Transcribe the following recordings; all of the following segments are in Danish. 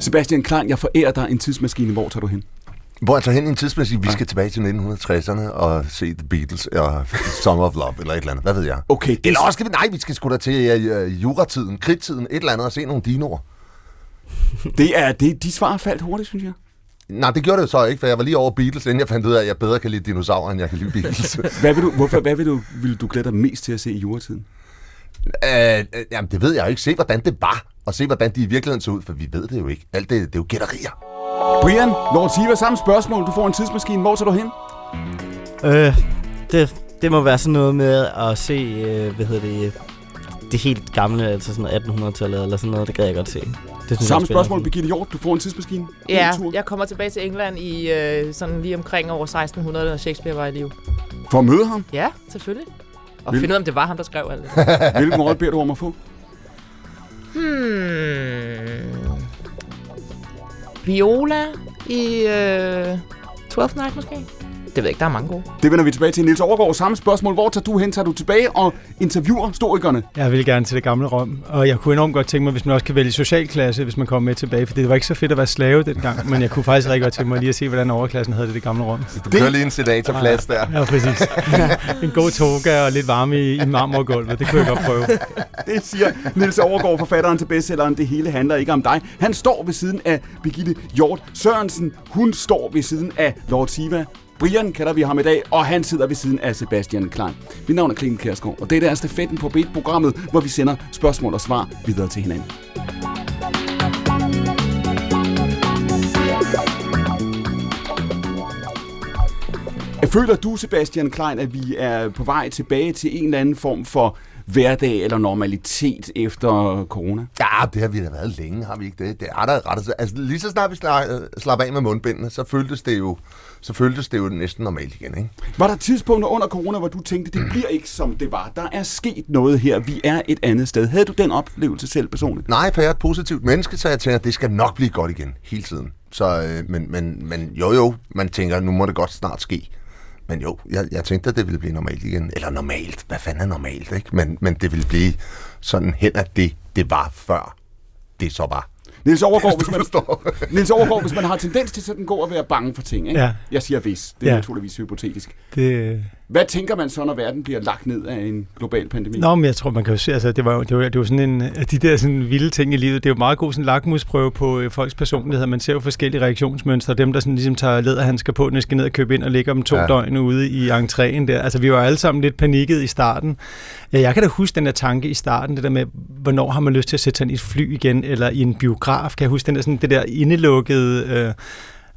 Sebastian Klein, jeg forærer dig en tidsmaskine. Hvor tager du hen? Hvor jeg tager hen i en tidsmaskine, vi skal tilbage til 1960'erne og se The Beatles og Summer of Love, eller et eller andet. Hvad ved jeg? Okay, det Eller også skal vi, nej, vi skal sgu da til uh, juratiden, kridtiden, et eller andet, og se nogle dinoer. Det er, det, de svar faldt hurtigt, synes jeg. Nej, det gjorde det jo så ikke, for jeg var lige over Beatles, inden jeg fandt ud af, at jeg bedre kan lide dinosaurer, end jeg kan lide Beatles. Hvad vil du, hvorfor, hvad vil du, vil du glæde dig mest til at se i juretiden? Uh, jamen, det ved jeg jo ikke. Se, hvordan det var, og se, hvordan de i virkeligheden så ud, for vi ved det jo ikke. Alt det, det er jo gætterier. Brian, Lord Siva, samme spørgsmål. Du får en tidsmaskine. Hvor tager du hen? Øh, det, det må være sådan noget med at se, øh, hvad hedder det, det helt gamle, altså sådan 1800-tallet eller sådan noget, det gad jeg godt se. Det synes jeg Samme spændende. spørgsmål, Birgitte Hjort. Du får en tidsmaskine. Ja, En jeg kommer tilbage til England i øh, sådan lige omkring over 1600, da Shakespeare var i live. For at møde ham. Ja, selvfølgelig. Og Vil- finde ud af, om det var ham, der skrev alt det. Hvilken rolle beder du om at få? Hmm. Viola i øh, 12th Night måske? Det ved jeg ikke, der er mange gode. Det vender vi tilbage til. Niels Overgaard, samme spørgsmål. Hvor tager du hen? Tager du tilbage og interviewer historikerne? Jeg vil gerne til det gamle Rom, og jeg kunne enormt godt tænke mig, hvis man også kan vælge socialklasse, hvis man kommer med tilbage, for det var ikke så fedt at være slave dengang, men jeg kunne faktisk rigtig godt tænke mig lige at se, hvordan overklassen havde det i det gamle Rom. Du kører lige en sedatorplads der. Ja, præcis. en god toga og lidt varme i, i marmorgulvet, det kunne jeg godt prøve. Det siger Niels Overgaard, forfatteren til bestselleren Det hele handler ikke om dig. Han står ved siden af Birgitte Hjort Sørensen. Hun står ved siden af Lord Siva. Brian kalder vi ham i dag, og han sidder ved siden af Sebastian Klein. Mit navn er Clemen Kærsgaard, og det er stafetten på B-programmet, hvor vi sender spørgsmål og svar videre til hinanden. Føler du, Sebastian Klein, at vi er på vej tilbage til en eller anden form for hverdag eller normalitet efter corona? Ja, det har vi da været længe, har vi ikke det? Det er der ret. Altså, lige så snart vi slapper af med mundbindene, så føltes det jo, så føltes det jo næsten normalt igen, ikke? Var der tidspunkter under corona, hvor du tænkte, det bliver ikke som det var? Der er sket noget her. Vi er et andet sted. Havde du den oplevelse selv personligt? Nej, for jeg er et positivt menneske, så jeg tænker, det skal nok blive godt igen, hele tiden. Så, øh, men, men, men jo jo, man tænker, nu må det godt snart ske. Men jo, jeg, jeg tænkte, at det ville blive normalt igen. Eller normalt, hvad fanden er normalt, ikke? Men, men det ville blive sådan hen, at det, det var før det så var. Niels Overgaard, hvis man, forstår. Niels Overgaard, hvis man har tendens til sådan gå og være bange for ting, ikke? Ja. Jeg siger hvis. Det er Ja. naturligvis hypotetisk. Det, Hvad tænker man så, når verden bliver lagt ned af en global pandemi? Nå, men jeg tror, man kan jo se, altså, det var jo, det var, det var sådan en af de der sådan vilde ting i livet. Det er jo meget god sådan lakmusprøve på øh, folks personlighed. Man ser jo forskellige reaktionsmønstre. Dem, der sådan ligesom tager læderhandsker på, når de skal ned og købe ind og ligger dem to ja. døgn ude i entréen der. Altså, vi var alle sammen lidt panikket i starten. Ja, Jeg kan da huske den der tanke i starten, det der med, hvornår har man lyst til at sætte sig i et fly igen, eller i en biograf. Kan jeg huske den der, sådan, det der indelukkede... Øh,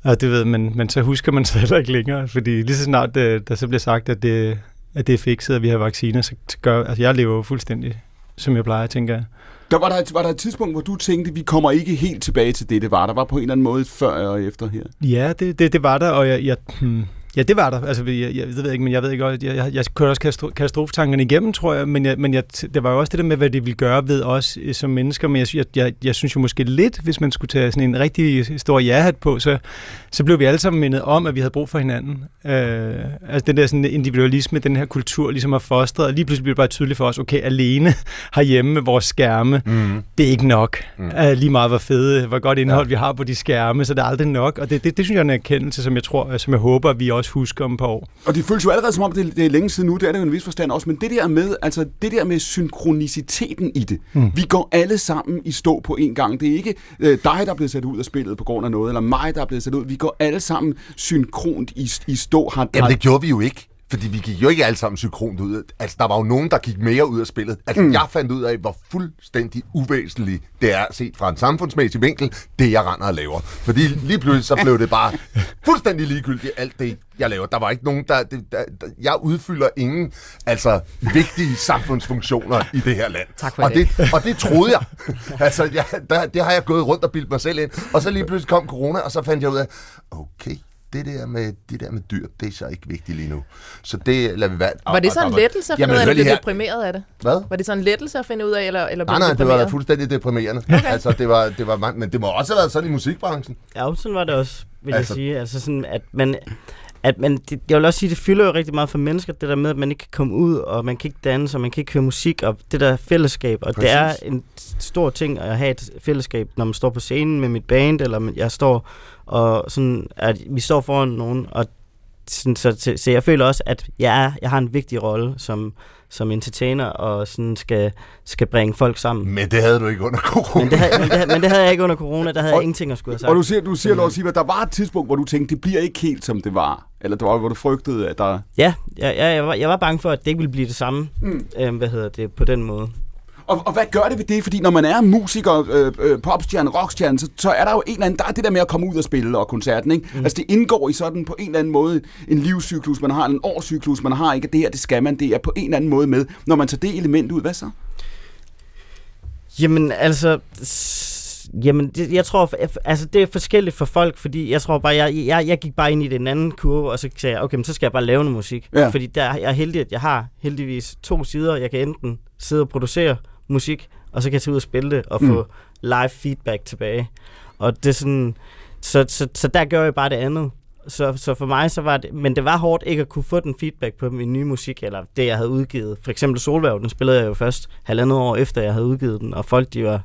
og det ved man, men så husker man sig heller ikke længere, fordi lige så snart øh, der så bliver sagt, at det, at det er fikset, at vi har vacciner, så så gør, altså jeg lever jo fuldstændig, som jeg plejer, tænker jeg. Der var, der, et- var der et tidspunkt, hvor du tænkte, vi kommer ikke helt tilbage til det, det var. Der var på en eller anden måde før og efter her. Ja, det, det, det var der, og jeg, jeg, hmm, ja, det var der. Altså, jeg, jeg, jeg ved ikke, men jeg ved ikke, jeg, jeg, jeg kørte også katastro- katastrofetankerne igennem, tror jeg, men, jeg, men jeg, det var jo også det der med, hvad det ville gøre ved os øh, som mennesker, men jeg, jeg, jeg, jeg synes jo måske lidt, hvis man skulle tage sådan en rigtig stor ja-hat på, så, så blev vi alle sammen mindet om, at vi havde brug for hinanden. Øh, altså den der sådan individualisme, den her kultur ligesom har fostret, og lige pludselig blev det bare tydeligt for os, okay, alene herhjemme med vores skærme, Mm. det er ikke nok. Mm. Uh, lige meget hvor fede, hvor godt indhold ja. vi har på de skærme, så det er aldrig nok. Og det, det, det synes jeg er en erkendelse, som jeg tror, som jeg håber, at vi også husker om et par år. Og det føles jo allerede som om, det, det er længe siden nu, det er det jo en vis forstand også, men det der med, altså det der med synkroniciteten i det. Mm. Vi går alle sammen i stå på en gang. Det er ikke øh, dig, der er blevet sat ud af spillet på grund af noget, eller mig, der er blevet sat ud. Vi går alle sammen synkront i, i stå. Har, Jamen, det gjorde vi jo ikke. Fordi vi gik jo ikke alle sammen synkront ud. Altså, der var jo nogen, der gik mere ud af spillet. Altså, mm. jeg fandt ud af, hvor fuldstændig uvæsentligt det er set fra en samfundsmæssig vinkel, det jeg render og laver. Fordi lige pludselig så blev det bare fuldstændig ligegyldigt, alt det, jeg laver. Der var ikke nogen, der... Det, der, der jeg udfylder ingen, altså, vigtige samfundsfunktioner i det her land. Tak for og det. det. Og det troede jeg. altså, jeg, der, det har jeg gået rundt og bildt mig selv ind. Og så lige pludselig kom corona, og så fandt jeg ud af, okay, det der med, det der med dyr, det er så ikke vigtigt lige nu. Så det lader vi være. Var det så en lettelse at finde ud af, at her. deprimeret af det? Hvad? Var det så en lettelse at finde ud af, eller, eller blev Nej, nej, det var da deprimeret? fuldstændig deprimerende. Okay. Altså, det var, det var, men det må også have været sådan i musikbranchen. Ja, sådan var det også, vil Altså- jeg sige. Altså sådan, at man, at man, det, jeg vil også sige, det fylder jo rigtig meget for mennesker, det der med, at man ikke kan komme ud, og man kan ikke danse, og man kan ikke høre musik, og det der fællesskab. Og Præcis. det er en stor ting at have et fællesskab, når man står på scenen med mit band, eller jeg står og sådan, at vi står foran nogen, og sådan, så, så, så jeg føler også, at jeg, er, jeg har en vigtig rolle som, som entertainer, og sådan skal, skal bringe folk sammen. Men det havde du ikke under corona. Men det havde, men det, men det havde jeg ikke under corona, der havde og, jeg ingenting at skulle have sagt. Og du siger, du siger, Lars Siver, der var et tidspunkt, hvor du tænkte, det bliver ikke helt, som det var. Eller det var, hvor du frygtede, at der... Ja, jeg, jeg, jeg, var, jeg var bange for, at det ikke ville blive det samme, mm. øh, hvad hedder det, på den måde. Og, og hvad gør det ved det? Fordi når man er musiker, øh, øh, popstjerne, rockstjerne, så, så er der jo en eller anden, der er det der med at komme ud og spille og koncerten, ikke? Mm. Altså det indgår i sådan på en eller anden måde en livscyklus, man har, en årscyklus, man har, ikke? Det her, det skal man, det er på en eller anden måde med. Når man tager det element ud, hvad så? Jamen altså, Jamen, det, jeg tror, altså det er forskelligt for folk, fordi jeg tror bare, jeg, jeg, jeg gik bare ind i den anden kurve, og så sagde jeg, okay, men så skal jeg bare lave noget musik. Ja. Fordi der, jeg er heldig, at jeg har heldigvis to sider. Jeg kan enten sidde og producere musik, og så kan jeg tage ud og spille det, og mm. få live feedback tilbage. Og det er sådan, så, så, så der gør jeg bare det andet. Så, så for mig så var det, men det var hårdt ikke at kunne få den feedback på min nye musik, eller det jeg havde udgivet. For eksempel Solværv, den spillede jeg jo først halvandet år efter jeg havde udgivet den, og folk de var,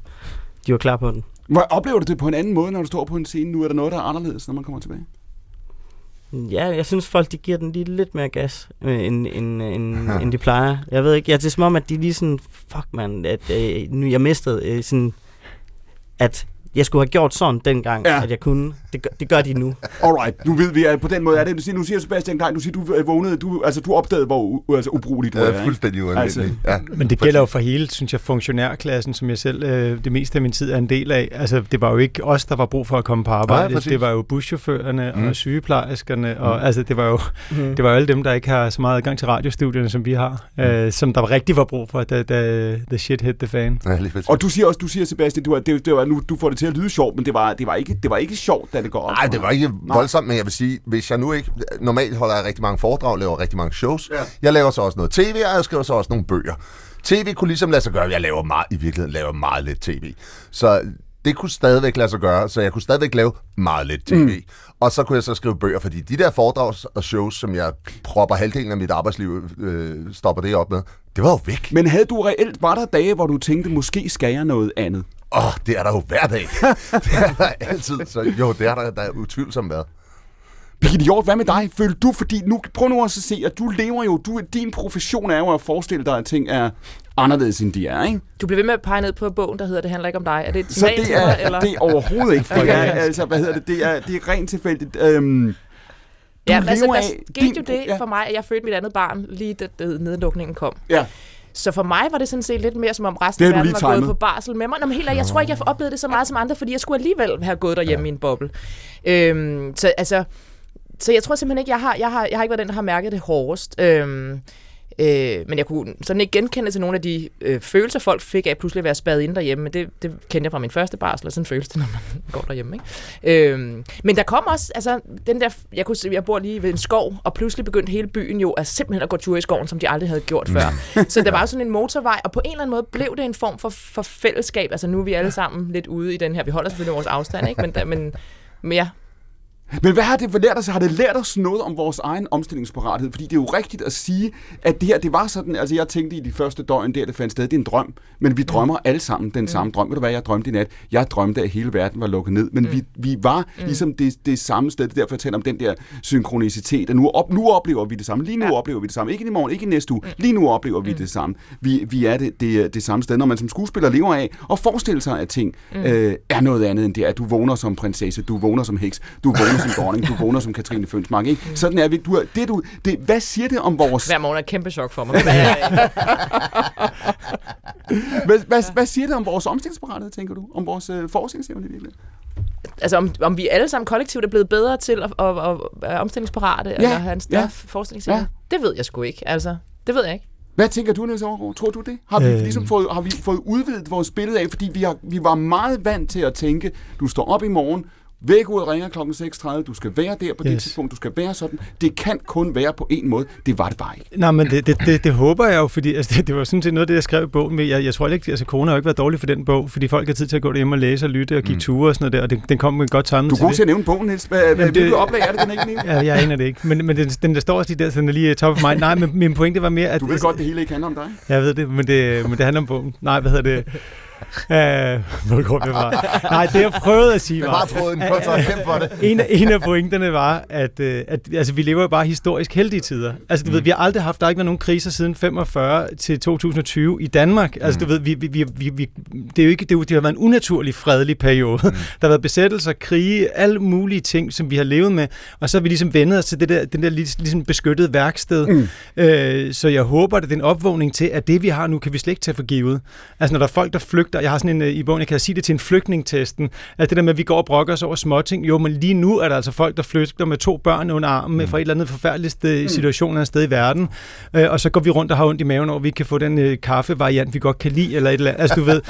de var klar på den. Hvor oplever du det på en anden måde, når du står på en scene nu? Er der noget, der er anderledes, når man kommer tilbage? Ja, jeg synes folk, de giver den lige lidt mere gas, øh, end, end, end, end de plejer. Jeg ved ikke, ja, det er som om, at de lige sådan, fuck man, at øh, nu jeg mistede øh, sådan, at jeg skulle have gjort sådan dengang, ja. at jeg kunne. Det gør, det gør de nu. Alright, nu ved vi, at på den måde er det. Du siger, nu siger Sebastian Klein, du siger, du vågnede, du, altså du opdagede, hvor altså, ubrugeligt du er. Ja, fuldstændig ualmindelig. Altså. Ja. Men det gælder jo for hele, synes jeg, funktionærklassen, som jeg selv øh, det meste af min tid er en del af. Altså, det var jo ikke os, der var brug for at komme på arbejde. Ja, det var jo buschaufførerne mm. og sygeplejerskerne, mm. og altså, det var jo mm. det var alle dem, der ikke har så meget adgang til radiostudierne, som vi har, mm. øh, som der rigtig var brug for, da, da the shit hit the fan. Ja, og du siger også, du siger, Sebastian, du, det, det var, nu, du får det til at lyde sjovt, men det var, det var, ikke, det var ikke sjovt, da det går op. Nej, det var ikke voldsomt, men jeg vil sige, hvis jeg nu ikke... Normalt holder jeg rigtig mange foredrag, laver rigtig mange shows. Ja. Jeg laver så også noget tv, og jeg skriver så også nogle bøger. TV kunne ligesom lade sig gøre. Jeg laver meget, i virkeligheden laver meget lidt tv. Så det kunne stadigvæk lade sig gøre, så jeg kunne stadigvæk lave meget lidt tv. Mm. Og så kunne jeg så skrive bøger, fordi de der foredrags og shows, som jeg propper halvdelen af mit arbejdsliv, øh, stopper det op med, det var jo væk. Men havde du reelt, var der dage, hvor du tænkte, måske skal jeg noget andet? Åh, oh, det er der jo hver dag. det er der altid. Så jo, det er der, der er utvivlsomt været. Birgitte Hjort, hvad med dig? Føler du, fordi nu, prøv nu også at se, at du lever jo, du, din profession er jo at forestille dig, at ting er anderledes, end de er, ikke? Du bliver ved med at pege ned på bogen, der hedder Det handler ikke om dig. Er det et Så det er, eller? det er overhovedet ikke, for jeg, altså, hvad hedder det, det er, det er rent tilfældigt. Øhm, ja, altså, der skete din, jo det ja. for mig, at jeg fødte mit andet barn, lige da nedlukningen kom. Ja. Så for mig var det sådan set lidt mere, som om resten af verden var timet. gået på barsel med mig. Nå, men helt, jeg tror ikke, jeg oplevede det så meget som andre, fordi jeg skulle alligevel have gået derhjemme ja. i en boble. Øhm, så altså, så jeg tror simpelthen ikke, jeg har, jeg har, jeg har ikke været den, der har mærket det hårdest. Øhm, Øh, men jeg kunne sådan ikke genkende til nogle af de øh, følelser, folk fik af pludselig at være spadet inde derhjemme. Men det, det kendte jeg fra min første barsel, og sådan føles det, når man går derhjemme. Ikke? Øh, men der kom også, altså, den der, jeg, kunne, jeg bor lige ved en skov, og pludselig begyndte hele byen jo at simpelthen at gå tur i skoven, som de aldrig havde gjort før. så der var sådan en motorvej, og på en eller anden måde blev det en form for, for fællesskab. Altså nu er vi alle sammen lidt ude i den her, vi holder selvfølgelig vores afstand, ikke? Men, men, men ja, men hvad har det lært os? Har det lært os noget om vores egen omstillingsparathed? Fordi det er jo rigtigt at sige, at det her, det var sådan, altså jeg tænkte i de første døgn der, det fandt sted, det er en drøm. Men vi drømmer mm. alle sammen den mm. samme drøm. Ved du hvad, jeg drømte i nat? Jeg drømte, at hele verden var lukket ned. Men mm. vi, vi var mm. ligesom det, det samme sted. Det er derfor, jeg taler om den der synkronicitet. Nu, op, nu oplever vi det samme. Lige nu ja. oplever vi det samme. Ikke i morgen, ikke i næste uge. Mm. Lige nu oplever vi mm. det samme. Vi, vi er det, det, det samme sted, når man som skuespiller lever af og forestiller sig, at ting mm. øh, er noget andet end det, at du vågner som prinsesse, du vågner som heks, du vågner som dronning, du vågner som Katrine Fønsmark. Ikke? Mm. Sådan er vi. Du, det, du, det, hvad siger det om vores... Hver morgen er et kæmpe chok for mig. hvad, hvad, hvad siger det om vores omstillingsparathed, tænker du? Om vores øh, forskningsevne i virkeligheden? Altså om, om vi alle sammen kollektivt er blevet bedre til at, at, at være omstillingsparate, ja, eller have en større ja, forskningsevne? Ja. Det ved jeg sgu ikke. Altså, det ved jeg ikke. Hvad tænker du, Niels Overgaard? Tror du det? Har vi, øh... ligesom fået, har vi fået udvidet vores billede af, fordi vi, har, vi var meget vant til at tænke, du står op i morgen, Vækkeuret ringer klokken 6.30, du skal være der på yes. det tidspunkt, du skal være sådan. Det kan kun være på en måde. Det var det bare ikke. Nej, men det, det, det, det håber jeg jo, fordi altså, det, det var sådan set noget af det, jeg skrev i bogen. Men jeg, jeg tror ikke, altså corona har ikke været dårlig for den bog, fordi folk har tid til at gå hjem og læse og lytte og give mm. ture og sådan noget der, og det, den kom med godt sammen Du er god til at nævne bogen, Niels. Hvilket oplag er det, den ikke Ja, jeg aner det ikke, men, men den, den der står også lige der, så den er lige top of mind. Nej, men min pointe var mere, at... Du ved godt, det hele ikke handler om dig. Jeg ved det, men det, men det handler om bogen. Nej, hvad hedder det? Uh, hvor går det fra? Nej, det jeg prøvede at sige var... Det var tråden, på så for det. En, en af pointerne var, at, øh, at altså, vi lever jo bare historisk heldige tider. Altså, du mm. ved, vi har aldrig haft, der har ikke været nogen kriser siden 45 til 2020 i Danmark. Altså, mm. du ved, vi, vi, vi, vi, det, er jo ikke, det, er jo, det har været en unaturlig fredelig periode. Mm. Der har været besættelser, krige, alle mulige ting, som vi har levet med. Og så har vi ligesom vendet os til det der, den der ligesom beskyttede værksted. Mm. Øh, så jeg håber, at det er en opvågning til, at det, vi har nu, kan vi slet ikke tage for givet. Altså, når der er folk, der flygter flygter. Jeg har sådan en, øh, i bogen, jeg kan sige det til en flygtningetesten, at det der med, at vi går og brokker os over småting. Jo, men lige nu er der altså folk, der flygter med to børn under armen mm. fra et eller andet forfærdeligt mm. situation sted i verden. Øh, og så går vi rundt og har ondt i maven over, at vi kan få den øh, kaffevariant, vi godt kan lide, eller et eller andet. Altså, du ved.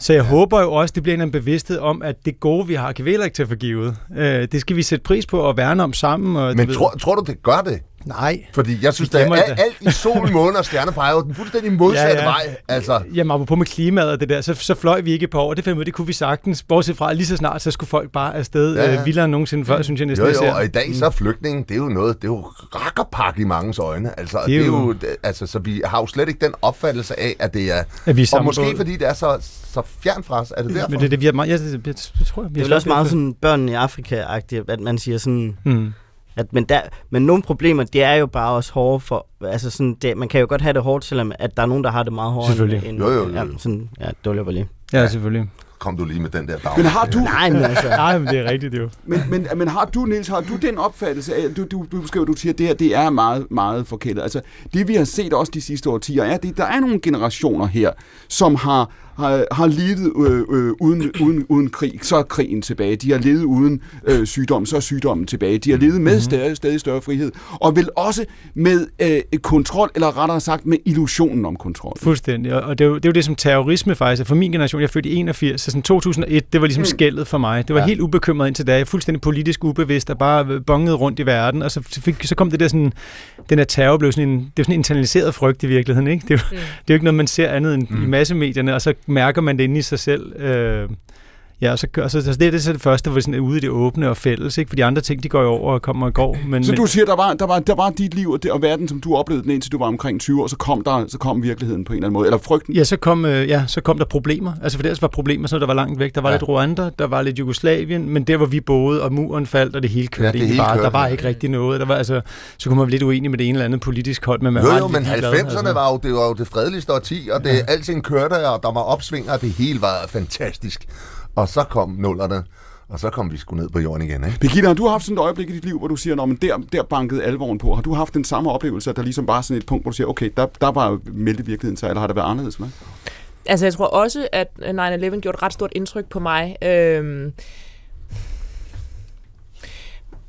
Så jeg håber jo også, det bliver en bevidsthed om, at det gode, vi har, kan vi heller ikke til at forgive. Øh, det skal vi sætte pris på og værne om sammen. Og, men tror, tror du, det gør det? Nej. Fordi jeg synes, at alt, alt i sol, måne og stjerne peger den fuldstændig modsatte ja, ja. vej. Altså. Jamen, på med klimaet og det der, så, så fløj vi ikke på år. Det fandt det kunne vi sagtens. Bortset fra, lige så snart, så skulle folk bare afsted ja, ja. Øh, vildere end nogensinde før, synes jeg næsten. Jo, jo, og i dag så er flygtningen, det er jo noget, det er jo rakkerpak i manges øjne. Altså, det er, det er jo, altså, så vi har jo slet ikke den opfattelse af, at det er... At vi er og måske båd. fordi det er så, så fjern fra os, er det derfor? Men det, det, vi er meget, jeg, det, det, det, tror jeg, vi det er også meget sådan børnene i Afrika-agtigt, at man siger sådan... Hmm at, men, der, men nogle problemer, det er jo bare også hårde for, altså sådan, det, man kan jo godt have det hårdt, selvom at der er nogen, der har det meget hårdt. Selvfølgelig. End, jo, jo, jo. Ja, sådan, ja, det var lige. Ja, selvfølgelig. Kom du lige med den der dag. Men har du... Nej, men altså... Nej, men det er rigtigt jo. Men, men, men har du, Niels, har du den opfattelse af, du, du, du skriver, du siger, at det her, det er meget, meget forkert. Altså, det vi har set også de sidste årtier, er, at der er nogle generationer her, som har har, har levet øh, øh, uden, uden, uden krig, så er krigen tilbage. De har levet uden øh, sygdom, så er sygdommen tilbage. De har levet med mm-hmm. stadig, stadig større frihed, og vel også med øh, kontrol, eller rettere sagt med illusionen om kontrol. Fuldstændig, og det er, jo, det er jo det, som terrorisme faktisk er. For min generation, jeg er født i 81, så sådan 2001, det var ligesom mm. skældet for mig. Det var ja. helt ubekymret indtil da. Jeg er fuldstændig politisk ubevidst, og bare bongede rundt i verden, og så, fik, så kom det der sådan, den her terror blev sådan en, det var sådan en internaliseret frygt i virkeligheden, ikke? Det er, mm. det er jo ikke noget, man ser andet end mm. i massemedierne, og så mærker man det inde i sig selv. Øh, Ja, og så, og så, så det er det, så det første, hvor sådan ude i det åbne og fælles, ikke? For de andre ting, de går jo over og kommer og går. Men, så du siger, der var, der var, der var dit liv og, det, og verden, som du oplevede den indtil du var omkring 20 år, så kom, der, så kom virkeligheden på en eller anden måde, eller frygten? Ja, så kom, øh, ja, så kom der problemer. Altså for det var problemer, så der var langt væk. Der var ja. lidt Rwanda, der var lidt Jugoslavien, men der hvor vi boede, og muren faldt, og det hele kørte ja, det hele bare. Kørte, der var ikke rigtig noget. Der var, altså, så kunne man blive lidt uenig med det ene eller andet politisk hold. Men man jo, var jo, men 90'erne altså. var, jo, det var jo det fredeligste årti, og det, ja. alting kørte, og der var opsving, og det hele var fantastisk. Og så kom nullerne, og så kom vi sgu ned på jorden igen. Ikke? Birgitte, har du haft sådan et øjeblik i dit liv, hvor du siger, men der, der bankede alvoren på? Har du haft den samme oplevelse, at der ligesom bare sådan et punkt, hvor du siger, okay, der, der var meldte virkeligheden sig, eller har det været anderledes med? Altså, jeg tror også, at 9-11 gjorde et ret stort indtryk på mig. Øhm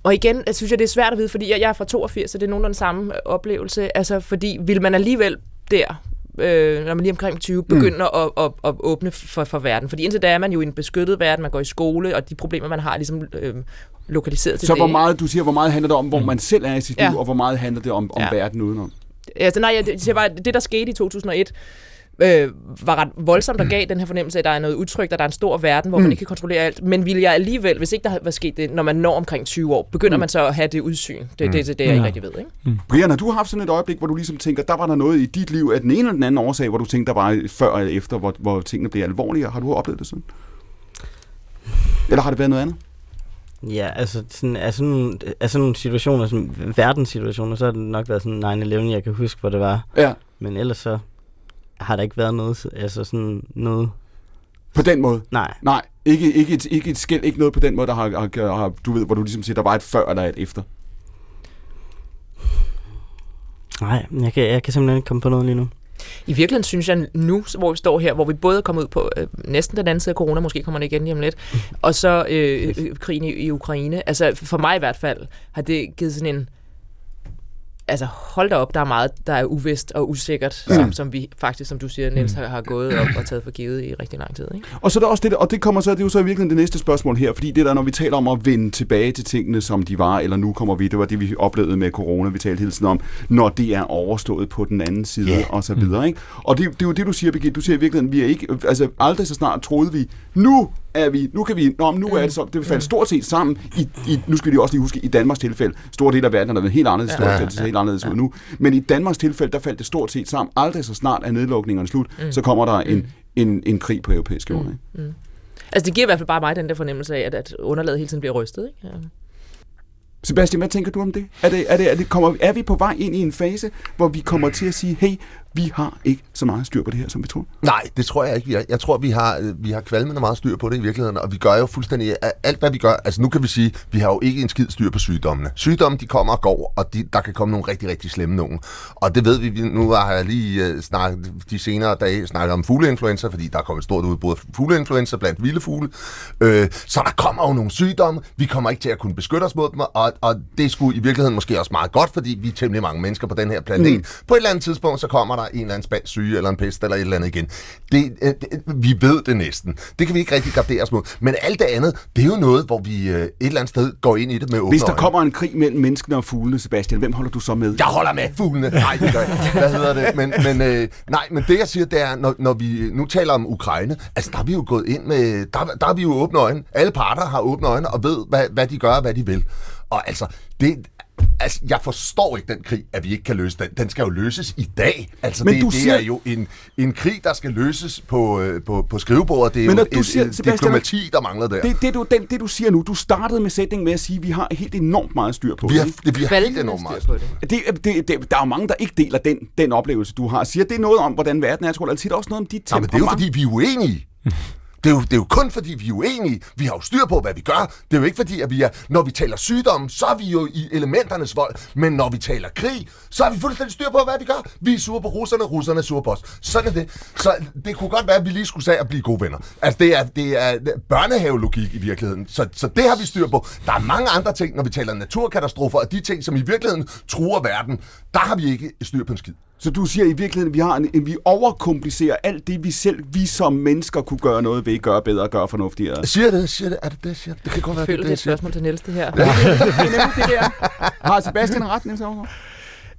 og igen, jeg synes jeg, det er svært at vide, fordi jeg, jeg er fra 82, så det er nogenlunde samme oplevelse. Altså, fordi vil man alligevel der øh, når man lige omkring 20, begynder mm. at, at, at åbne for, for verden. Fordi indtil da er man jo i en beskyttet verden, man går i skole, og de problemer, man har, er ligesom øh, lokaliseret til Så det. hvor meget, du siger, hvor meget handler det om, hvor mm. man selv er i sit ja. liv, og hvor meget handler det om, om ja. verden udenom? Altså nej, jeg siger bare, det der skete i 2001, øh, var ret voldsomt og gav den her fornemmelse af, at der er noget udtryk, at der er en stor verden, hvor mm. man ikke kan kontrollere alt. Men vil jeg alligevel, hvis ikke der var sket det, når man når omkring 20 år, begynder mm. man så at have det udsyn. Det, mm. det, det, det jeg ikke rigtig ved. Ikke? Mm. Brian, har du haft sådan et øjeblik, hvor du ligesom tænker, der var der noget i dit liv af den ene eller den anden årsag, hvor du tænkte, der var før eller efter, hvor, hvor tingene blev alvorlige? Har du oplevet det sådan? Eller har det været noget andet? Ja, altså sådan, er sådan, nogle, er sådan nogle situationer, sådan verdenssituationer, så har det nok været sådan 9-11, jeg kan huske, hvor det var. Ja. Men ellers så har der ikke været noget, altså sådan noget... På den måde? Nej. Nej, ikke, ikke, et, ikke et skæld, ikke noget på den måde, der har, har, har, du ved, hvor du ligesom siger, der var et før eller et efter. Nej, jeg kan, jeg kan simpelthen ikke komme på noget lige nu. I virkeligheden synes jeg nu, hvor vi står her, hvor vi både er kommet ud på øh, næsten den anden side af corona, måske kommer det igen lige om lidt, og så øh, krigen i, i Ukraine. Altså for mig i hvert fald har det givet sådan en altså hold da op, der er meget, der er uvist og usikkert, ja. som, som vi faktisk, som du siger, Niels, har, har gået op og taget for givet i rigtig lang tid. Ikke? Og så er der også det, og det kommer så, det er jo så virkelig det næste spørgsmål her, fordi det der, når vi taler om at vende tilbage til tingene, som de var, eller nu kommer vi, det var det, vi oplevede med corona, vi talte hele tiden om, når det er overstået på den anden side, yeah. og så videre. Ikke? Og det, det er jo det, du siger, Birgit, du siger i virkeligheden, vi er ikke, altså aldrig så snart troede vi, nu er vi, nu kan vi, nå, nu er det så, det faldt stort set sammen, i, i, nu skal vi også lige huske, i Danmarks tilfælde, stor del af verden har været helt anderledes, ja, ja, ja. det helt anderledes ja. ud nu, men i Danmarks tilfælde, der faldt det stort set sammen, aldrig så snart er nedlukningerne slut, mm. så kommer der en, mm. en, en krig på europæisk jord. Mm. Mm. Altså det giver i hvert fald bare mig den der fornemmelse af, at, at underlaget hele tiden bliver rystet, ikke? Ja. Sebastian, hvad tænker du om det? Er, det, er, det, er, det kommer, er vi på vej ind i en fase, hvor vi kommer til at sige, hey, vi har ikke så meget styr på det her, som vi tror. Nej, det tror jeg ikke, vi har. Jeg tror, vi har, vi har kvalmende meget styr på det i virkeligheden, og vi gør jo fuldstændig alt, hvad vi gør. Altså nu kan vi sige, vi har jo ikke en skid styr på sygdommene. Sygdomme, de kommer og går, og de, der kan komme nogle rigtig, rigtig slemme nogen. Og det ved vi, nu har jeg lige uh, snakket de senere dage snakket om fugleinfluenza, fordi der er kommet et stort udbrud af fugleinfluenza blandt vilde fugle. Uh, så der kommer jo nogle sygdomme, vi kommer ikke til at kunne beskytte os mod dem, og, og det skulle i virkeligheden måske også meget godt, fordi vi er temmelig mange mennesker på den her planet. Mm. På et eller andet tidspunkt, så kommer der der en eller anden spansk syge, eller en pest, eller et eller andet igen. Det, øh, det, vi ved det næsten. Det kan vi ikke rigtig gardere os mod. Men alt det andet, det er jo noget, hvor vi øh, et eller andet sted går ind i det med åbne Hvis der øjne. kommer en krig mellem menneskene og fuglene, Sebastian, hvem holder du så med? Jeg holder med fuglene. Nej, det gør jeg. Hvad hedder det? Men, men, øh, nej, men det jeg siger, det er, når, når vi nu taler om Ukraine, altså der er vi jo gået ind med, der, der er vi jo åbne øjne. Alle parter har åbne øjne og ved, hvad, hvad de gør og hvad de vil. Og altså, det, Altså, jeg forstår ikke den krig, at vi ikke kan løse den. Den skal jo løses i dag. Altså, Men det, du det siger... er jo en, en krig, der skal løses på, øh, på, på skrivebordet. Det er Men jo du siger, et, et diplomati, der mangler der. Det, det, du, den, det, du siger nu, du startede med sætningen med at sige, at vi har helt enormt meget styr på vi har, det. Vi har helt enormt meget styr på det. Det, det, det. Der er jo mange, der ikke deler den, den oplevelse, du har. Siger det noget om, hvordan verden er, tror? Eller siger det også noget om dit temperament? Ja, men det er jo, fordi vi er uenige. Det er, jo, det er jo kun fordi, vi er uenige. Vi har jo styr på, hvad vi gør. Det er jo ikke fordi, at vi er, når vi taler sygdomme, så er vi jo i elementernes vold. Men når vi taler krig, så har vi fuldstændig styr på, hvad vi gør. Vi er sure på russerne, russerne er sure på os. Sådan er det. Så det kunne godt være, at vi lige skulle sige at blive gode venner. Altså, det er, det er børnehavelogik i virkeligheden. Så, så det har vi styr på. Der er mange andre ting, når vi taler naturkatastrofer, og de ting, som i virkeligheden truer verden, der har vi ikke styr på en skid. Så du siger i virkeligheden, at vi, har en, vi overkomplicerer alt det, vi selv, vi som mennesker kunne gøre noget ved, gøre bedre, gøre fornuftigere. Siger det, siger det, er det det, siger det? Det kan godt være, det, det, det, det er et spørgsmål til Niels, det her. Ja. det er nemlig det der. Har Sebastian ret, Niels Overgaard?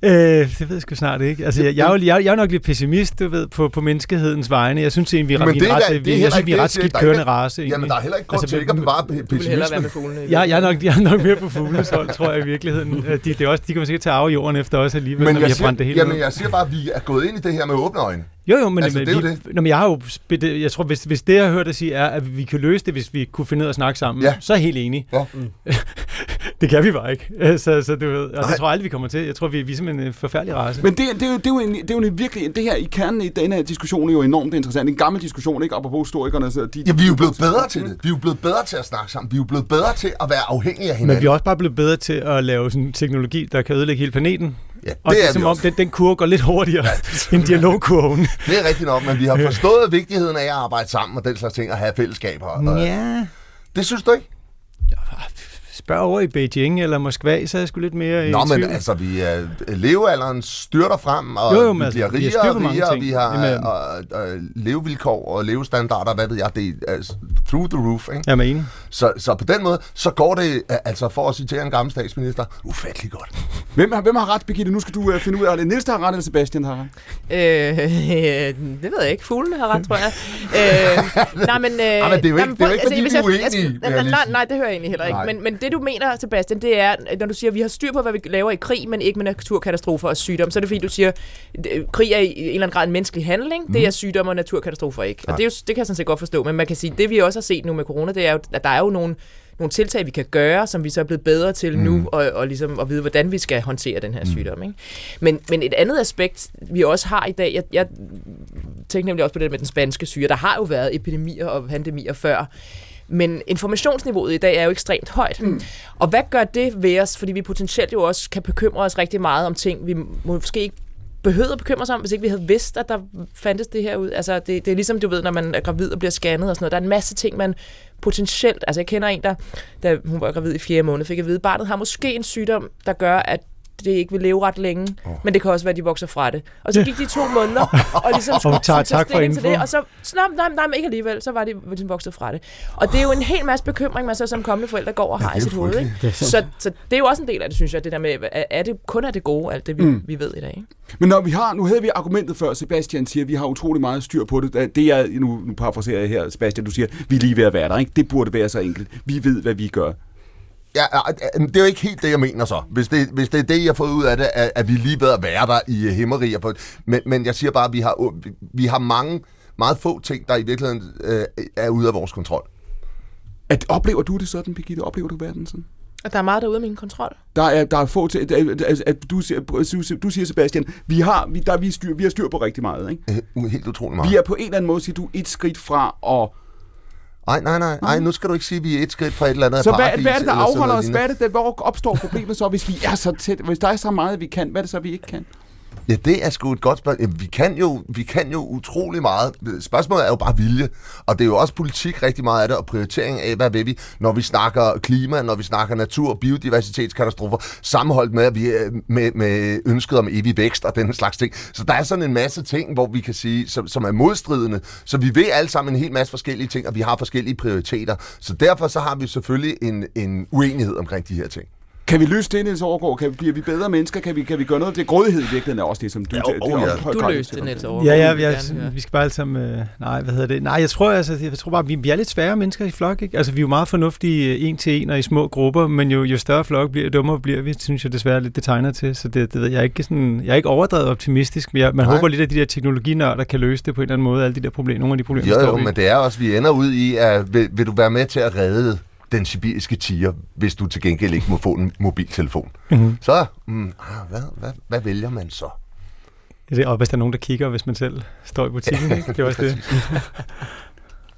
Øh, det ved jeg sgu snart ikke. Altså, jeg, jeg, er jo, jeg, jeg er nok lidt pessimist, du ved, på, på menneskehedens vegne. Jeg synes egentlig, vi er, vi er, ret, vi, jeg synes, vi er ret skidt kørende race. Jamen, der er heller ikke grund altså, til ikke at bevare pessimisme. Du vil hellere være med fuglene. Jeg, jeg, er nok, jeg er nok mere på fuglenes hold, tror jeg i virkeligheden. De, det er også, de kommer sikkert til at arve jorden efter os alligevel, men når vi har brændt det hele Jamen, jeg siger bare, at vi er gået ind i det her med åbne øjne. Jo, jo, men, altså, det er vi, det. Nå, men jeg har jo, jeg tror, hvis, hvis det, jeg har hørt dig sige, er, at vi kan løse det, hvis vi kunne finde ud af at snakke sammen, ja. så er jeg helt enig. Ja. Mm. det kan vi bare ikke. Så, så du ved, og det tror jeg aldrig, vi kommer til. Jeg tror, vi, vi er simpelthen en forfærdelig race. Men det, det, er jo, det, er jo en, det er jo en virkelig, det her i kernen i denne her diskussion er jo enormt interessant. En gammel diskussion, ikke? Apropos historikerne. Så de, ja, vi er jo blevet bedre til det. Vi er jo blevet bedre til at snakke sammen. Vi er jo blevet bedre til at være afhængige af hinanden. Men vi er også bare blevet bedre til at lave sådan teknologi, der kan ødelægge hele planeten. Ja, det og det er, er som om, den, den kurve går lidt hurtigere ja. end dialogkurven. Det er rigtigt nok, men vi har forstået vigtigheden af at arbejde sammen og den slags ting, og have fællesskaber. Ja. Det synes du ikke? Spørg over i Beijing eller Moskva, så er jeg sgu lidt mere Nå, men altså, vi er, levealderen styrter frem, og jo, jo, vi bliver altså, rigere og rigere, og vi har Jamen, og, og, levevilkår og levestandarder, hvad ved jeg, det er altså, through the roof. Ikke? Jeg mener. Så, så på den måde, så går det, altså for at citere en gammel statsminister, ufattelig godt. Hvem har, hvem har ret, Birgitte? Nu skal du uh, finde ud af, det Niels, der har ret, eller Sebastian har ret? Øh, det ved jeg ikke. Fuglene har ret, tror jeg. øh, nej, men... Øh, nej, men det er jo ikke, det er jo ikke fordi, altså, vi er uenige. nej, nej, det hører jeg egentlig heller ikke. Men, men det, du mener, Sebastian, det er, når du siger, at vi har styr på, hvad vi laver i krig, men ikke med naturkatastrofer og sygdom, så er det fordi, du siger, at krig er i en eller anden grad en menneskelig handling, mm. det er mhm. sygdom og naturkatastrofer ikke. Og det, er jo, det kan jeg sådan set godt forstå, men man kan sige, det vi også har set nu med corona, det er jo, at der er jo nogle nogle tiltag, vi kan gøre, som vi så er blevet bedre til mm. nu, og, og ligesom at vide, hvordan vi skal håndtere den her mm. sygdom. Ikke? Men, men et andet aspekt, vi også har i dag, jeg, jeg tænker nemlig også på det med den spanske syge, der har jo været epidemier og pandemier før, men informationsniveauet i dag er jo ekstremt højt. Mm. Og hvad gør det ved os? Fordi vi potentielt jo også kan bekymre os rigtig meget om ting, vi måske ikke behøvede at bekymre sig om, hvis ikke vi havde vidst, at der fandtes det her ud. Altså, det, det er ligesom, du ved, når man er gravid og bliver scannet og sådan noget. Der er en masse ting, man potentielt... Altså, jeg kender en, der, da hun var gravid i fjerde måned, fik at vide, at barnet har måske en sygdom, der gør, at det ikke vil leve ret længe, oh. men det kan også være, at de vokser fra det. Og så gik de to måneder, og ligesom skulle tager, tak for til det, og så, så nej, nej, nej, ikke alligevel, så var de ligesom vokset fra det. Og det er jo en hel masse bekymring, man så som kommende forældre går og har ja, i sit hoved. Ikke? Så, så det er jo også en del af det, synes jeg, det der med, er det kun er det gode, alt det vi, mm. vi ved i dag. Ikke? Men når vi har, nu havde vi argumentet før, Sebastian siger, at vi har utrolig meget styr på det. Det er, nu, nu parafraserer jeg her, Sebastian, du siger, vi er lige ved at være der. Ikke? Det burde være så enkelt. Vi ved, hvad vi gør. Ja, det er jo ikke helt det, jeg mener så. Hvis det, hvis det er det, jeg har fået ud af det, at, at vi lige ved at være der i himmeriger. På, men, men jeg siger bare, at vi har, vi har mange, meget få ting, der i virkeligheden øh, er ude af vores kontrol. At, oplever du det sådan, Birgitte? Oplever du verden sådan? At der er meget, der er ude af min kontrol. Der er, der er få til, at, at du, siger, du siger, Sebastian, vi har, vi, der, vi, styr, vi har styr på rigtig meget, ikke? Helt utrolig meget. Vi er på en eller anden måde, siger du, et skridt fra at Nej, nej, nej, nej, nu skal du ikke sige, at vi er et skridt fra et eller andet Så hvad, hvad er det, der afholder os? Hvad er det, der, hvor opstår problemet så, hvis vi er så tæt? Hvis der er så meget, vi kan, hvad er det så, vi ikke kan? Ja, det er sgu et godt spørgsmål. Vi kan, jo, vi kan jo utrolig meget. Spørgsmålet er jo bare vilje. Og det er jo også politik rigtig meget af det, og prioritering af, hvad vil vi, når vi snakker klima, når vi snakker natur, biodiversitetskatastrofer, sammenholdt med, at vi, øh, med, med ønsket om evig vækst og den slags ting. Så der er sådan en masse ting, hvor vi kan sige, som, som er modstridende. Så vi ved alle sammen en hel masse forskellige ting, og vi har forskellige prioriteter. Så derfor så har vi selvfølgelig en, en uenighed omkring de her ting. Kan vi løse det, Niels Overgaard? Kan vi, bliver vi bedre mennesker? Kan vi, kan vi gøre noget? Det er grådighed i virkeligheden er også det, som du... Ja, oh, ja. Du løste det, Niels Overgaard. Ja, ja, ja, vi skal bare alle sammen... Øh, nej, hvad hedder det? Nej, jeg tror, altså, jeg tror bare, vi, vi er lidt svære mennesker i flok, ikke? Altså, vi er jo meget fornuftige øh, en til en og i små grupper, men jo, jo større flok bliver, dummere bliver vi, synes jeg desværre lidt, det tegner til. Så det, det ved jeg er ikke sådan... Jeg er ikke overdrevet optimistisk, men jeg, man nej. håber lidt, at de der teknologinørder kan løse det på en eller anden måde, alle de der problemer, nogle af de problemer, jo, jo, men det er også, vi ender ud i, at vil, vil du være med til at redde den sibiriske tiger, hvis du til gengæld ikke må få en mobiltelefon. Mm-hmm. Så, mm, ah, hvad, hvad, hvad vælger man så? Det, og hvis der er nogen, der kigger, hvis man selv står i butikken, ikke? det er også det.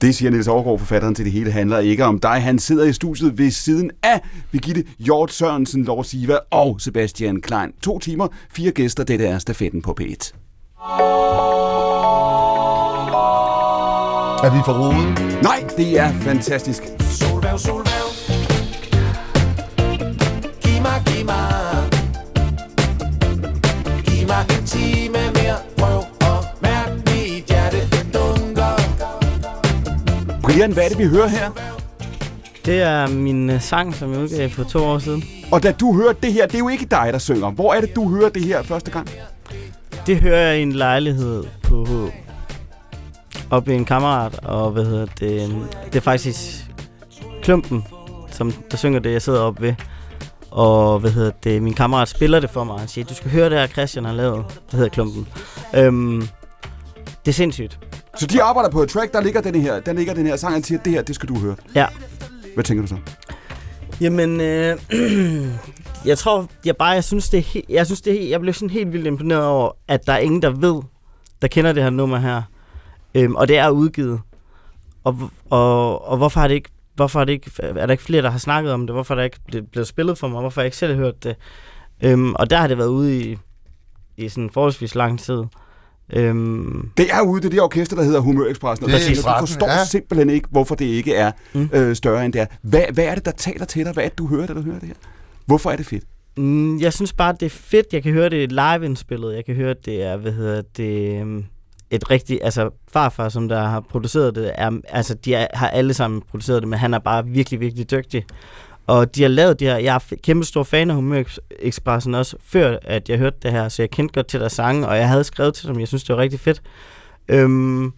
Det siger Niels Overgaard, forfatteren til det hele, handler ikke om dig. Han sidder i studiet ved siden af Birgitte Hjort Sørensen, Lord Siva og Sebastian Klein. To timer, fire gæster, det er stafetten på P1. Er vi for roden? Nej, det er fantastisk. Solværv, solværv. Giv mig en time mere. Prøv at mærke mit hjerte, dunker. Brian, hvad er det, vi hører her? Det er min øh, sang, som jeg udgav for to år siden. Og da du hører det her, det er jo ikke dig, der synger. Hvor er det, du hører det her første gang? Det hører jeg i en lejlighed på op i en kammerat, og hvad hedder det, det er faktisk Klumpen, som der synger det, jeg sidder op ved. Og hvad hedder det, min kammerat spiller det for mig, han siger, du skal høre det her, Christian har lavet, det hedder Klumpen. Øhm, det er sindssygt. Så de arbejder på et track, der ligger den her, der ligger den her sang, og siger, det her, det skal du høre. Ja. Hvad tænker du så? Jamen, øh, jeg tror, jeg bare, jeg synes, det er, jeg synes, det er, jeg blev sådan helt vildt imponeret over, at der er ingen, der ved, der kender det her nummer her. Øhm, og det er udgivet. Og, og, og hvorfor har det ikke hvorfor er, det ikke, er der ikke flere, der har snakket om det? Hvorfor er der ikke blevet, spillet for mig? Hvorfor har jeg ikke selv hørt det? Øhm, og der har det været ude i, i sådan forholdsvis lang tid. Øhm, det er ude, det er det orkester, der hedder Humør Express. Og det er du forstår ja. simpelthen ikke, hvorfor det ikke er mm. øh, større end det er. Hvad, hvad er det, der taler til dig? Hvad er det, du hører, da du hører det her? Hvorfor er det fedt? Mm, jeg synes bare, det er fedt. Jeg kan høre det live-indspillet. Jeg kan høre, det er, hvad hedder det... Øhm, et rigtigt, altså farfar, som der har produceret det, er, altså de er, har alle sammen produceret det, men han er bare virkelig, virkelig dygtig. Og de har lavet det her, jeg er kæmpe stor fan af Humør Expressen også, før at jeg hørte det her, så jeg kendte godt til deres sange, og jeg havde skrevet til dem, jeg synes, det var rigtig fedt. Øhm,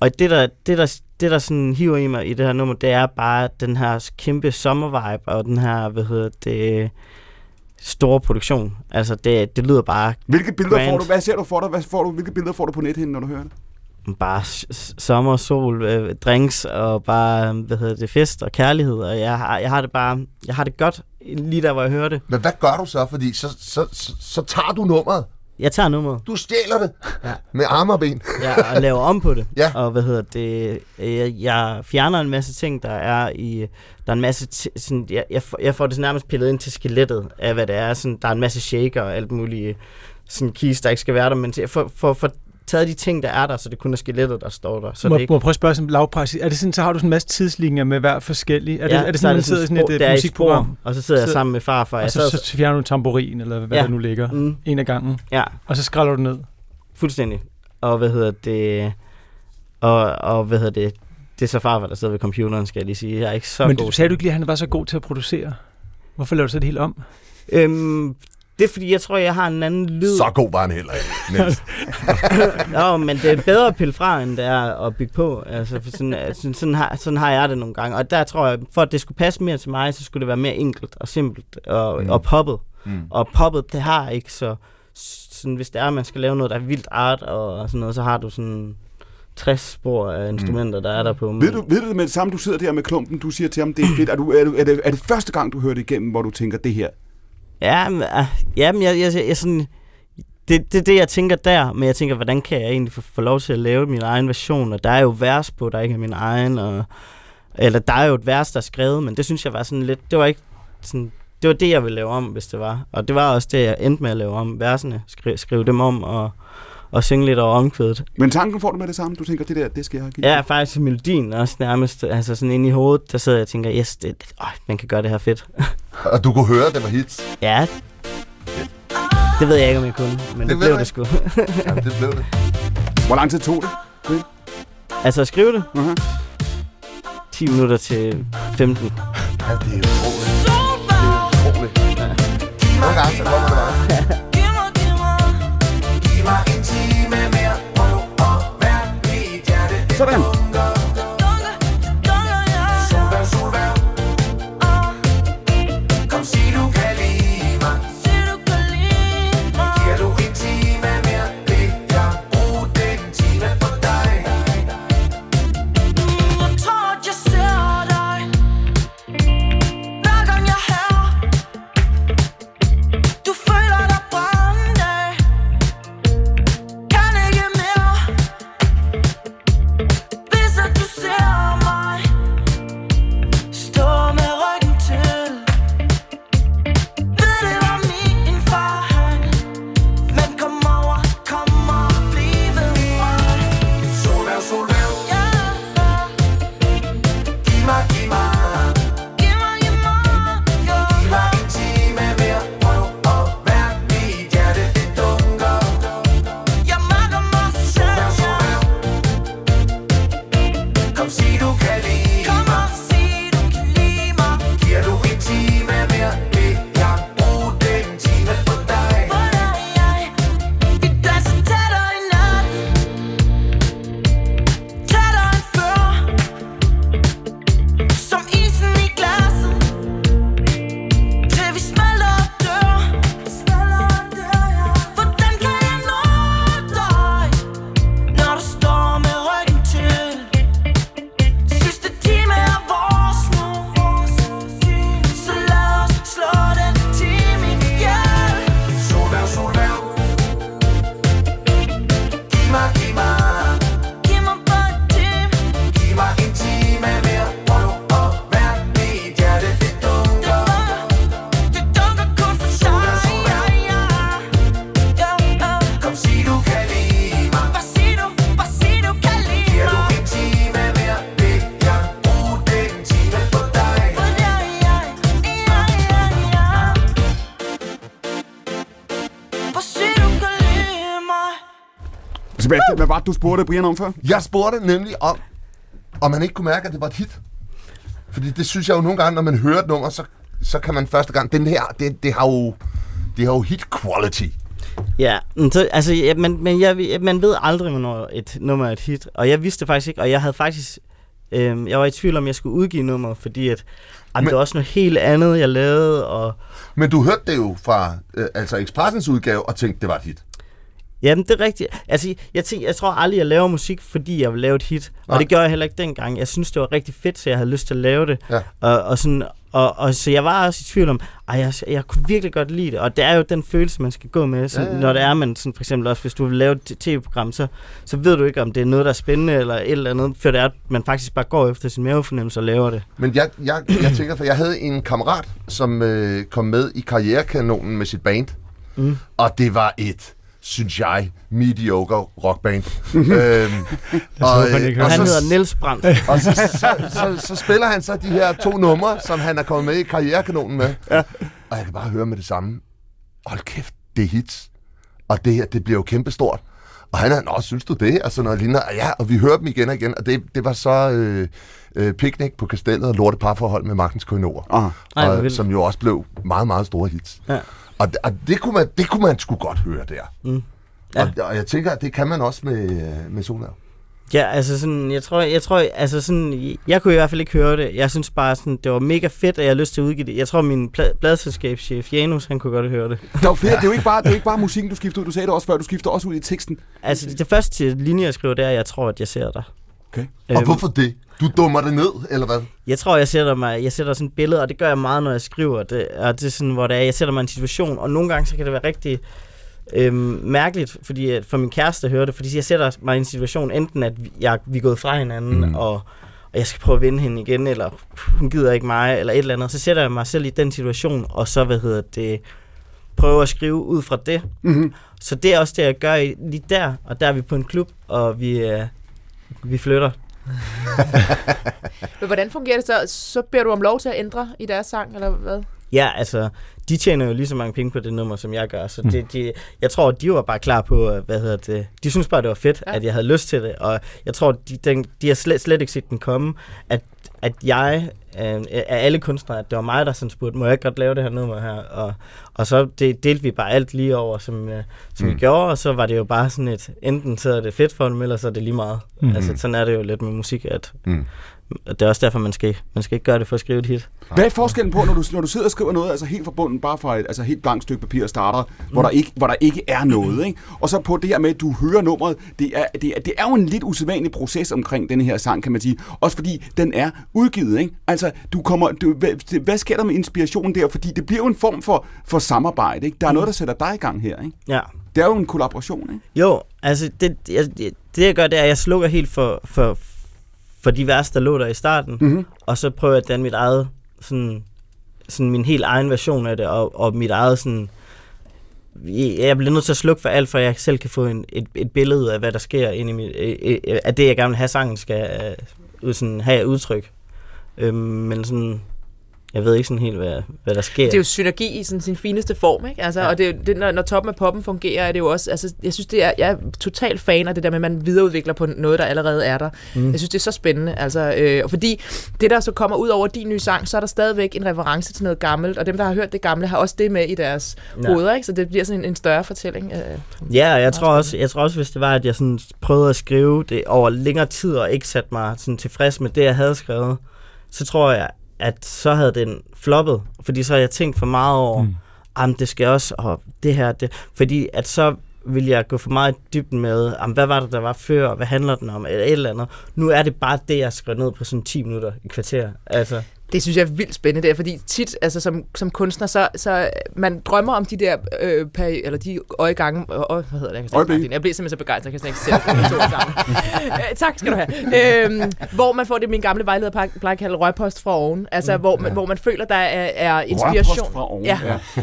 og det der, det, der, det, der sådan hiver i mig i det her nummer, det er bare den her kæmpe sommervibe, og den her, hvad hedder det, store produktion. Altså, det, det lyder bare Hvilke billeder grand. får du? Hvad ser du for dig? Hvad får du? Hvilke billeder får du på nettet, når du hører det? Bare sommer, sol, øh, drinks og bare, hvad hedder det, fest og kærlighed. Og jeg har, jeg har det bare, jeg har det godt lige der, hvor jeg hører det. Men hvad gør du så? Fordi så, så, så, så tager du nummeret. Jeg tager nummeret. Du stjæler det ja. med arme og ben. ja, og laver om på det. ja. Og hvad hedder det, jeg, jeg fjerner en masse ting, der er i, der er en masse, sådan, jeg, jeg, får, jeg får det nærmest pillet ind til skelettet af, hvad det er. Sådan, der er en masse shaker og alt muligt sådan keys, der ikke skal være der, men jeg får, for, for taget de ting, der er der, så det kun er skelettet, der står der. Så må, det ikke... må jeg prøve at spørge som lavpraksis? Er det sådan, så har du sådan en masse tidslinjer med hver forskellig? Er det, ja, er det sådan, at man sidder i sådan et, et musikprogram? og så sidder jeg sammen med farfar. Og så, så, så fjerner du tamburin, eller hvad ja. der nu ligger, mm. en af gangen. Ja. Og så skræller du ned. Fuldstændig. Og hvad hedder det... Og, og hvad hedder det... Det er så farfar, der sidder ved computeren, skal jeg lige sige. Jeg er ikke så Men god. sagde du ikke lige, at han var så god til at producere? Hvorfor laver du så det helt om? Øhm, det er fordi, jeg tror, jeg har en anden lyd. Så god var han heller ikke, Nå, men det er bedre at pille fra, end det er at bygge på. Altså, for sådan, sådan, sådan, har, sådan har jeg det nogle gange. Og der tror jeg, for at det skulle passe mere til mig, så skulle det være mere enkelt og simpelt og, mm. og poppet. Mm. Og poppet, det har ikke så... Sådan, hvis det er, at man skal lave noget, der er vildt art og sådan noget, så har du sådan 60 spor af instrumenter, mm. der er der på. Ved du, ved du det med det samme, du sidder der med klumpen, du siger til ham, det er fedt. Er, du, er, du, er, det, er det første gang, du hører det igennem, hvor du tænker, det her, Ja, men, ah, ja, men jeg, jeg, jeg, jeg sådan, det er det, det, jeg tænker der, men jeg tænker, hvordan kan jeg egentlig få, få lov til at lave min egen version, og der er jo vers på, der ikke er min egen, og, eller der er jo et vers, der er skrevet, men det synes jeg var sådan lidt, det var ikke sådan, det var det, jeg ville lave om, hvis det var. Og det var også det, jeg endte med at lave om, versene, skri, skrive dem om, og, og synge lidt over omkvædet. Men tanken får du med det samme? Du tænker, det der, det skal jeg give? Ja, faktisk melodien også nærmest. Altså sådan inde i hovedet, der sidder jeg og tænker, yes, det, det, øh, man kan gøre det her fedt. og du kunne høre, det var hits? Ja. Det ved jeg ikke, om jeg kunne, men det, det blev det sgu. ja, det blev det. Hvor lang tid tog det? Okay. Altså at skrive det? Uh-huh. 10 minutter til 15. Ja, det er utroligt. Det er utroligt. Ja. Nogle gange, så kommer det bare. Sådan. Du spurgte Brian om før? Jeg spurgte nemlig om, om man ikke kunne mærke, at det var et hit. Fordi det synes jeg jo nogle gange, når man hører et nummer, så, så kan man første gang... Den her, det, det har jo, det har jo hit quality. Ja, så, altså, ja, men, men jeg, man ved aldrig, hvornår et nummer er et hit. Og jeg vidste det faktisk ikke, og jeg havde faktisk... Øh, jeg var i tvivl om, jeg skulle udgive nummer, fordi at, jamen, men, det var også noget helt andet, jeg lavede. Og, men du hørte det jo fra øh, altså Expressens udgave og tænkte, det var et hit. Jamen, det er rigtigt. Altså, jeg, tænker, jeg tror aldrig, jeg laver musik, fordi jeg vil lave et hit. Nej. Og det gør jeg heller ikke dengang. Jeg synes, det var rigtig fedt, så jeg havde lyst til at lave det. Ja. Og, og, sådan, og, og så jeg var også i tvivl om, at jeg, jeg kunne virkelig godt lide det. Og det er jo den følelse, man skal gå med. Sådan, ja, ja, ja. Når det er, man sådan, for eksempel også, hvis du vil lave et tv-program, så, så ved du ikke, om det er noget, der er spændende eller et eller andet, før det er, at man faktisk bare går efter sin mavefornemmelse og laver det. Men jeg, jeg, jeg tænker, for jeg havde en kammerat, som øh, kom med i Karrierekanonen med sit band. Mm. Og det var et synes jeg, mediocre rockband. øhm, og, og, og han hedder Niels Brandt. Og så, så, så, så, så spiller han så de her to numre, som han er kommet med i Karrierekanonen med. Ja. Og jeg kan bare høre med det samme. Hold kæft, det er hits. Og det her, det bliver jo kæmpestort. Og han er, nå, synes du det? Og sådan noget lignende. Og ja, og vi hører dem igen og igen. Og det, det var så øh, øh, Picnic på Kastellet og Lorte Parforhold med Magtens Koinor. Ah. Og, som jo også blev meget, meget store hits. Ja. Og, og det, kunne man, det kunne man sgu godt høre der. Mm. Ja. Og, og jeg tænker, at det kan man også med, med Sonar. Ja, altså sådan, jeg tror, jeg tror, altså sådan, jeg kunne i hvert fald ikke høre det. Jeg synes bare sådan, det var mega fedt, at jeg lyst til at udgive det. Jeg tror, min pl- pladselskabschef Janus, han kunne godt høre det. Det, var fedt. det er jo ikke bare, det er ikke bare musikken, du skifter ud. Du sagde det også før, du skifter også ud i teksten. Altså, det, det første linje, jeg skriver, det er, at jeg tror, at jeg ser dig. Okay. Og øhm, hvorfor det? Du dummer det ned, eller hvad? Jeg tror, jeg sætter mig, jeg sætter sådan et billede, og det gør jeg meget, når jeg skriver. Det, og det er sådan, hvor det er, jeg sætter mig en situation, og nogle gange så kan det være rigtig øhm, mærkeligt, fordi at for min kæreste at høre det, fordi jeg sætter mig i en situation, enten at jeg, vi er gået fra hinanden, mm. og, og jeg skal prøve at vinde hende igen, eller hun gider ikke mig, eller et eller andet, så sætter jeg mig selv i den situation, og så, hvad hedder det, prøver at skrive ud fra det. Mm-hmm. Så det er også det, jeg gør lige der, og der er vi på en klub, og vi, øh, vi flytter. Men hvordan fungerer det så? Så beder du om lov til at ændre i deres sang, eller hvad? Ja, altså, de tjener jo lige så mange penge på det nummer, som jeg gør. Så det, mm. de, jeg tror, de var bare klar på, hvad hedder det, de synes bare, det var fedt, ja. at jeg havde lyst til det. Og jeg tror, de, den, de har slet, slet ikke set den komme, at, at jeg øh, af alle kunstnere, at det var mig, der sådan spurgte, må jeg godt lave det her nummer her? Og, og så det, delte vi bare alt lige over, som, øh, som mm. vi gjorde, og så var det jo bare sådan et, enten så er det fedt for dem, eller så er det lige meget. Mm. Altså sådan er det jo lidt med musik, at mm det er også derfor, man skal, man skal ikke gøre det for at skrive et hit. Hvad er forskellen på, når du, når du sidder og skriver noget, altså helt forbundet bare fra et altså helt blankt stykke papir og starter, mm. hvor, der ikke, hvor der ikke er noget, ikke? og så på det her med, at du hører nummeret, det er, det, er, det er jo en lidt usædvanlig proces omkring den her sang, kan man sige, også fordi den er udgivet. Ikke? Altså, du kommer, du, hvad, hvad sker der med inspirationen der? Fordi det bliver jo en form for, for samarbejde. Ikke? Der er mm. noget, der sætter dig i gang her. Ikke? Ja. Det er jo en kollaboration, ikke? Jo, altså det, jeg, det jeg gør, det er, at jeg slukker helt for, for, for de vers, der lå der i starten, mm-hmm. og så prøver jeg at danne mit eget, sådan, sådan min helt egen version af det, og, og mit eget sådan, jeg bliver nødt til at slukke for alt, for jeg selv kan få en, et, et billede af, hvad der sker ind i mit, af det, jeg gerne vil have, sangen skal uh, sådan, have udtryk. Øhm, men sådan, jeg ved ikke sådan helt, hvad, hvad der sker. Det er jo synergi i sådan sin fineste form, ikke? Altså, ja. Og det, det, når, når toppen af poppen fungerer, er det jo også, altså, jeg synes, det er, jeg er totalt fan af det der med, at man videreudvikler på noget, der allerede er der. Mm. Jeg synes, det er så spændende, altså, øh, fordi det, der så kommer ud over din nye sang, så er der stadigvæk en reference til noget gammelt, og dem, der har hørt det gamle, har også det med i deres ja. hoveder, ikke? Så det bliver sådan en, en større fortælling. Øh, ja, jeg tror, også, jeg tror også, hvis det var, at jeg sådan prøvede at skrive det over længere tid, og ikke satte mig sådan tilfreds med det, jeg havde skrevet, så tror jeg, at så havde den floppet, fordi så har jeg tænkt for meget over, mm. jamen det skal også, og det her, det, fordi at så vil jeg gå for meget i dybden med, jamen, hvad var det, der var før, og hvad handler den om, eller et eller andet. Nu er det bare det, jeg skriver ned på sådan 10 minutter i kvarter. Altså. Det synes jeg er vildt spændende der, fordi tit, altså som, som kunstner, så, så man drømmer om de der, øh, peri- eller de øjegange, øh, hvad hedder det? Jeg, kan jeg bliver simpelthen så begejstret, jeg kan slet ikke sætte to sammen. øh, tak skal du have. Øh, hvor man får det, min gamle vejleder plejer kalde røgpost fra oven, altså mm, hvor, man, ja. hvor man føler, der er, er inspiration. Røgpost fra oven, ja.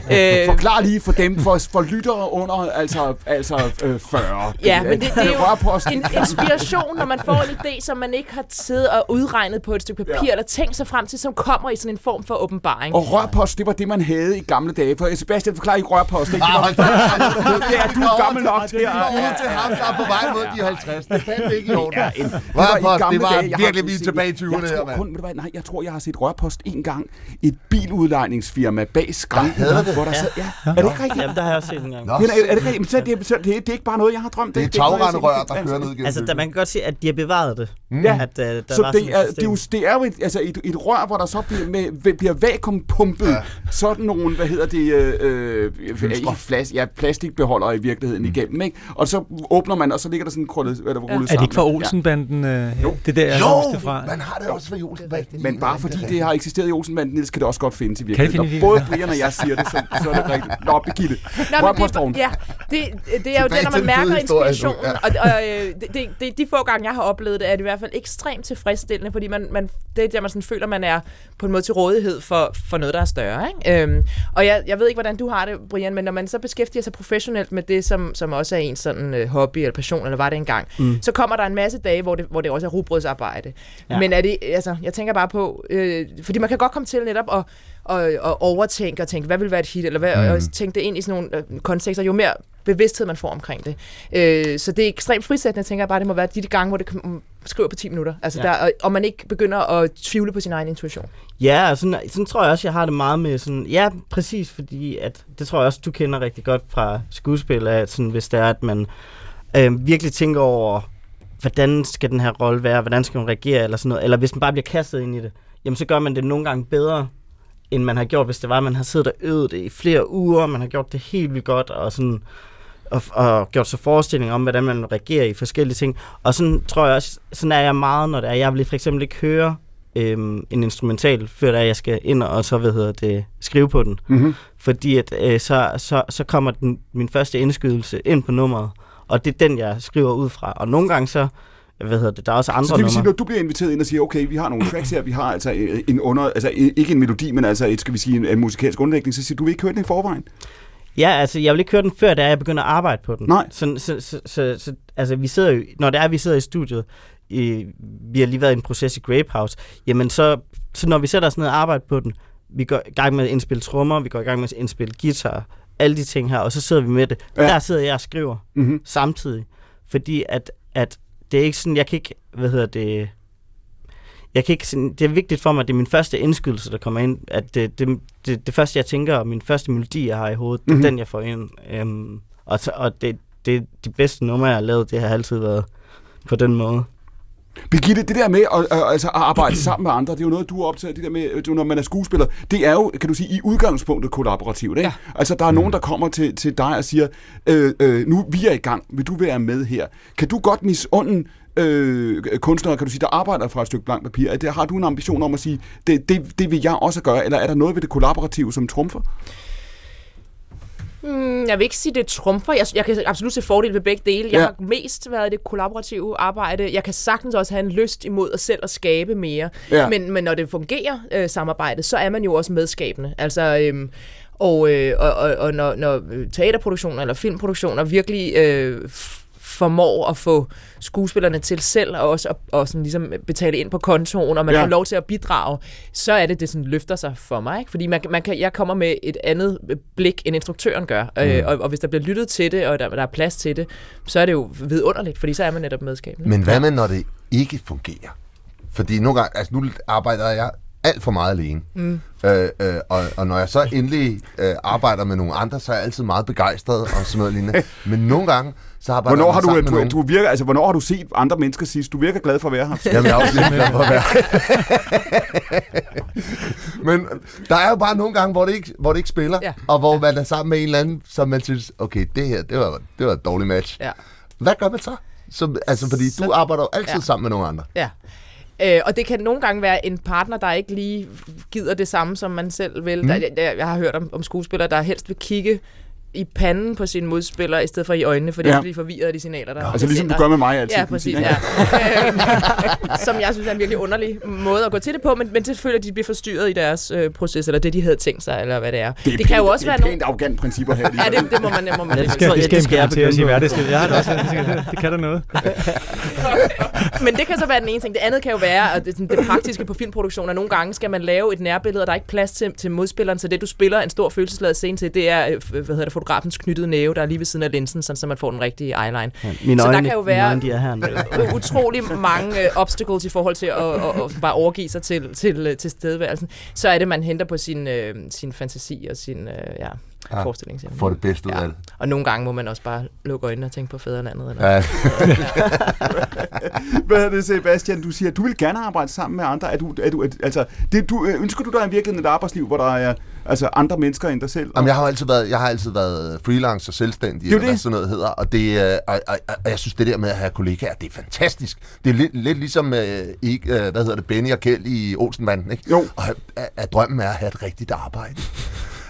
ja. Øh, Forklar lige for dem, for, for lyttere under altså, altså øh, 40. Ja, men det, det er jo en inspiration, når man får en idé, som man ikke har siddet og udregnet på et stykke papir, ja. eller tænkt sig frem til, som kommer i sådan en form for åbenbaring. Og rørpost, det var det, man havde i gamle dage. For Sebastian, forklarer ikke rørpost. Ikke? Det, var, det er du er gammel nok til at... Det er til ham, der er på vej mod de 50. Det fandt ikke i orden. Rørpost, det var virkelig vi tilbage i 20'erne her, mand. Nej, jeg tror, jeg har set rørpost en gang. Et biludlejningsfirma bag skranken. Der havde det. Hvor der sad, ja. Er det ikke rigtigt? Jamen, der har jeg også set en gang. Er, er det rigtigt? Så det, det, det, er ikke bare noget, jeg har drømt. Det er tagrende rør, der kører ned igennem. Altså, man kan godt se, at de har bevaret det. Ja, så det er, det er jo et, altså et, et rør, hvor der så bliver, med, bliver vakuumpumpet ja. sådan nogle, hvad hedder det, øh, øh, flas, ja, plastikbeholdere i virkeligheden mm. igennem, ikke? Og så åbner man, og så ligger der sådan krøllet, hvad der rullet ja. sammen. Er det ikke fra Olsenbanden? Ja. Øh, jo. Det der, jeg jo, det fra. man har det også fra Olsenbanden. Men bare fordi det har eksisteret i Olsenbanden, det skal det også godt findes i virkeligheden. Kan det Både Brian og jeg siger det, så, så er det rigtigt. Nå, Birgitte. Nå, det, ja, det, det er jo det, når man mærker inspirationen. Og, og øh, det, det, de få gange, jeg har oplevet det, er det i hvert fald ekstremt tilfredsstillende, fordi man, man, det er der, man sådan føler, man er på en måde til rådighed for, for noget, der er større. Ikke? Øhm, og jeg, jeg ved ikke, hvordan du har det, Brian, men når man så beskæftiger sig professionelt med det, som, som også er en sådan uh, hobby eller passion, eller var det engang, mm. så kommer der en masse dage, hvor det, hvor det også er rugbrødsarbejde. Ja. Men er det, altså, jeg tænker bare på, øh, fordi man kan godt komme til netop at og, og overtænke og tænke, hvad vil være et hit, eller hvad, mm. og tænke det ind i sådan nogle øh, kontekster, jo mere bevidsthed man får omkring det. Øh, så det er ekstremt frisættende, jeg tænker bare, det må være de gange, hvor det kan, skriver på 10 minutter, altså ja. der, og, og man ikke begynder at tvivle på sin egen intuition. Ja, og sådan, sådan tror jeg også, jeg har det meget med sådan, ja, præcis, fordi at, det tror jeg også, du kender rigtig godt fra skuespil, at sådan, hvis det er, at man øh, virkelig tænker over, hvordan skal den her rolle være, hvordan skal man reagere, eller sådan noget, eller hvis man bare bliver kastet ind i det, jamen så gør man det nogle gange bedre, end man har gjort, hvis det var, at man har siddet og øvet det i flere uger, man har gjort det helt vildt godt, og sådan og, og gjort sig forestilling om, hvordan man reagerer i forskellige ting. Og sådan tror jeg også, sådan er jeg meget, når det er, jeg vil for eksempel ikke høre øhm, en instrumental, før jeg skal ind og så hvad hedder det, skrive på den. Mm-hmm. Fordi at, øh, så, så, så kommer den, min første indskydelse ind på nummeret, og det er den, jeg skriver ud fra. Og nogle gange så, hvad hedder det, der er også andre Så det vil sige, når du bliver inviteret ind og siger, okay, vi har nogle tracks her, vi har altså en under, altså ikke en melodi, men altså et, skal vi sige, en, en musikalsk grundlægning, så siger du, vil ikke høre den i forvejen? Ja, altså, jeg vil ikke høre den før, da jeg begynder at arbejde på den. Nej. Så, så, så, så, så altså, vi sidder jo, når det er, vi sidder i studiet, i, vi har lige været i en proces i Grape House, jamen så, så når vi sætter os ned og arbejder på den, vi går i gang med at indspille trommer, vi går i gang med at indspille guitar, alle de ting her, og så sidder vi med det. Ja. Der sidder jeg og skriver mm-hmm. samtidig. Fordi at, at det er ikke sådan, jeg kan ikke, hvad hedder det, jeg kan ikke, det er vigtigt for mig, at det er min første indskydelse, der kommer ind, at det, det, det, det første, jeg tænker, og min første melodi, jeg har i hovedet, mm-hmm. det er mhm. den, jeg får ind. Um, og og det, det, de bedste numre, jeg har lavet, det har altid været på den måde. Birgitte, det der med at, altså at arbejde sammen med andre, det er jo noget, du er optaget det der med, det når man er skuespiller, det er jo, kan du sige, i udgangspunktet kollaborativt. Ikke? Ja. Altså, der er nogen, der kommer til, til dig og siger, øh, øh, nu vi er i gang, vil du være med her? Kan du godt misunde øh, kunstnere, kan du sige, der arbejder fra et stykke blank papir? Det, har du en ambition om at sige, det, det, det vil jeg også gøre, eller er der noget ved det kollaborative, som trumfer? Mm, jeg vil ikke sige, det trumfer. Jeg, jeg kan absolut se fordele ved begge dele. Jeg ja. har mest været i det kollaborative arbejde. Jeg kan sagtens også have en lyst imod at selv at skabe mere. Ja. Men, men når det fungerer, øh, samarbejdet, så er man jo også medskabende. Altså... Øh, og, øh, og, og, og når, når teaterproduktioner eller filmproduktioner virkelig øh, formår at få skuespillerne til selv og også at og sådan ligesom betale ind på kontoen, og man ja. får lov til at bidrage, så er det, det sådan løfter sig for mig. Ikke? Fordi man, man kan, jeg kommer med et andet blik, end instruktøren gør. Øh, mm. Øh, og, og hvis der bliver lyttet til det, og der, der er plads til det, så er det jo vidunderligt, fordi så er man netop medskabende. Men hvad med, når det ikke fungerer? Fordi nogle gange, altså nu arbejder jeg alt for meget alene. Mm. Øh, øh, og, og når jeg så endelig øh, arbejder med nogle andre, så er jeg altid meget begejstret og sådan noget lignende. Men nogle gange, så arbejder hvornår har du, du, du virker, altså, hvornår har du set andre mennesker sidst? Du virker glad for at være her. Jamen, jeg er også lidt glad for at være Men der er jo bare nogle gange, hvor det ikke, hvor det ikke spiller, ja. og hvor man er sammen med en eller anden, som man synes, okay, det her, det var, det var et dårligt match. Ja. Hvad gør man så? så altså, fordi så, du arbejder jo altid ja. sammen med nogle andre. Ja. Øh, og det kan nogle gange være en partner, der ikke lige gider det samme, som man selv vil. Mm. Der, der, jeg har hørt om, om skuespillere, der helst vil kigge i panden på sine modspiller, i stedet for i øjnene, for det ja. bliver forvirret af de signaler, der ja. Altså ligesom du gør med mig altid. Ja, præcis. Ja. Øhm, som jeg synes er en virkelig underlig måde at gå til det på, men, men selvfølgelig, at de bliver forstyrret i deres øh, proces, eller det, de havde tænkt sig, eller hvad det er. Det, er det pænt, kan jo også det er være pænt nogle... arrogant principper her. ja, det, det må man, må man ja, det skal, det skal, det skal jeg til at sige hverdagsliv. Jeg har det også. Det kan der noget. men det kan så være den ene ting. Det andet kan jo være, at det, sådan, det praktiske på filmproduktioner. Nogle gange skal man lave et nærbillede, og der er ikke plads til, til modspilleren, så det du spiller en stor følelsesladet scene til, det er øh, hvad hedder det, fotografens knyttede næve, der er lige ved siden af linsen, sådan, så man får den rigtige eyeline. Ja, mine så øjne, der kan jo være øjne, de er her utrolig mange uh, obstacles i forhold til at, at, at bare overgive sig til, til, øh, til stedværelsen. Så er det, man henter på sin, uh, sin fantasi og sin uh, ja, ja, forestillingsevne. For det bedste ud ja. af det. Og nogle gange må man også bare lukke øjnene og tænke på fædrelandet. Eller ja. Hvad er det, Sebastian? Du siger, at du vil gerne arbejde sammen med andre. Er du, er du, altså, det, du, ønsker du dig i virkeligheden et arbejdsliv, hvor der er altså andre mennesker end dig selv? Jamen, jeg har altid været, jeg har altid været freelance og selvstændig, det eller det. hvad sådan noget hedder. Og, det, og, og, og, jeg synes, det der med at have kollegaer, det er fantastisk. Det er lidt, lidt ligesom, øh, ikke, øh, hvad hedder det, Benny og Kjeld i Olsenbanden, ikke? Jo. Og at, at drømmen er at have et rigtigt arbejde.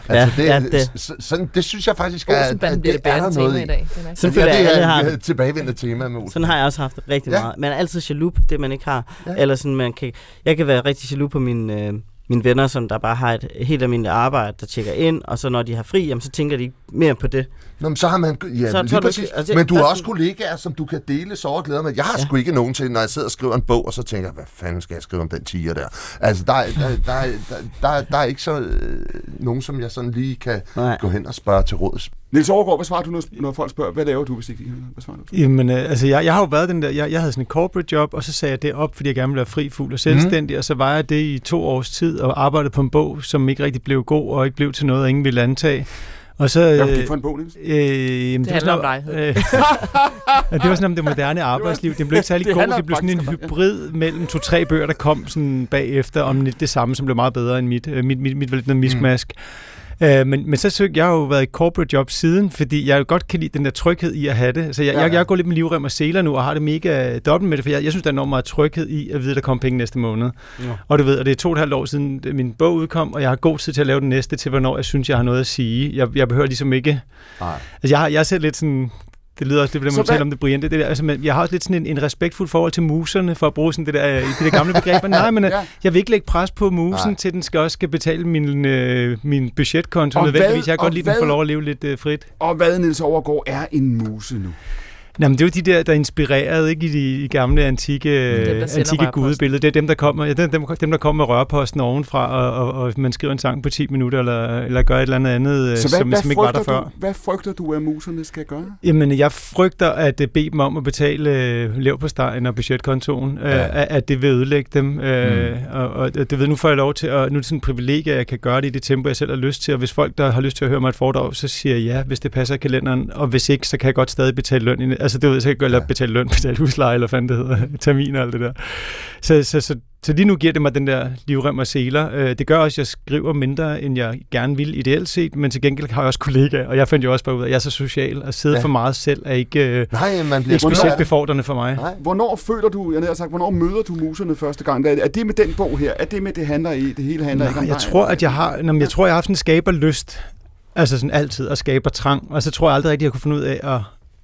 Altså, ja, det, ja, det. Sådan, det synes jeg faktisk er, at, at det er der noget i. i dag. Sådan føler jeg, alle har tilbagevendende tema med Sådan har jeg også haft rigtig ja. meget. Man er altid jaloux på det, man ikke har. Ja. Eller sådan, man kan, jeg kan være rigtig jaloux på min, øh, mine venner, som der bare har et helt almindeligt arbejde, der tjekker ind, og så når de har fri, jamen, så tænker de mere på det. Nå, men så har man... Ja, så, lige præcis. Du, altså, men du har også kollegaer, som du kan dele så og glæder med. Jeg har ja. sgu ikke nogen til, når jeg sidder og skriver en bog, og så tænker jeg, hvad fanden skal jeg skrive om den tiger der? Altså, der, der, der, der, der, der er ikke så øh, nogen, som jeg sådan lige kan Nej. gå hen og spørge til råds. Niels Overgaard, hvad svarer du, når, når folk spørger, hvad laver du, hvis ikke hvad svarer du? Jamen, øh, altså, jeg, jeg har jo været den der, jeg, jeg havde sådan en corporate job, og så sagde jeg det op, fordi jeg gerne ville være fri, fuld og selvstændig, mm. og så var jeg det i to års tid, og arbejdede på en bog, som ikke rigtig blev god, og ikke blev til noget, og ingen ville antage. Og så, Hvad var det for en bog, Niels? Øh, jamen, det, det handler om dig. Øh, det var sådan om det moderne arbejdsliv. Det blev ikke særlig god. Det blev sådan en hybrid mellem to-tre bøger, der kom sådan bagefter om det samme, som blev meget bedre end mit. Øh, mit, mit, mit, mit, mit miskmask. Mm. Øh, men, men så søgte jeg har jo været i corporate job siden, fordi jeg godt kan lide den der tryghed i at have det. Så jeg, ja, jeg, jeg går lidt med livrem og seler nu, og har det mega dobbelt med det, for jeg, jeg synes, der er enormt meget tryghed i at vide, at der kommer penge næste måned. Ja. Og du ved, at det er to og et halvt år siden min bog udkom, og jeg har god tid til at lave den næste, til hvornår jeg synes, jeg har noget at sige. Jeg, jeg behøver ligesom ikke... Nej. Altså, jeg, har, jeg er selv lidt sådan det lyder også lidt, hvordan man taler om det, Brian. Det, det der, altså, men jeg har også lidt sådan en, en respektfuld forhold til muserne, for at bruge sådan det der, det der gamle begreb. Men nej, men ja. jeg vil ikke lægge pres på musen, nej. til den skal også skal betale min, øh, min budgetkonto og nødvendigvis. Jeg kan godt lide, at den får lov at leve lidt øh, frit. Og hvad, Niels Overgaard, er en muse nu? Jamen, det er jo de der, der inspirerede ikke, i de i gamle antikke, dem, antikke gudebilleder. Det er dem, der kommer, ja, dem, dem, der kommer med rørposten ovenfra, og, og, og, man skriver en sang på 10 minutter, eller, eller gør et eller andet andet, Så hvad, som, hvad som ikke var der før. Du, hvad frygter du, at muserne skal gøre? Jamen, jeg frygter at bede dem om at betale øh, lev på stegen og budgetkontoen, øh, ja. at, at det vil ødelægge dem. Mm. Øh, og, og det ved nu får jeg lov til, og nu er det sådan en privilegie, at jeg kan gøre det i det tempo, jeg selv har lyst til, og hvis folk, der har lyst til at høre mig et foredrag, så siger jeg ja, hvis det passer i kalenderen, og hvis ikke, så kan jeg godt stadig betale løn. Altså, det ved, så kan jeg ja. betale løn, betale husleje, eller hvad det hedder, termin og alt det der. Så, så, så, så lige nu giver det mig den der livrem og seler. Øh, det gør også, at jeg skriver mindre, end jeg gerne vil ideelt set, men til gengæld har jeg også kollegaer, og jeg fandt jo også bare ud af, at jeg er så social, og sidde ja. for meget selv er ikke, øh, Nej, man bliver ikke specielt befordrende for mig. Nej. Hvornår føler du, jeg har sagt, hvornår møder du muserne første gang? Er det med den bog her? Er det med, det handler i? Det hele handler Nej, ikke om jeg dig? tror, at jeg har, jeg tror, jeg har haft en skaberlyst, altså sådan altid, at skaber trang, og så tror jeg aldrig rigtig, jeg kunne finde ud af at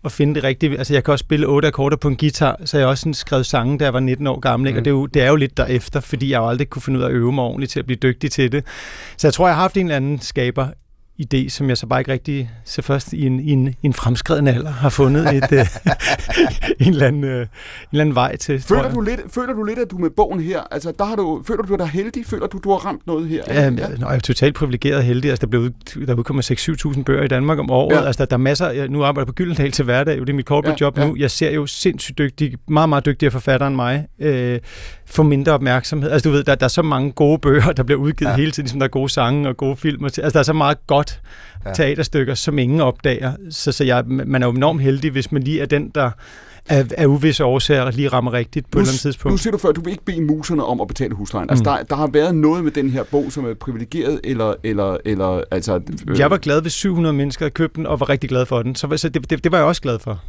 at finde det rigtige. Altså, jeg kan også spille otte akkorder på en guitar, så jeg også sådan skrevet sange, da jeg var 19 år gammel, mm. og det er, jo, det er jo lidt derefter, fordi jeg jo aldrig kunne finde ud af at øve mig ordentligt til at blive dygtig til det. Så jeg tror, jeg har haft en eller anden skaber idé, som jeg så bare ikke rigtig så først i en, i en, i en fremskreden alder har fundet et, øh, en, eller anden, øh, en eller anden vej til. Føler du, lidt, føler du lidt, at du med bogen her, altså der har du, føler du dig heldig? Føler du, du har ramt noget her? Ja, ja. Nå, jeg er totalt privilegeret og heldig. Altså, der, blev, der udkommer 6-7.000 bøger i Danmark om året. Ja. Altså, der, der er masser, jeg nu arbejder på Gyldendal til hverdag, det er mit corporate ja, job ja. nu. Jeg ser jo sindssygt dygtig, meget, meget dygtigere forfatter end mig, øh, få mindre opmærksomhed. Altså, du ved, der, der er så mange gode bøger, der bliver udgivet ja. hele tiden, ligesom der er gode sange og gode film. Altså, der er så meget godt ja. teaterstykker, som ingen opdager. Så, så jeg, man er jo enormt heldig, hvis man lige er den, der af, af uvisse årsager lige rammer rigtigt på nu, et eller andet tidspunkt. Nu siger du før, at du vil ikke bede muserne om at betale huslejen. Altså, mm. der, der har været noget med den her bog, som er privilegeret, eller... eller, eller altså, øh... Jeg var glad, hvis 700 mennesker købte den, og var rigtig glad for den. Så, så det, det, det var jeg også glad for.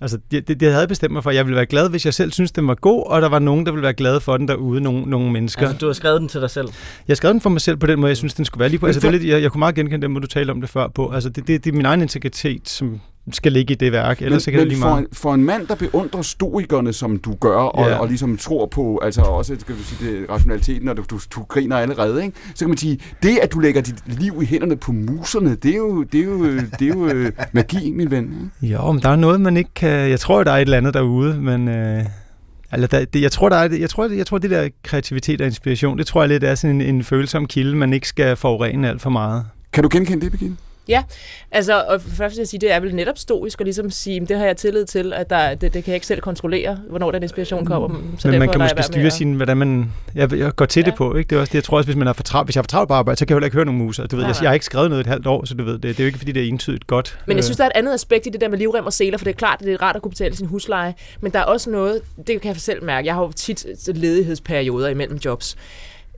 Altså, det, det, det havde jeg bestemt mig for. Jeg ville være glad, hvis jeg selv synes, den var god, og der var nogen, der ville være glade for den derude, nogle, nogle mennesker. Altså, du har skrevet den til dig selv? Jeg har skrevet den for mig selv på den måde, jeg synes, den skulle være lige på. Altså, det er lidt, jeg, jeg kunne meget genkende den måde, du talte om det før på. Altså, det, det, det er min egen integritet, som, skal ligge i det værk, ellers men, så kan men det lige for, en, for en mand, der beundrer stoikerne, som du gør, og, ja. og ligesom tror på, altså også skal vi sige, det, rationaliteten, og du, du, du griner allerede, ikke? så kan man sige, det at du lægger dit liv i hænderne på muserne, det er jo, det er jo, det er jo øh, magi, min ven. Ikke? Jo, men der er noget, man ikke kan... Jeg tror, der er et eller andet derude, men... Øh Altså, der, det, jeg tror, der er, jeg tror, jeg tror, det der kreativitet og inspiration, det tror jeg lidt er sådan en, en følsom kilde, man ikke skal forurene alt for meget. Kan du genkende det, Birgitte? Ja, altså, og først vil jeg sige, det er vel netop stoisk at ligesom sige, det har jeg tillid til, at der, det, det kan jeg ikke selv kontrollere, hvornår den inspiration kommer. Mm. Så Men man kan måske styre sin, hvordan man jeg, jeg går til ja. det på, ikke? Det er også det, jeg tror også, hvis man er for travlt, hvis jeg er for travlt på arbejde, så kan jeg heller ikke høre nogen muser. Du ved, jeg, jeg, har ikke skrevet noget et halvt år, så du ved, det, det er jo ikke fordi, det er entydigt godt. Men jeg synes, der er et andet aspekt i det der med livrem og seler, for det er klart, at det er rart at kunne betale sin husleje, men der er også noget, det kan jeg selv mærke, jeg har jo tit ledighedsperioder imellem jobs,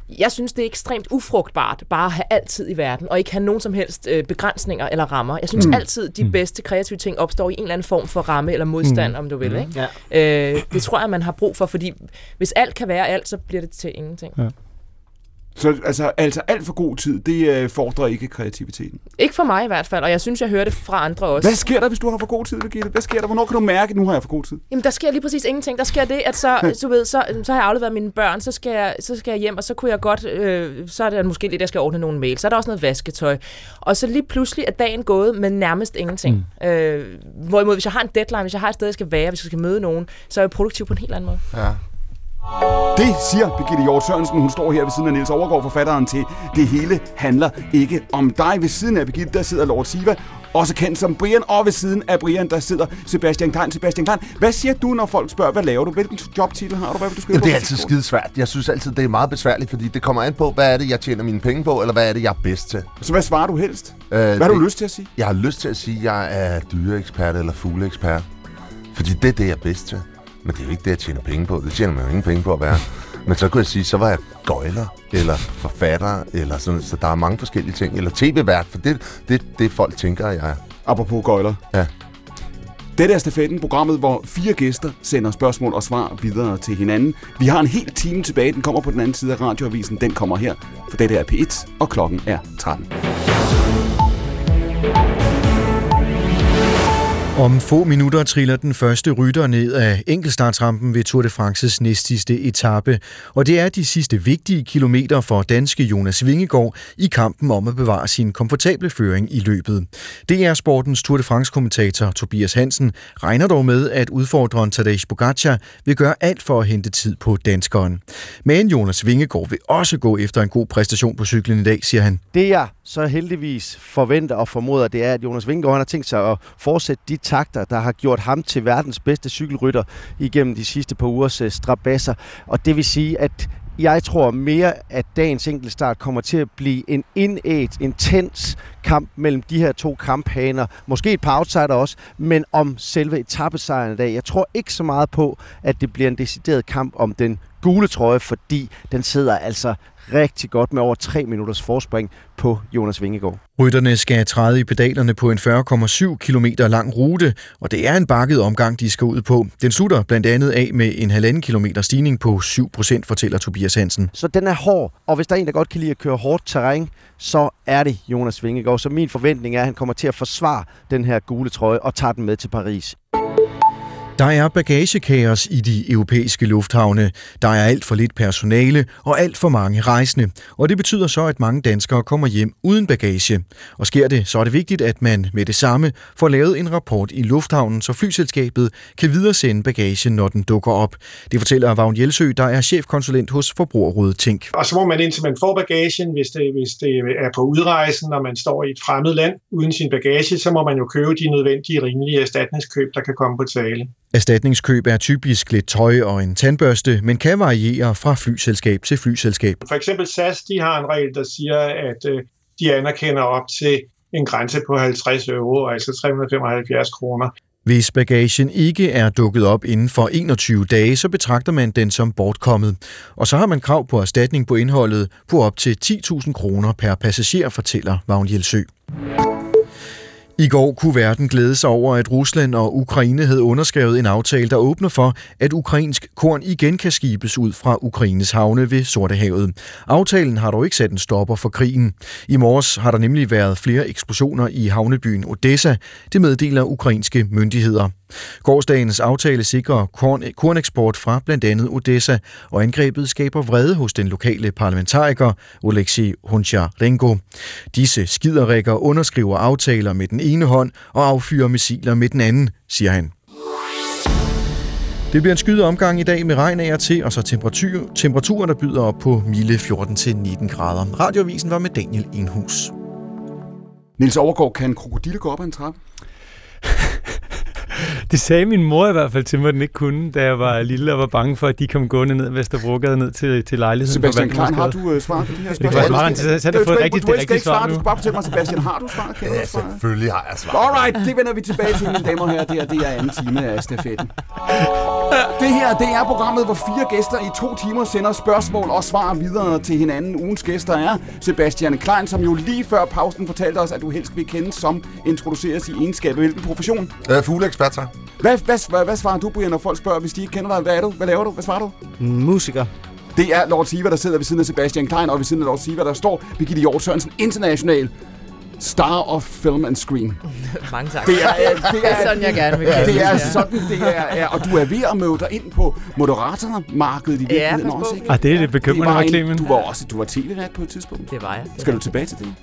jeg synes, det er ekstremt ufrugtbart bare at have altid i verden, og ikke have nogen som helst øh, begrænsninger eller rammer. Jeg synes mm. altid, de mm. bedste kreative ting opstår i en eller anden form for ramme eller modstand, mm. om du vil. Mm. Ikke? Ja. Øh, det tror jeg, man har brug for, fordi hvis alt kan være alt, så bliver det til ingenting. Ja. Så altså, altså alt for god tid, det øh, fordrer ikke kreativiteten? Ikke for mig i hvert fald, og jeg synes, jeg hører det fra andre også. Hvad sker der, hvis du har for god tid, Birgitte? Hvad sker der? Hvornår kan du mærke, at nu har jeg for god tid? Jamen, der sker lige præcis ingenting. Der sker det, at så, du ved, så, så har jeg afleveret mine børn, så skal jeg, så skal jeg hjem, og så kunne jeg godt, øh, så er det måske lidt, jeg skal ordne nogle mail. Så er der også noget vasketøj. Og så lige pludselig er dagen gået med nærmest ingenting. Mm. Øh, hvorimod, hvis jeg har en deadline, hvis jeg har et sted, jeg skal være, hvis jeg skal møde nogen, så er jeg produktiv på en helt anden måde. Ja. Det siger Birgitte Hjort Sørensen. Hun står her ved siden af Niels Overgaard, forfatteren til Det hele handler ikke om dig. Ved siden af Birgitte, der sidder Lord Siva, også kendt som Brian, og ved siden af Brian, der sidder Sebastian Klein. Sebastian Klein, hvad siger du, når folk spørger, hvad laver du? Hvilken jobtitel har du? Hvad vil du skrive Jamen, det er altid skide svært. Jeg synes altid, det er meget besværligt, fordi det kommer an på, hvad er det, jeg tjener mine penge på, eller hvad er det, jeg er bedst til. Så hvad svarer du helst? Øh, hvad har du lyst til at sige? Jeg har lyst til at sige, at jeg er dyreekspert eller fugleekspert. Fordi det er det, jeg er bedst til. Men det er jo ikke det, jeg tjener penge på. Det tjener man jo ingen penge på at være. Men så kunne jeg sige, så var jeg gøjler, eller forfatter, eller sådan, så der er mange forskellige ting. Eller tv-vært, for det, det, det folk tænker, jeg er. Apropos gøjler. Ja. Dette er Stafetten, programmet, hvor fire gæster sender spørgsmål og svar videre til hinanden. Vi har en hel time tilbage. Den kommer på den anden side af radioavisen. Den kommer her, for dette er P1, og klokken er 13. Om få minutter triller den første rytter ned af enkeltstartrampen ved Tour de France's næstsidste etape, og det er de sidste vigtige kilometer for danske Jonas Vingegaard i kampen om at bevare sin komfortable føring i løbet. DR sportens Tour de France-kommentator Tobias Hansen regner dog med, at udfordreren Tadej Pogacar vil gøre alt for at hente tid på danskeren. Men Jonas Vingegaard vil også gå efter en god præstation på cyklen i dag, siger han. Det jeg så heldigvis forventer og formoder, det er, at Jonas Vingegaard har tænkt sig at fortsætte de takter, der har gjort ham til verdens bedste cykelrytter igennem de sidste par ugers øh, strabasser. Og det vil sige, at jeg tror mere, at dagens enkeltstart kommer til at blive en indæt, intens kamp mellem de her to kamphaner. Måske et par outsider også, men om selve etappesejren i dag. Jeg tror ikke så meget på, at det bliver en decideret kamp om den gule trøje, fordi den sidder altså rigtig godt med over 3 minutters forspring på Jonas Vingegaard. Rytterne skal træde i pedalerne på en 40,7 km lang rute, og det er en bakket omgang, de skal ud på. Den slutter blandt andet af med en halvanden kilometer stigning på 7 procent, fortæller Tobias Hansen. Så den er hård, og hvis der er en, der godt kan lide at køre hårdt terræn, så er det Jonas Vingegaard. Så min forventning er, at han kommer til at forsvare den her gule trøje og tager den med til Paris. Der er bagagekaos i de europæiske lufthavne. Der er alt for lidt personale og alt for mange rejsende. Og det betyder så, at mange danskere kommer hjem uden bagage. Og sker det, så er det vigtigt, at man med det samme får lavet en rapport i lufthavnen, så flyselskabet kan videresende bagagen, når den dukker op. Det fortæller Vagn Jelsø, der er chefkonsulent hos Forbrugerrådet Tænk. Og så må man indtil man får bagagen, hvis det, hvis det er på udrejsen, når man står i et fremmed land uden sin bagage, så må man jo købe de nødvendige rimelige erstatningskøb, der kan komme på tale. Erstatningskøb er typisk lidt tøj og en tandbørste, men kan variere fra flyselskab til flyselskab. For eksempel SAS, de har en regel, der siger, at øh, de anerkender op til en grænse på 50 euro, altså 375 kroner. Hvis bagagen ikke er dukket op inden for 21 dage, så betragter man den som bortkommet. Og så har man krav på erstatning på indholdet på op til 10.000 kroner per passager, fortæller Vagn Jelsø. I går kunne verden glæde sig over, at Rusland og Ukraine havde underskrevet en aftale, der åbner for, at ukrainsk korn igen kan skibes ud fra Ukraines havne ved Sortehavet. Aftalen har dog ikke sat en stopper for krigen. I morges har der nemlig været flere eksplosioner i havnebyen Odessa, det meddeler ukrainske myndigheder. Gårdsdagens aftale sikrer korn, korneksport fra blandt andet Odessa, og angrebet skaber vrede hos den lokale parlamentariker Oleksiy Honcharenko. Disse skiderikker underskriver aftaler med den ene hånd og affyrer missiler med den anden, siger han. Det bliver en skyde omgang i dag med regn af og til, og så temperatur, temperaturer, der byder op på milde 14-19 grader. Radioavisen var med Daniel Enhus. Nils Overgaard, kan en krokodille gå op ad en trappe? Det sagde min mor i hvert fald til mig, at den ikke kunne, da jeg var lille og var bange for, at de kom gående ned Vesterbrogade ned til, til lejligheden. Sebastian Klein, har du uh, svaret på de her spørgsmål? Det var meget interessant at få et rigtigt, det rigtige svar nu. Du skal bare fortælle mig, Sebastian, har du svaret? Kan ja, selvfølgelig har jeg svaret. Alright, det vender vi tilbage til, mine damer og herrer. Det er, det er anden time af stafetten. Det her, det er programmet, hvor fire gæster i to timer sender spørgsmål og svar videre til hinanden. Ugens gæster er Sebastian Klein, som jo lige før pausen fortalte os, at du helst vil kende som introduceres i egenskab. Hvilken profession? Øh, fugleekspert, så. Hvad, hvad, hvad, hvad svarer du, Brian, når folk spørger, hvis de ikke kender dig? Hvad er du? Hvad laver du? Hvad svarer du? Musiker. Det er Lord Siva, der sidder ved siden af Sebastian Klein, og ved siden af Lord Siva, der står Birgitte Hjort Sørensen, international Star of Film and Screen. Mange tak. Det er, det er, det er sådan, jeg gerne vil Det er sådan, det er, er. Og du er ved at møde dig ind på moderatormarkedet i virkeligheden ja, også, ikke? Ah, det er det bekymrende, var en, Du var også du var tv-vært på et tidspunkt. Det var jeg. Det Skal du tilbage til det?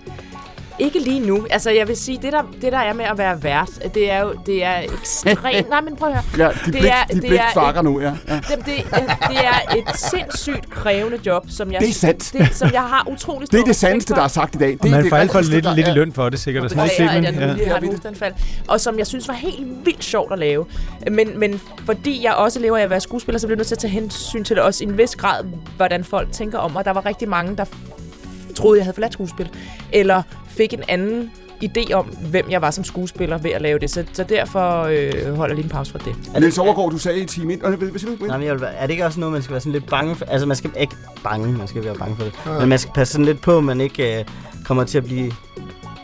Ikke lige nu. Altså, jeg vil sige, det der, det der er med at være vært, det er jo det er ekstremt... Nej, men prøv at høre. Ja, de blik, det er, de blik fakker nu, ja. ja. Det, det, det er et sindssygt krævende job, som jeg... Det er sandt. Det, som jeg har utrolig Det er det sandeste, der er sagt i dag. Det, og man det får alt for lidt, lidt i løn for det, sikkert. Og sådan noget. Ja, ja, ja. har et Og som jeg synes var helt vildt sjovt at lave. Men, men fordi jeg også lever af at være skuespiller, så bliver jeg nødt til at tage hensyn til det også i en vis grad, hvordan folk tænker om. Og der var rigtig mange, der troede, jeg havde forladt skuespil. Eller fik en anden idé om, hvem jeg var som skuespiller ved at lave det. Så, så derfor øh, holder jeg lige en pause fra det. Er Niels Overgaard, du sagde i time 1. Hvad, hvad siger du? Nej, men jeg vil, er det ikke også noget, man skal være sådan lidt bange for? Altså, man skal ikke bange, man skal være bange for det. Ja. Men man skal passe sådan lidt på, at man ikke øh, kommer til at blive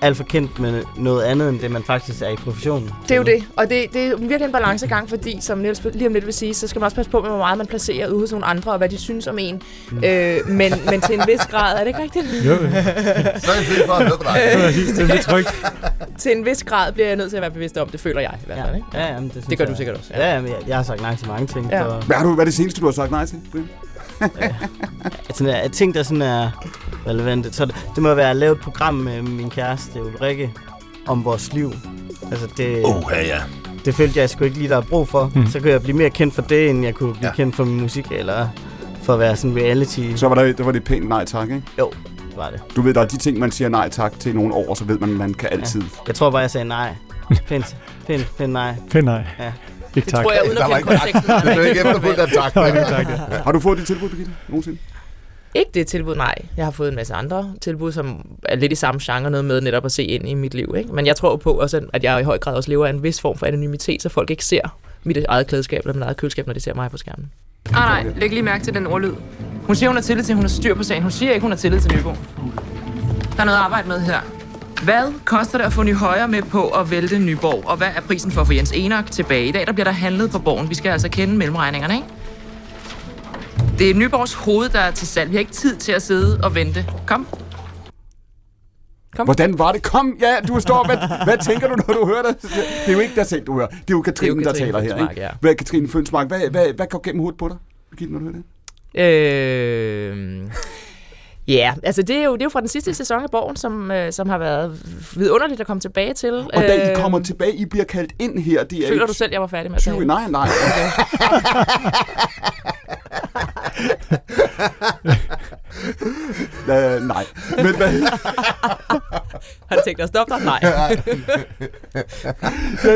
alt for kendt med noget andet, end det man faktisk er i professionen. Det er jo det, og det, det er virkelig en balancegang, fordi som Niels lige om lidt vil sige, så skal man også passe på med, hvor meget man placerer ude hos nogle andre, og hvad de synes om en. Mm. Øh, men, men til en vis grad, er det ikke rigtigt? Jo. så er det fint for at på dig. det er trygt. til en vis grad bliver jeg nødt til at være bevidst om, det føler jeg i hvert fald. Ikke? Ja, jamen, det, det gør jeg, du sikkert også. Ja, ja jamen, jeg, jeg, har sagt nej til mange ting. Ja. For... Hvad, har du, hvad er det seneste, du har sagt nej til, Brian? sådan er, ting, der sådan er relevante. Så det, det må være at lave et program med min kæreste Ulrikke om vores liv. Altså det, oh, ja, ja. det følte jeg sgu ikke lige, der er brug for. Hmm. Så kunne jeg blive mere kendt for det, end jeg kunne blive ja. kendt for min musik, eller for at være sådan reality. Så var det, det var det pænt nej tak, ikke? Jo, det var det. Du ved, der er de ting, man siger nej tak til nogle år, så ved man, man kan altid. Ja. Jeg tror bare, jeg sagde nej. Pænt, pænt, pænt nej. Pænt nej. Ja. Ikke tak. Det tror jeg, uden at kende konteksten. Du er ikke efterfuldt af tak. Har du fået dit tilbud, Birgitte, nogensinde? Ikke det tilbud, nej. Jeg har fået en masse andre tilbud, som er lidt i samme genre, noget med netop at se ind i mit liv. Ikke? Men jeg tror på også, at jeg i høj grad også lever af en vis form for anonymitet, så folk ikke ser mit eget klædeskab eller mit eget køleskab, når de ser mig på skærmen. Ah, nej, læg lige mærke til den ordlyd. Hun siger, hun har tillid til, hun har styr på sagen. Hun siger ikke, hun har tillid til Nybo. Der er noget at arbejde med her. Hvad koster det at få Ny Højre med på at vælte Nyborg? Og hvad er prisen for at få Jens Enok tilbage? I dag der bliver der handlet på borgen. Vi skal altså kende mellemregningerne, ikke? Det er Nyborgs hoved, der er til salg. Vi har ikke tid til at sidde og vente. Kom. Kom. Hvordan var det? Kom, ja, du står. Hvad, hvad tænker du, når du hører det? Det er jo ikke dig selv, du hører. Det er jo Katrine, er jo Katrine der taler her. Ikke? Ja. Hvad er Katrine Fønsmark? Hvad, hvad, hvad går gennem hovedet på dig, Birgitte, når du hører det? Øh... Ja, altså det er, jo, det er jo fra den sidste sæson af Borgen, som, øh, som har været vidunderligt at komme tilbage til. Og da I øh, kommer tilbage, I bliver kaldt ind her. Det er Føler du selv, jeg var færdig med at 20, Nej, nej. Okay. uh, nej. Men hvad... Har du tænkt dig at stoppe dig? Nej. ja,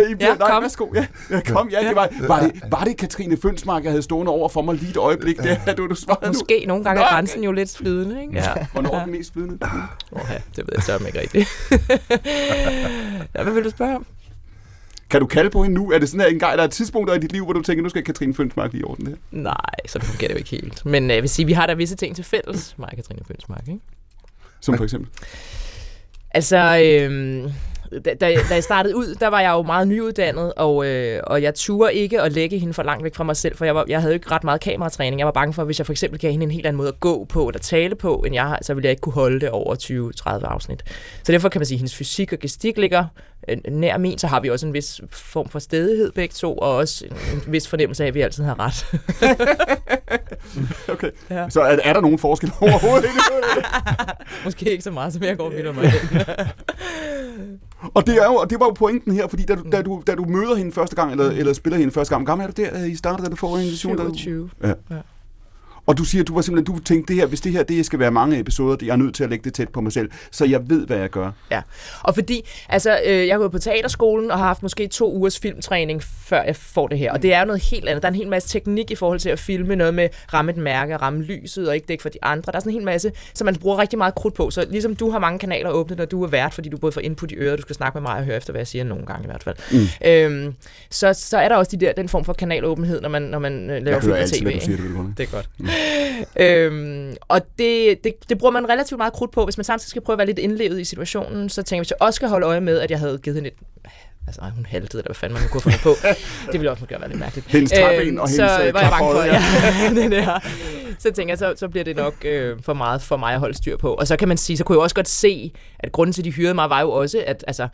I bliver, ja, nej, kom. værsgo. Ja, ja, kom, ja, det var, var, det, var det Katrine Fønsmark, jeg havde stående over for mig lige et øjeblik? Det er du, du svarede Måske nu. nogle gange er grænsen jo lidt flydende, ikke? Ja. Hvornår er den mest flydende? Oh, ja, det ved jeg så ikke rigtigt. ja, hvad vil du spørge om? Kan du kalde på hende nu? Er det sådan her en gang, der er tidspunkter i dit liv, hvor du tænker, nu skal Katrine Fønsmark lige orden det her? Nej, så fungerer det jo ikke helt. Men øh, jeg vil sige, vi har da visse ting til fælles, mig og Katrine Fønsmark, ikke? Som for eksempel? Altså, øh, da, da, da jeg startede ud, der var jeg jo meget nyuddannet, og, øh, og jeg turde ikke at lægge hende for langt væk fra mig selv, for jeg, var, jeg havde ikke ret meget kameratræning. Jeg var bange for, at hvis jeg for eksempel gav hende en helt anden måde at gå på, eller tale på, end jeg har, så ville jeg ikke kunne holde det over 20-30 afsnit. Så derfor kan man sige, at hendes fysik og gestik ligger nær min, så har vi også en vis form for stedighed begge to, og også en, vis fornemmelse af, at vi altid har ret. okay, ja. så er, er der nogen forskel overhovedet? Måske ikke så meget, som jeg går vidt mig. Og det, er jo, det var jo pointen her, fordi da du, da du, da du møder hende første gang, eller, eller spiller hende første gang, hvor gammel er du der, I startede, da du får en invitation? 27. Ja. ja. Og du siger, du var simpelthen, du tænkte, det her, hvis det her det skal være mange episoder, det er jeg nødt til at lægge det tæt på mig selv, så jeg ved, hvad jeg gør. Ja, og fordi, altså, øh, jeg har gået på teaterskolen og har haft måske to ugers filmtræning, før jeg får det her. Og det er jo noget helt andet. Der er en hel masse teknik i forhold til at filme noget med ramme et mærke, ramme lyset og ikke dække for de andre. Der er sådan en hel masse, som man bruger rigtig meget krudt på. Så ligesom du har mange kanaler åbne, når du er vært, fordi du både får input i øret, du skal snakke med mig og høre efter, hvad jeg siger nogle gange i hvert fald. Mm. Øhm, så, så er der også de der, den form for kanalåbenhed, når man, når man øh, laver film og tv. Jeg siger, det, det er godt. Mm. Øhm, og det, det, det bruger man relativt meget krudt på. Hvis man samtidig skal prøve at være lidt indlevet i situationen, så tænker jeg, hvis jeg også skal holde øje med, at jeg havde givet hende et Altså, ej, hun haltede, eller hvad fanden man kunne finde på. det ville også måske være lidt mærkeligt. Hendes træben og hendes Så var jeg bange for, ja. det der. Så tænker jeg, så, så bliver det nok øh, for meget for mig at holde styr på. Og så kan man sige, så kunne jeg også godt se, at grunden til, at de hyrede mig, var jo også, at altså,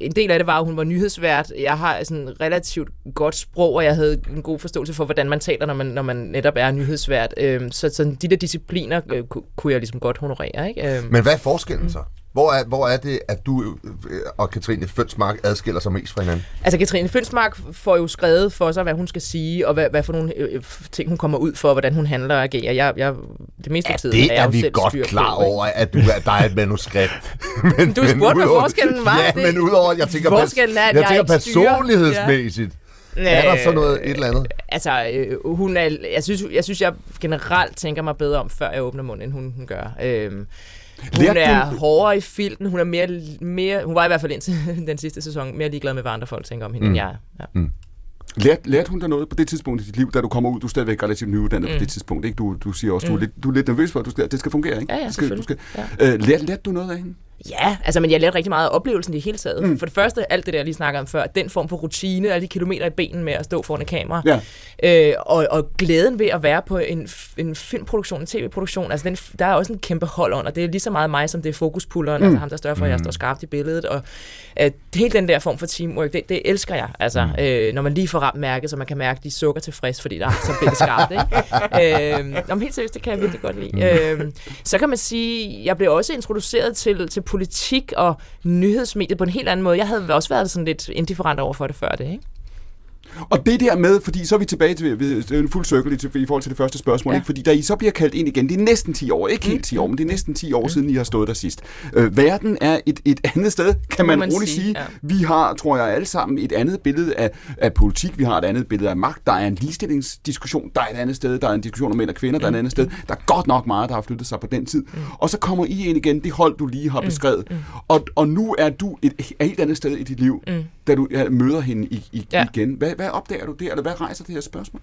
en del af det var, at hun var nyhedsvært. Jeg har sådan relativt godt sprog, og jeg havde en god forståelse for, hvordan man taler, når man, når man netop er nyhedsvært. Øh, så sådan, de der discipliner øh, kunne jeg ligesom godt honorere. Ikke? Øh. Men hvad er forskellen så? Hvor er, hvor er det, at du øh, og Katrine Fønsmark adskiller sig mest fra hinanden? Altså, Katrine Fønsmark får jo skrevet for sig, hvad hun skal sige, og hvad, hvad for nogle øh, ting, hun kommer ud for, hvordan hun handler og agerer. Jeg, jeg, det meste af tiden det er, er vi godt klar på, over, at du er, der er et manuskript. men, du spurgte, hvad forskellen var. Ja, det, men udover, jeg tænker, forskellen er, at jeg, jeg tænker personlighedsmæssigt. Ja. Er der så noget et eller andet? Altså, øh, hun er, jeg, synes, jeg synes, jeg generelt tænker mig bedre om, før jeg åbner munden, end hun, hun gør. Øh, hun Lærte er du... hårdere i filten, hun er mere, mere, hun var i hvert fald indtil den sidste sæson, mere ligeglad med, hvad andre folk tænker om hende, mm. end jeg Ja. Mm. Lærte, lærte hun der noget på det tidspunkt i dit liv, da du kommer ud? Du er stadigvæk relativt nyuddannet mm. på det tidspunkt, ikke? Du, du siger også, mm. du, er lidt, du er lidt nervøs for, at du skal, det skal fungere, ikke? Ja, ja, det skal, du skal, ja. Uh, lærte, lærte du noget af hende? Ja, altså, men jeg lærte rigtig meget af oplevelsen i det hele taget. Mm. For det første, alt det der, jeg lige snakker om før, den form for rutine, alle de kilometer i benen med at stå foran et kamera, ja. øh, og, og glæden ved at være på en, en filmproduktion, en tv-produktion, altså den, der er også en kæmpe hold under. Det er lige så meget mig, som det er fokuspulleren, mm. altså ham, der står for, at jeg mm. står skarpt i billedet, og øh, hele den der form for teamwork, det, det elsker jeg, altså, mm. øh, når man lige får ramt mærket, så man kan mærke, at de sukker tilfreds, fordi der er så billedet skarpt, ikke? øh, helt seriøst, det kan jeg virkelig godt lide. Mm. Øh, så kan man sige, jeg blev også introduceret til, til politik og nyhedsmediet på en helt anden måde. Jeg havde også været sådan lidt indifferent over for det før det, ikke? Og det der med, fordi så er vi tilbage til en fuld cirkel i, forhold til det første spørgsmål, ja. ikke? fordi da I så bliver kaldt ind igen, det er næsten 10 år, ikke helt 10 år, men det er næsten 10 år siden, I har stået der sidst. Øh, verden er et, et andet sted, kan man, man roligt sige. sige. Ja. Vi har, tror jeg, alle sammen et andet billede af, af politik, vi har et andet billede af magt, der er en ligestillingsdiskussion, der er et andet sted, der er en diskussion om mænd og kvinder, der er et andet sted. Der er godt nok meget, der har flyttet sig på den tid. Mm. Og så kommer I ind igen, det hold, du lige har mm. beskrevet. Mm. Og, og nu er du et, et helt andet sted i dit liv, mm. Da du ja, møder hende i, i, ja. igen. Hvad, hvad opdager du der? eller hvad rejser det her spørgsmål?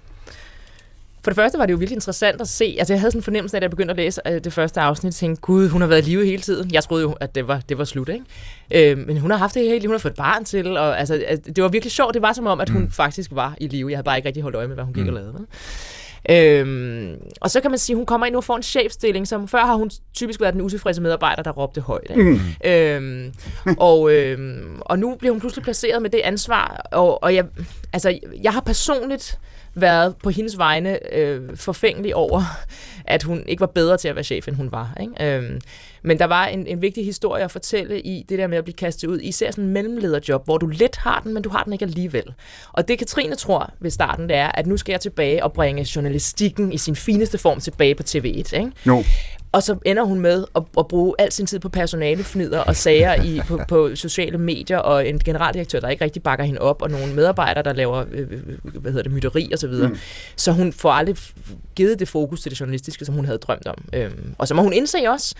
For det første var det jo virkelig interessant at se. Altså, jeg havde sådan en fornemmelse af, at jeg begyndte at læse øh, det første afsnit, og tænkte, gud, hun har været i live hele tiden. Jeg troede jo, at det var, det var slut, ikke? Øh, men hun har haft det hele hun har fået et barn til, og altså, det var virkelig sjovt. Det var som om, at hun mm. faktisk var i live. Jeg havde bare ikke rigtig holdt øje med, hvad hun gik mm. og lavede. Øhm, og så kan man sige, at hun kommer ind nu og får en chefstilling, som før har hun typisk været den utilfredse medarbejder, der råbte højt. Ikke? Mm. Øhm, og, øhm, og nu bliver hun pludselig placeret med det ansvar, og, og jeg, altså, jeg har personligt været på hendes vegne øh, forfængelig over, at hun ikke var bedre til at være chef, end hun var. Ikke? Øhm, men der var en, en vigtig historie at fortælle i det der med at blive kastet ud. Især sådan en mellemlederjob, hvor du let har den, men du har den ikke alligevel. Og det Katrine tror ved starten, det er, at nu skal jeg tilbage og bringe journalistikken i sin fineste form tilbage på TV1. Ikke? No. Og så ender hun med at, at bruge al sin tid på personalefnider og sager i, på, på sociale medier, og en generaldirektør, der ikke rigtig bakker hende op, og nogle medarbejdere, der laver øh, øh hvad hedder det, myteri og så videre. Mm. Så hun får aldrig givet det fokus til det journalistiske, som hun havde drømt om. Øhm, og så må hun indse også,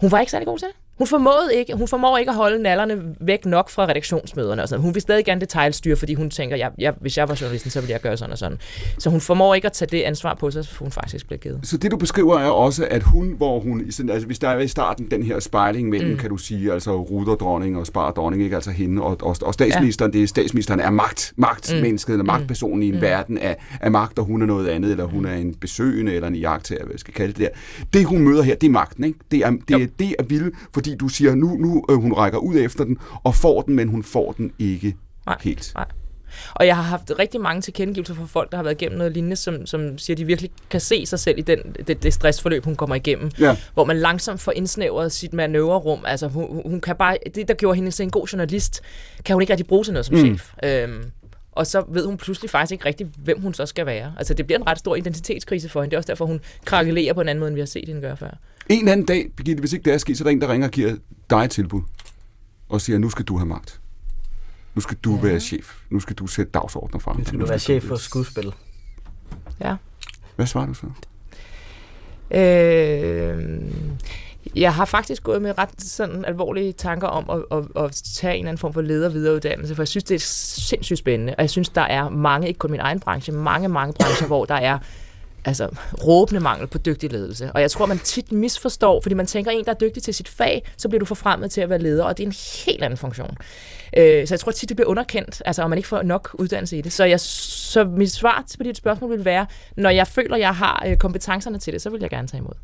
hun var ikke særlig god til det. Hun formåede ikke, hun formår ikke at holde nallerne væk nok fra redaktionsmøderne og sådan. Hun vil stadig gerne detaljstyre, fordi hun tænker, jeg, jeg, hvis jeg var journalisten, så ville jeg gøre sådan og sådan. Så hun formår ikke at tage det ansvar på sig, hun faktisk bliver givet. Så det du beskriver er også, at hun, hvor hun, altså hvis der er i starten den her spejling mellem, mm. kan du sige, altså ruderdronning og spardronning, ikke altså hende og, og, og statsministeren, ja. det er statsministeren er magt, magtmennesket mm. eller magtpersonen mm. i en mm. verden af, af magt, og hun er noget andet, eller hun er en besøgende, eller en jagttager, hvad jeg skal kalde det der. Det hun møder her, det er magten, ikke? Det er, det, er, det er vildt, fordi fordi du siger, nu, nu øh, hun rækker ud efter den, og får den, men hun får den ikke nej, helt. Nej. Og jeg har haft rigtig mange tilkendegivelser fra folk, der har været igennem noget lignende, som, som siger, at de virkelig kan se sig selv i den, det, det stressforløb, hun kommer igennem. Ja. Hvor man langsomt får indsnævret sit manøvrerum. Altså, hun, hun kan bare, det, der gjorde hende til en god journalist, kan hun ikke rigtig bruge til noget som mm. chef. Øhm, og så ved hun pludselig faktisk ikke rigtig, hvem hun så skal være. Altså, det bliver en ret stor identitetskrise for hende. Det er også derfor, hun krakelerer på en anden måde, end vi har set hende gøre før. En anden dag, Birgitte, hvis ikke det er sket, så er der en, der ringer og giver dig et tilbud. Og siger, nu skal du have magt. Nu skal du ja. være chef. Nu skal du sætte dagsordner frem. Nu skal du være chef for skuespil. Ja. Hvad svarer du så? Øh, jeg har faktisk gået med ret sådan alvorlige tanker om at, at, at tage en eller anden form for leder videreuddannelse, for jeg synes, det er sindssygt spændende, og jeg synes, der er mange, ikke kun min egen branche, mange, mange brancher, hvor der er altså, råbende mangel på dygtig ledelse. Og jeg tror, man tit misforstår, fordi man tænker, at en, der er dygtig til sit fag, så bliver du forfremmet til at være leder, og det er en helt anden funktion. Øh, så jeg tror tit, det bliver underkendt, altså om man ikke får nok uddannelse i det. Så, jeg, så mit svar på dit spørgsmål vil være, når jeg føler, jeg har øh, kompetencerne til det, så vil jeg gerne tage imod.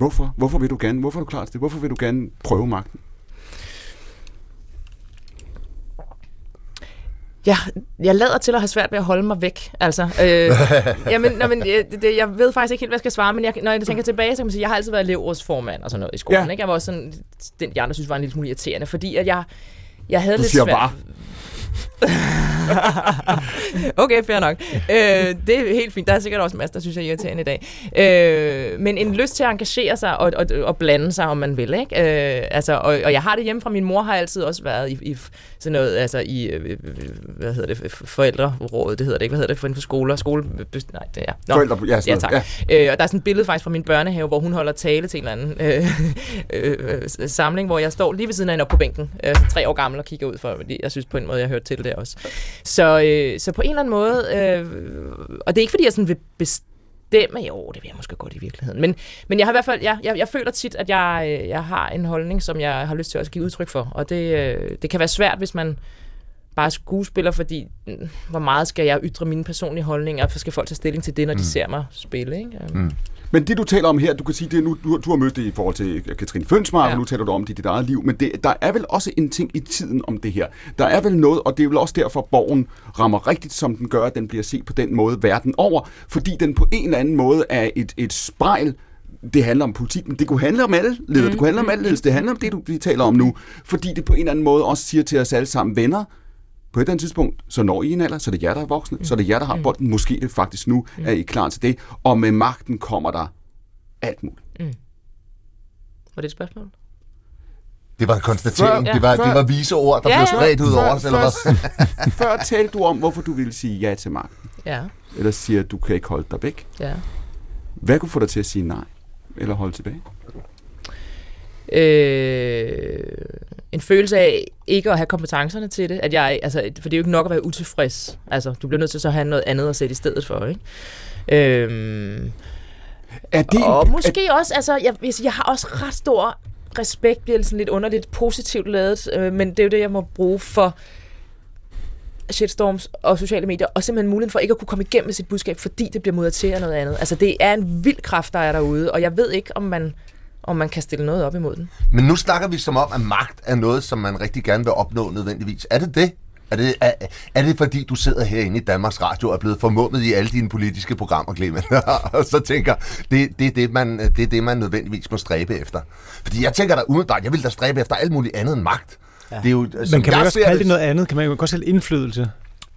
Hvorfor? Hvorfor vil du gerne? Hvorfor er du klar til det? Hvorfor vil du gerne prøve magten? jeg, jeg lader til at have svært ved at holde mig væk. Altså, øh, jamen, nå, men, det, det, jeg ved faktisk ikke helt, hvad jeg skal svare, men jeg, når jeg tænker tilbage, så kan man sige, jeg har altid været elevrådsformand og sådan noget i skolen. Ja. Ikke? Jeg var også sådan, den, de andre synes var en lille smule irriterende, fordi at jeg, jeg havde du lidt svært... Bare. okay, fair nok. Øh, det er helt fint. Der er sikkert også masser, der synes jeg er irriterende i dag. Øh, men en lyst til at engagere sig og, og, og blande sig, om man vil. Ikke? Øh, altså, og, og jeg har det hjemme fra min mor, har altid også været i, i sådan noget, altså i, øh, hvad hedder det, forældrerådet, det hedder det ikke, hvad hedder det, for, for skoler, skole, nej, det er, Nå, Forældre, ja, ja, tak. Ja. Øh, og der er sådan et billede faktisk fra min børnehave, hvor hun holder tale til en eller anden øh, øh, samling, hvor jeg står lige ved siden af hende op på bænken, øh, tre år gammel og kigger ud for, fordi jeg synes på en måde, jeg har hørt til det også. Så, øh, så på en eller anden måde, øh, og det er ikke fordi, jeg sådan vil bestemme, jo, det vil jeg måske godt i virkeligheden, men, men jeg har i hvert fald, ja, jeg, jeg føler tit, at jeg, øh, jeg har en holdning, som jeg har lyst til at give udtryk for, og det, øh, det kan være svært, hvis man bare skuespiller, fordi mm, hvor meget skal jeg ytre mine personlige holdninger, for skal folk tage stilling til det, når de mm. ser mig spille, ikke? Mm. Men det, du taler om her, du kan sige, det nu, du, du har mødt det i forhold til Katrin Fønsmark, ja. og nu taler du om det i dit eget liv, men det, der er vel også en ting i tiden om det her. Der er vel noget, og det er vel også derfor, borgen rammer rigtigt, som den gør, at den bliver set på den måde verden over, fordi den på en eller anden måde er et, et spejl det handler om politik, men det kunne handle om alle ledere, mm. det kunne handle om alle ledere, det handler om det, du, vi taler om nu, fordi det på en eller anden måde også siger til os alle sammen, venner, på et eller andet tidspunkt, så når I en alder, så er det jer, der er voksne, mm. så er det jer, der har mm. bolden, måske det faktisk nu, mm. er I klar til det, og med magten kommer der alt muligt. Mm. Var det et spørgsmål? Det var en konstatering. Før, ja, det, var, før, det var vise ord, der ja, blev spredt ud over os, eller hvad? før talte du om, hvorfor du ville sige ja til magten. Ja. Eller siger, at du kan ikke holde dig væk. Ja. Hvad kunne få dig til at sige nej? Eller holde tilbage? Øh, en følelse af ikke at have kompetencerne til det. At jeg, altså, for det er jo ikke nok at være utilfreds. Altså, du bliver nødt til så at have noget andet at sætte i stedet for. Ikke? Øh, er det, og måske er, også, altså, jeg, jeg har også ret stor respekt, bliver sådan lidt underligt positivt lavet, øh, men det er jo det, jeg må bruge for shitstorms og sociale medier, og simpelthen muligheden for ikke at kunne komme igennem med sit budskab, fordi det bliver af noget andet. Altså, det er en vild kraft, der er derude, og jeg ved ikke, om man om man kan stille noget op imod den. Men nu snakker vi som om, at magt er noget, som man rigtig gerne vil opnå nødvendigvis. Er det det? Er det, er, er det fordi, du sidder herinde i Danmarks Radio og er blevet formummet i alle dine politiske programmer, Clement, og så tænker, det, det, er det, man, det er det, man nødvendigvis må stræbe efter? Fordi jeg tænker da umiddelbart, jeg vil da stræbe efter alt muligt andet end magt. Ja. Det er jo, Men kan man også kalde det noget andet? Kan man jo godt kalde indflydelse?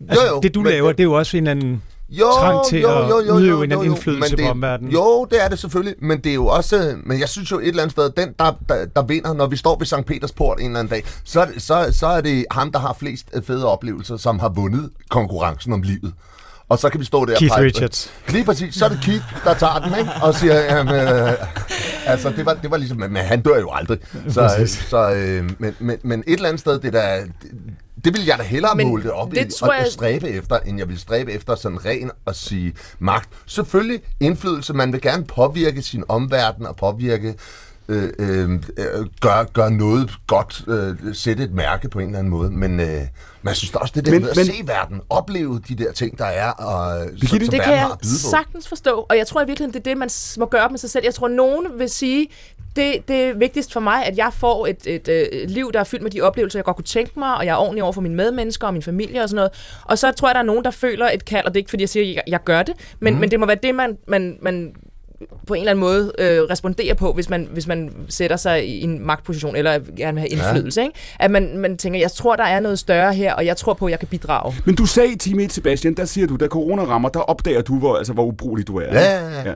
Altså, jo, jo, det du laver, det, det er jo også en anden jo, trang til jo, jo, jo, at udøve jo, jo, en anden indflydelse det, på omverdenen. Jo, det er det selvfølgelig, men det er jo også, men jeg synes jo et eller andet sted, den der, der, der vinder, når vi står ved St. Peters port en eller anden dag, så, så, så er det ham, der har flest fede oplevelser, som har vundet konkurrencen om livet. Og så kan vi stå der Keith og Richards. Lige præcis. Så er det Keith, der tager den, ikke? Og siger, jamen, øh, altså, det var, det var ligesom, men han dør jo aldrig. Så, så øh, men, men, men et eller andet sted, det der, det vil jeg da hellere Men måle det op det i, og, jeg... stræbe efter, end jeg vil stræbe efter sådan ren at sige magt. Selvfølgelig indflydelse, man vil gerne påvirke sin omverden og påvirke øh, øh, øh gør, gør noget godt, øh, sætte et mærke på en eller anden måde, men øh, man synes også, det der men, med at men, se verden, opleve de der ting, der er, og som, som det kan jeg sagtens forstå, og jeg tror i virkeligheden, det er det, man må gøre op med sig selv. Jeg tror, nogen vil sige, det, det er vigtigst for mig, at jeg får et, et, et, et liv, der er fyldt med de oplevelser, jeg godt kunne tænke mig, og jeg er ordentlig over for mine medmennesker og min familie og sådan noget. Og så tror jeg, der er nogen, der føler et kald, og det er ikke, fordi jeg siger, at jeg, jeg gør det, men, mm. men det må være det, man, man, man på en eller anden måde øh, responderer på, hvis man, hvis man sætter sig i en magtposition, eller gerne vil have indflydelse. Ja. Ikke? At man, man tænker, jeg tror, der er noget større her, og jeg tror på, at jeg kan bidrage. Men du sagde i time 1, Sebastian, der siger du, da corona rammer, der opdager du, hvor, altså, hvor ubrugelig du er. Ja, ja, ja. ja.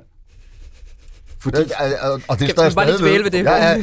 Fordi, ja, og, og det står jeg stadig ved. ved det. Ja, ja,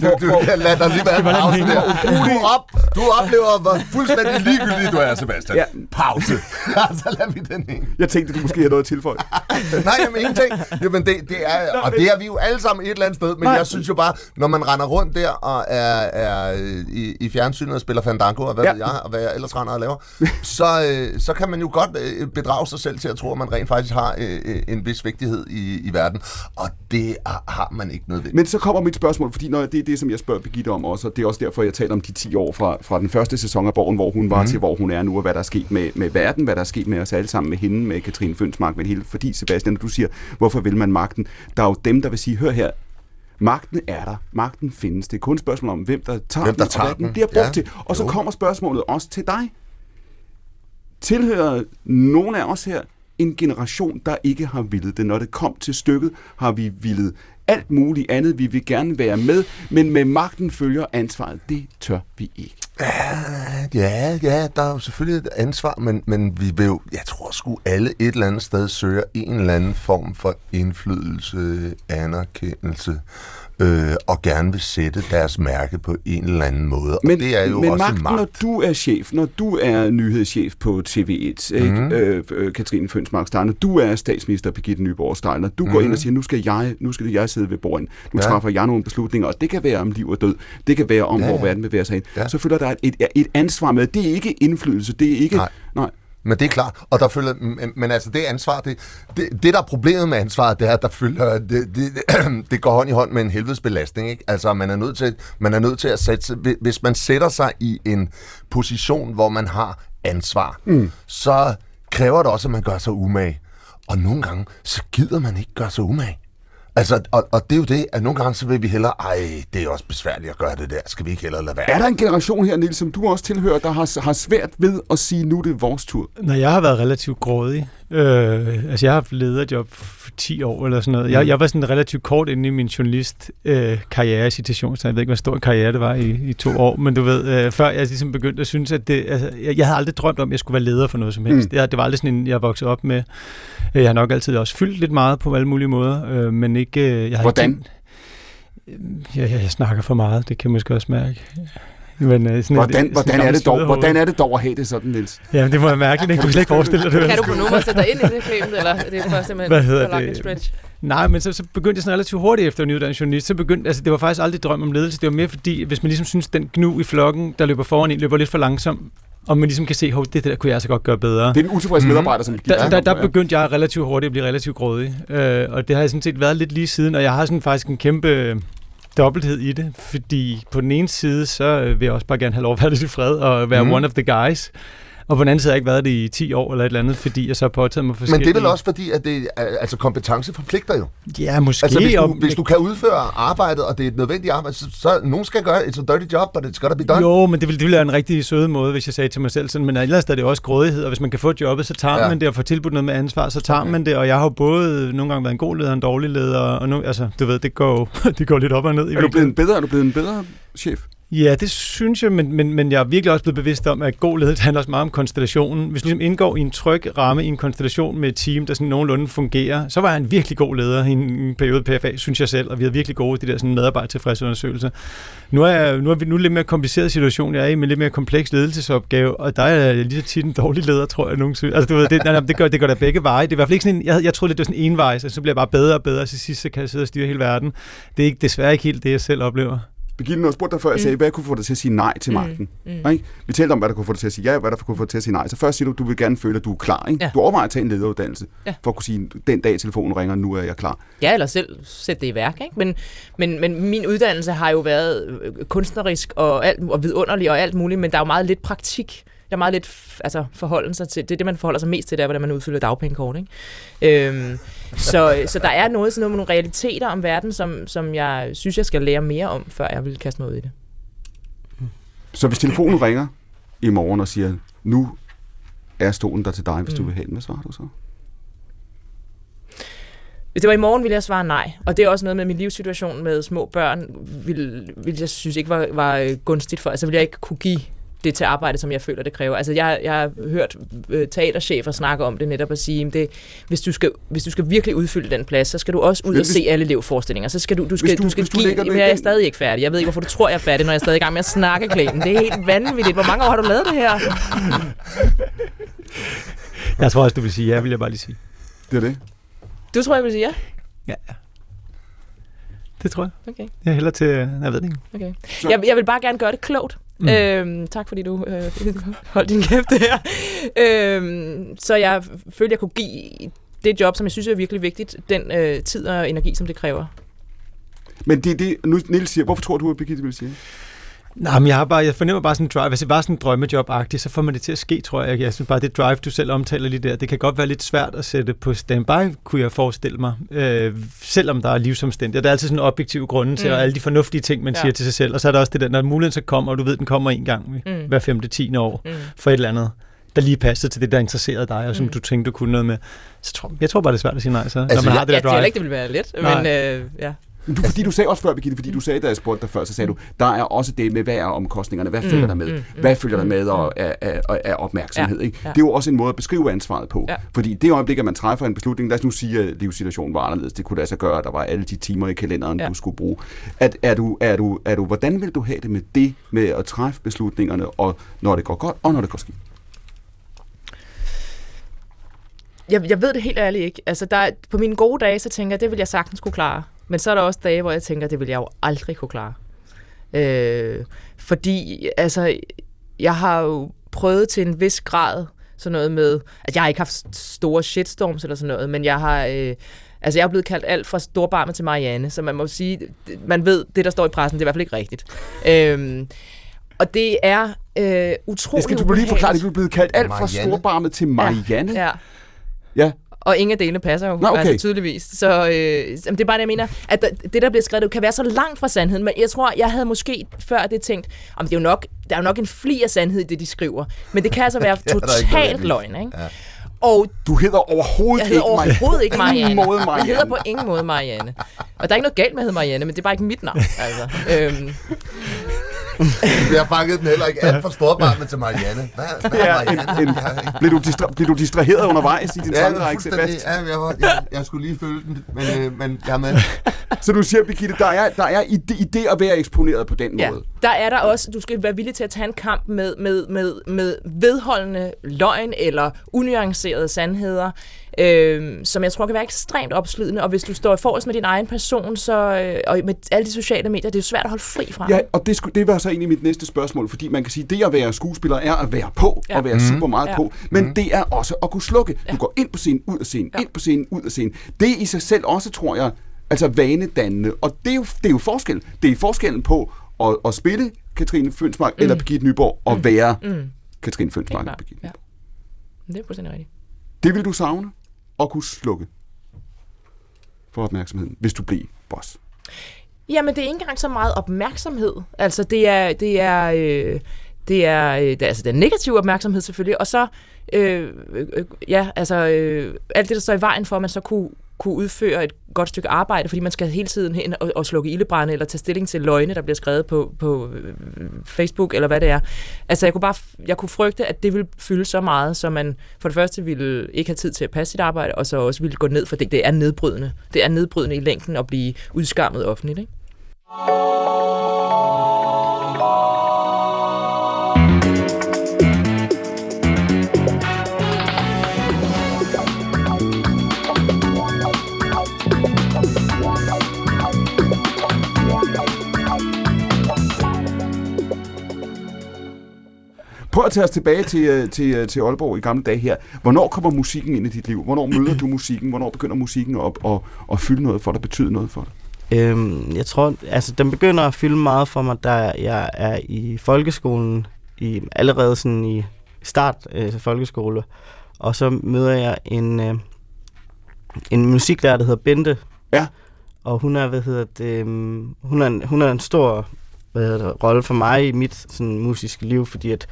du, du, lader dig lige være en pause der. Du, op, du oplever, hvor fuldstændig ligegyldig du er, Sebastian. Ja. Pause. Så lader vi den hænge. Jeg tænkte, du måske havde noget at tilføje. Nej, jamen ingenting. Jamen, det, det er, og det er vi jo alle sammen et eller andet sted. Men Nej. jeg synes jo bare, når man render rundt der og er, er i, i fjernsynet og spiller Fandango, og hvad ja. ved jeg, og hvad jeg ellers render og laver, så, øh, så kan man jo godt øh, bedrage sig selv til at tro, at man rent faktisk har øh, en vis vigtighed i, i verden. Og det har man ikke nødvendigt. Men så kommer mit spørgsmål, fordi når det er det, som jeg spørger Birgitte om også, og det er også derfor, jeg taler om de 10 år fra, fra den første sæson af Borgen, hvor hun var mm. til, hvor hun er nu, og hvad der er sket med, med verden, hvad der er sket med os alle sammen, med hende, med Katrine Fønsmark, med hele. Fordi, Sebastian, du siger, hvorfor vil man magten? Der er jo dem, der vil sige, hør her, Magten er der. Magten findes. Det er kun et spørgsmål om, hvem der tager hvem der den, tager og hvad den bliver brugt ja. til. Og så jo. kommer spørgsmålet også til dig. Tilhører nogen af os her en generation, der ikke har villet det. Når det kom til stykket, har vi villet alt muligt andet. Vi vil gerne være med, men med magten følger ansvaret. Det tør vi ikke. Ja, ja, der er jo selvfølgelig et ansvar, men, men vi vil jo, jeg tror sgu alle et eller andet sted søger en eller anden form for indflydelse, anerkendelse øh, og gerne vil sætte deres mærke på en eller anden måde. Men, og det er jo men også magt, magt. når du er chef, når du er nyhedschef på TV1, ikke? Mm. Øh, øh, Katrine Fønsmark Steiner, du er statsminister Birgitte Nyborg Steiner, du mm. går ind og mhm. siger, nu skal jeg, nu skal jeg sidde ved bordet, nu ja. træffer jeg nogle beslutninger, og det kan være om liv og død, det kan være om, ja, hvor verden bevæger sig hen. Ja. Så føler der et, et, et ansvar med, det er ikke indflydelse, det er ikke... Nej. nej men det er klart, og der følger, men, men altså det ansvar, det, det, det der er problemet med ansvaret, det er, at der følger, det, det, det går hånd i hånd med en helvedes belastning, ikke? Altså man er nødt til, man er nødt til at sætte, hvis man sætter sig i en position, hvor man har ansvar, mm. så kræver det også, at man gør sig umage. Og nogle gange, så gider man ikke gøre sig umage. Altså, og, og det er jo det, at nogle gange så vil vi hellere, ej, det er også besværligt at gøre det der, skal vi ikke hellere lade være? Er der en generation her, Niels, som du også tilhører, der har, har svært ved at sige, nu det er vores tur? Når jeg har været relativt grådig. Øh, altså, jeg har haft lederjob for 10 år eller sådan noget. Jeg, mm. jeg var sådan relativt kort inde i min journalist-karriere, øh, så jeg ved ikke, hvor stor karriere det var i, i to år, men du ved, øh, før jeg ligesom begyndte at synes, at det, altså, jeg, jeg havde aldrig drømt om, at jeg skulle være leder for noget som helst. Mm. Det, det var aldrig sådan en, jeg voksede op med. Jeg har nok altid også fyldt lidt meget på alle mulige måder, øh, men ikke... Øh, jeg har Hvordan? Ikke, jeg, jeg, jeg snakker for meget, det kan man måske også mærke. Men, uh, sådan hvordan, et, hvordan, er det dog, hvordan er det dog at have det sådan, Niels? Ja, det må jeg mærke, det kan du slet ikke forestille dig. Kan du på nummer sætte dig ind i det film, eller det er først simpelthen Hvad hedder det? stretch? Nej, men så, så begyndte jeg sådan relativt hurtigt efter at nyuddannet journalist. Så begyndte, altså det var faktisk aldrig drøm om ledelse. Det var mere fordi, hvis man ligesom synes, den gnu i flokken, der løber foran en, løber lidt for langsomt, og man ligesom kan se, at det der kunne jeg altså godt gøre bedre. Det er en utilfreds mm-hmm. medarbejder, som der, der, der begyndte jeg relativt hurtigt at blive relativt grådig. Øh, og det har jeg sådan set været lidt lige siden, og jeg har sådan faktisk en kæmpe dobbelthed i det, fordi på den ene side, så øh, vil jeg også bare gerne have lov at være lidt i fred og være mm. one of the guys. Og på den anden side har jeg ikke været det i 10 år eller et eller andet, fordi jeg så har påtaget mig forskellige... Men det er vel også fordi, at det, altså kompetence forpligter jo. Ja, måske. Altså, hvis, du, og... hvis du kan udføre arbejdet, og det er et nødvendigt arbejde, så, så nogen skal gøre it's a dirty job, but it's gotta be done. Jo, men det ville, det ville være en rigtig søde måde, hvis jeg sagde til mig selv sådan, men ellers er det også grådighed, og hvis man kan få jobbet, så tager ja. man det, og får tilbudt noget med ansvar, så tager okay. man det, og jeg har jo både nogle gange været en god leder og en dårlig leder, og nu, altså, du ved, det går, det går lidt op og ned. I er du blevet en bedre, er du blevet en bedre chef? Ja, det synes jeg, men, men, men jeg er virkelig også blevet bevidst om, at god ledelse handler også meget om konstellationen. Hvis du ligesom indgår i en tryg ramme i en konstellation med et team, der sådan nogenlunde fungerer, så var jeg en virkelig god leder i en periode PFA, synes jeg selv, og vi havde virkelig gode de der sådan medarbejdertilfredsundersøgelser. Nu er, jeg, nu er vi nu lidt mere kompliceret situation, jeg er i, med lidt mere kompleks ledelsesopgave, og der er jeg lige så tit en dårlig leder, tror jeg nogensinde. Altså, du ved, det, nej, det, gør, det gør der begge veje. Det er i hvert fald ikke sådan en, jeg, jeg troede lidt, det var sådan en envejs, og så bliver jeg bare bedre og bedre, og til sidst så kan jeg sidde og styre hele verden. Det er ikke, desværre ikke helt det, jeg selv oplever. Birgitte, når jeg spurgte dig før, jeg sagde, mm. hvad kunne få dig til at sige nej til mm. magten? Mm. Ikke? Vi talte om, hvad der kunne få dig til at sige ja, hvad der kunne få dig til at sige nej. Så først siger du, du vil gerne føle, at du er klar. Ikke? Ja. Du overvejer at tage en lederuddannelse, ja. for at kunne sige, den dag telefonen ringer, nu er jeg klar. Ja, eller selv sætte det i værk. Ikke? Men, men, men min uddannelse har jo været øh, kunstnerisk og, alt, og vidunderlig og alt muligt, men der er jo meget lidt praktik der er meget lidt altså, forholden sig til. Det er det, man forholder sig mest til, det er, hvordan man udfylder dagpengekort. Ikke? Øhm, så, så der er noget, sådan noget med nogle realiteter om verden, som, som jeg synes, jeg skal lære mere om, før jeg vil kaste mig ud i det. Så hvis telefonen ringer i morgen og siger, nu er stolen der til dig, hvis mm. du vil have den, hvad svarer du så? Hvis det var i morgen, ville jeg svare nej. Og det er også noget med min livssituation med små børn, vil, vil jeg synes ikke var, var gunstigt for. Altså ville jeg ikke kunne give det til arbejde, som jeg føler, det kræver. Altså, jeg, jeg har hørt øh, teaterchefer snakke om det netop at sige, det, hvis, du skal, hvis du skal virkelig udfylde den plads, så skal du også ud og se alle elevforestillinger. Så skal du, du skal, du, du skal du give, men jeg er stadig ikke færdig. Jeg ved ikke, hvorfor du tror, jeg er færdig, når jeg er stadig i gang med at snakke klæden. Det er helt vanvittigt. Hvor mange år har du lavet det her? jeg tror også, du vil sige ja, vil jeg bare lige sige. Det er det. Du tror, jeg vil sige ja? Ja. Det tror jeg. Okay. Jeg hælder til, jeg ved det ikke. Okay. Jeg, jeg vil bare gerne gøre det klogt. Mm. Øhm, tak fordi du øh, holdt din kæft her. Øhm, så jeg følte, jeg kunne give det job, som jeg synes er virkelig vigtigt, den øh, tid og energi, som det kræver. Men det er det, nu Niels siger. Hvorfor tror du, at Birgitte vil sige? Nej, men jeg, har bare, jeg fornemmer bare sådan en drive. Hvis det var sådan en drømmejob-agtigt, så får man det til at ske, tror jeg. Jeg synes bare, det drive, du selv omtaler lige der, det kan godt være lidt svært at sætte på standby, kunne jeg forestille mig. Øh, selvom der er livsomstændigheder. Der er altid sådan en objektiv grund til, mm. og alle de fornuftige ting, man ja. siger til sig selv. Og så er der også det der, når muligheden så kommer, og du ved, den kommer en gang mm. hver femte, tiende år mm. for et eller andet der lige passer til det, der interesserede dig, og som mm. du tænkte, du kunne noget med. Så tror, jeg tror bare, det er svært at sige nej, så, altså, når man jeg, har det der drive. Jeg tror ikke, det vil være let, nej. men øh, ja. Du, fordi du sagde også før, Birgitte, fordi du sagde, da jeg spurgte dig før, så sagde du, der er også det med, hvad er omkostningerne, hvad følger mm, der med, mm, mm, hvad følger der med og af, af, af opmærksomhed. Ja, ikke? Ja. Det er jo også en måde at beskrive ansvaret på. Ja. Fordi det øjeblik, at man træffer en beslutning, lad os nu sige, at livssituationen var anderledes, det kunne da så gøre, at der var alle de timer i kalenderen, ja. du skulle bruge. At, er, du, er, du, er du, hvordan vil du have det med det, med at træffe beslutningerne, og når det går godt, og når det går skidt? Jeg, jeg ved det helt ærligt ikke. Altså, der, på mine gode dage, så tænker jeg, det vil jeg sagtens kunne klare. Men så er der også dage, hvor jeg tænker, det vil jeg jo aldrig kunne klare. Øh, fordi, altså, jeg har jo prøvet til en vis grad sådan noget med, at jeg har ikke haft store shitstorms eller sådan noget, men jeg har, øh, altså jeg er blevet kaldt alt fra storbarme til Marianne, så man må sige, man ved, det der står i pressen, det er i hvert fald ikke rigtigt. Øh, og det er øh, utroligt Skal du lige forklare det? Du er blevet kaldt alt fra storbarme til Marianne? Ja. ja. Ja, og ingen af delene passer jo, Nå, okay. altså tydeligvis. Så øh, det er bare det, jeg mener, at det, der bliver skrevet, det kan være så langt fra sandheden, men jeg tror, jeg havde måske før det tænkt, om det er jo nok, der er jo nok en fli af sandhed i det, de skriver. Men det kan altså være totalt løgn, ikke? Ja. Og du hedder overhovedet jeg hedder ikke overhovedet ikke Marianne. Måde Marianne. Jeg hedder på ingen måde Marianne. Og der er ikke noget galt med at hedde Marianne, men det er bare ikke mit navn. Altså. Øhm. Vi har fanget den heller ikke alt for storbarnet til Marianne. Hvad, hvad ja, Marianne? En, en, blev, du distra- blev du distraheret undervejs i din ja, tankerække, Sebastian? Ja, jeg, jeg, jeg skulle lige følge den, men, øh, men jeg er med. Så du siger, Birgitte, der er, der er i, det, i det at være eksponeret på den ja, måde? der er der også, du skal være villig til at tage en kamp med, med, med, med vedholdende løgn eller unuancerede sandheder øh, som jeg tror kan være ekstremt opslidende. Og hvis du står i forhold med din egen person, så, øh, og med alle de sociale medier, det er jo svært at holde fri fra. Ja, og det, det var så egentlig mit næste spørgsmål, fordi man kan sige, at det at være skuespiller er at være på, ja. og være mm. super meget ja. på, men mm. det er også at kunne slukke. Ja. Du går ind på scenen, ud af scenen, ja. ind på scenen, ud af scenen. Det i sig selv også, tror jeg, altså vanedannende, og det er jo, det er jo forskel. Det er forskellen på at, at spille Katrine Fønsmark mm. eller Birgitte Nyborg, og mm. være mm. Katrine Fønsmark eller Birgitte Nyborg. Ja. Det er fuldstændig rigtigt. Det vil du savne? At kunne slukke for opmærksomheden, hvis du bliver boss? Jamen, det er ikke engang så meget opmærksomhed. Altså, det er, det er, øh, det er, øh, det er altså den negative opmærksomhed selvfølgelig, og så, øh, øh, øh, ja, altså, øh, alt det, der står i vejen for, at man så kunne kunne udføre et godt stykke arbejde, fordi man skal hele tiden hen og, og slukke ildebrænde, eller tage stilling til løgne, der bliver skrevet på, på øh, Facebook, eller hvad det er. Altså, jeg kunne bare jeg kunne frygte, at det ville fylde så meget, så man for det første ville ikke have tid til at passe sit arbejde, og så også ville gå ned, for det, det er nedbrydende. Det er nedbrydende i længden at blive udskammet offentligt, ikke? Prøv at tage os tilbage til, øh, til, øh, til Aalborg i gamle dage her. Hvornår kommer musikken ind i dit liv? Hvornår møder du musikken? Hvornår begynder musikken at, at, at fylde noget for dig, betyde noget for dig? Øhm, jeg tror, altså den begynder at fylde meget for mig, da jeg er i folkeskolen, i, allerede sådan i start øh, til folkeskole, og så møder jeg en, øh, en musiklærer, der hedder Bente. Ja. Og hun er, hvad hedder det, øh, hun er, en, hun er en stor hvad hedder det, rolle for mig i mit sådan, musiske liv, fordi at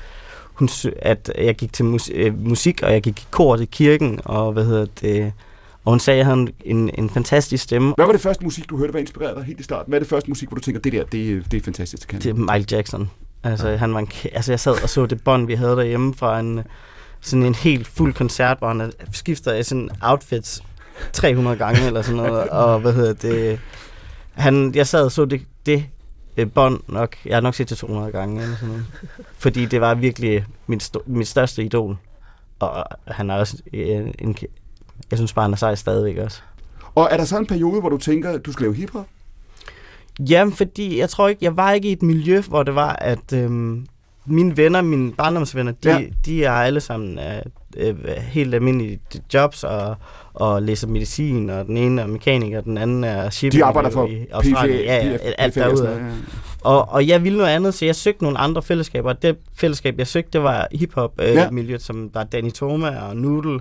hun, at jeg gik til mus, øh, musik, og jeg gik i kor til kirken, og hvad hedder det, og hun sagde, at jeg havde en, en fantastisk stemme. Hvad var det første musik, du hørte, der inspirerede dig helt i starten? Hvad er det første musik, hvor du tænker, det der, det, det er fantastisk? Kan det er Michael Jackson. Altså, han var en, altså jeg sad og så det bånd, vi havde derhjemme fra en, sådan en helt fuld koncert, hvor han skifter sådan outfits 300 gange eller sådan noget, og hvad hedder det, han, jeg sad og så det, det bånd nok, jeg har nok set det 200 gange eller sådan noget, fordi det var virkelig mit, mit største idol, og han er også en, en jeg synes bare, han er sej stadigvæk også. Og er der så en periode, hvor du tænker, at du skal lave hiphop? Jamen, fordi jeg tror ikke, jeg var ikke i et miljø, hvor det var, at øhm, mine venner, mine barndomsvenner, de, ja. de er alle sammen øh, øh, helt almindelige jobs og, og læser medicin, og den ene er mekaniker, og den anden er shipping. De arbejder for i Australien. PFA, ja, ja, alt derude. Ja. Og, og jeg ville noget andet, så jeg søgte nogle andre fællesskaber. Det fællesskab, jeg søgte, det var hiphop-miljøet, øh, ja. som var Danny Toma og Noodle,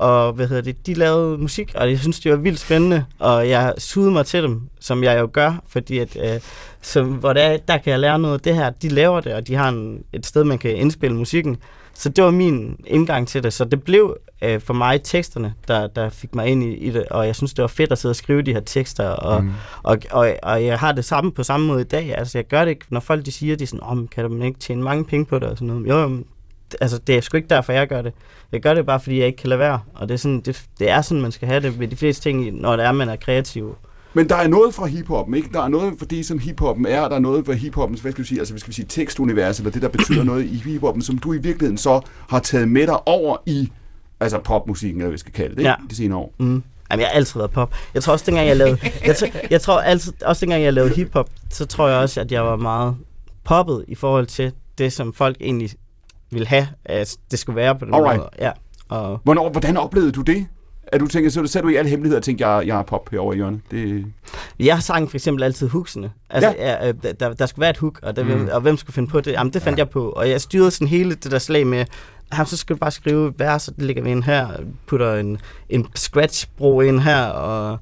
og hvad hedder det, de lavede musik, og jeg synes, det var vildt spændende, og jeg sugede mig til dem, som jeg jo gør, fordi at, øh, som, hvor der, der kan jeg lære noget af det her, de laver det, og de har en, et sted, man kan indspille musikken, så det var min indgang til det, så det blev øh, for mig teksterne, der, der fik mig ind i, i det, og jeg synes, det var fedt at sidde og skrive de her tekster, og, mm. og, og, og jeg har det samme på samme måde i dag, altså jeg gør det ikke, når folk de siger, de sådan, oh, kan man ikke tjene mange penge på det, og sådan noget, jo, altså, det er sgu ikke derfor, jeg gør det. Jeg gør det bare, fordi jeg ikke kan lade være. Og det er sådan, det, det er sådan man skal have det med de fleste ting, når det er, man er kreativ. Men der er noget fra hiphoppen, ikke? Der er noget for det, som hiphoppen er, der er noget for hiphoppens, hvad skal vi sige, altså, hvad skal vi sige, tekstunivers, eller det, der betyder noget i hiphoppen, som du i virkeligheden så har taget med dig over i, altså popmusikken, eller hvad vi skal kalde det, ja. de senere år. Mm. Jamen, jeg har altid været pop. Jeg tror også, dengang jeg lavede, jeg, tror, jeg tror altid, også dengang jeg lavede hiphop, så tror jeg også, at jeg var meget poppet i forhold til det, som folk egentlig ville have, at det skulle være på den Alright. måde. Ja. Og... Hvornår, hvordan oplevede du det? At du tænker, så sad du i alle hemmeligheder og tænkte, jeg, jeg er pop herovre i hjørnet? Det... Jeg sang for eksempel altid hooksene. Altså, ja. Ja, der, der skulle være et hook, og, der, mm. og hvem skulle finde på det? Jamen, det fandt ja. jeg på. Og jeg styrede sådan hele det der slag med, jamen, så skal du bare skrive vers, og det ligger vi ind her, putter en, en scratch-bro ind her, og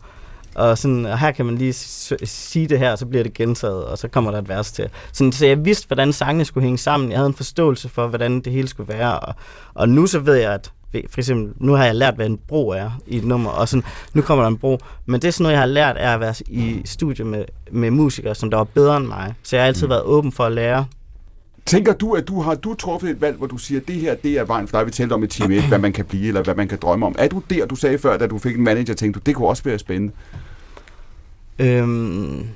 og, sådan, og her kan man lige sige det her, og så bliver det gentaget, og så kommer der et vers til. Sådan, så jeg vidste, hvordan sangene skulle hænge sammen. Jeg havde en forståelse for, hvordan det hele skulle være. Og, og nu så ved jeg, at for eksempel, nu har jeg lært, hvad en bro er i et nummer, og sådan, nu kommer der en bro. Men det er sådan noget, jeg har lært, er at være i studie med, med musikere, som der var bedre end mig. Så jeg har altid mm. været åben for at lære. Tænker du, at du har du truffet et valg, hvor du siger, at det her det er vejen for dig, vi talte om i time 1, hvad man kan blive, eller hvad man kan drømme om. Er du der, du sagde før, da du fik en manager, tænkte du, det kunne også være spændende? Øhm,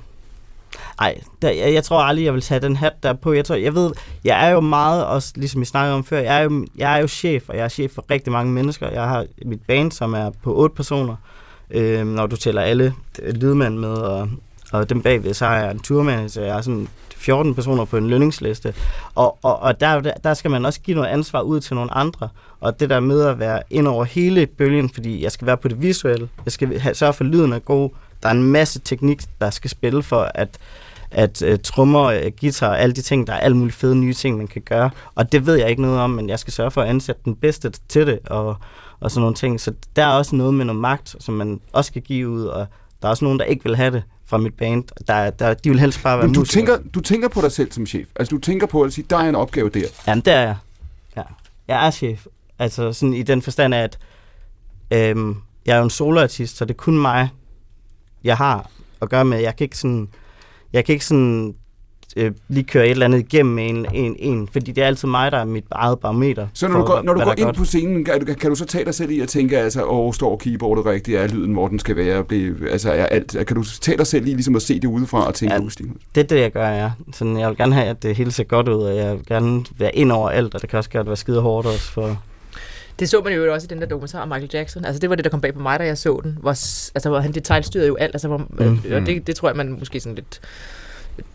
Nej, jeg, jeg tror aldrig, jeg vil tage den hat der på. Jeg, tror, jeg ved, jeg er jo meget, også ligesom vi snakkede om før, jeg er, jo, jeg er jo chef, og jeg er chef for rigtig mange mennesker. Jeg har mit band, som er på otte personer, øh, når du tæller alle øh, lydmænd med, og, og dem bagved, så har jeg en turmanager, jeg har sådan 14 personer på en lønningsliste. Og, og, og der, der skal man også give noget ansvar ud til nogle andre. Og det der med at være ind over hele bølgen, fordi jeg skal være på det visuelle, jeg skal have, sørge for, at lyden er god, der er en masse teknik, der skal spille for, at at uh, trommer, uh, guitar, alle de ting, der er alle mulige fede nye ting, man kan gøre. Og det ved jeg ikke noget om, men jeg skal sørge for at ansætte den bedste til det, og, og sådan nogle ting. Så der er også noget med noget magt, som man også skal give ud, og der er også nogen, der ikke vil have det fra mit band. Der, der, de vil helst bare være Men du tænker, du tænker på dig selv som chef? Altså du tænker på at sige, der er en opgave der? Ja, det er jeg. Ja. Jeg er chef. Altså sådan i den forstand, at øhm, jeg er jo en soloartist, så det er kun mig, jeg har at gøre med. Jeg kan ikke sådan, jeg kan ikke sådan øh, lige køre et eller andet igennem en, en, en, fordi det er altid mig, der er mit eget barometer. Så når du går, når du går ind godt. på scenen, kan du, kan du så tage dig selv i at tænke, altså, åh, står keyboardet rigtigt, er lyden, hvor den skal være, blive, altså, er alt, kan du tage dig selv i ligesom at se det udefra og tænke, ja, det er det, jeg gør, ja. Sådan, jeg vil gerne have, at det hele ser godt ud, og jeg vil gerne være ind over alt, og det kan også godt være skide hårdt også for, det så man jo også i den der dokumentar om Michael Jackson. Altså det var det, der kom bag på mig, da jeg så den. Hvor, altså, hvor han detaljstyrede jo alt. Altså, hvor, mm. og det, det tror jeg, man måske sådan lidt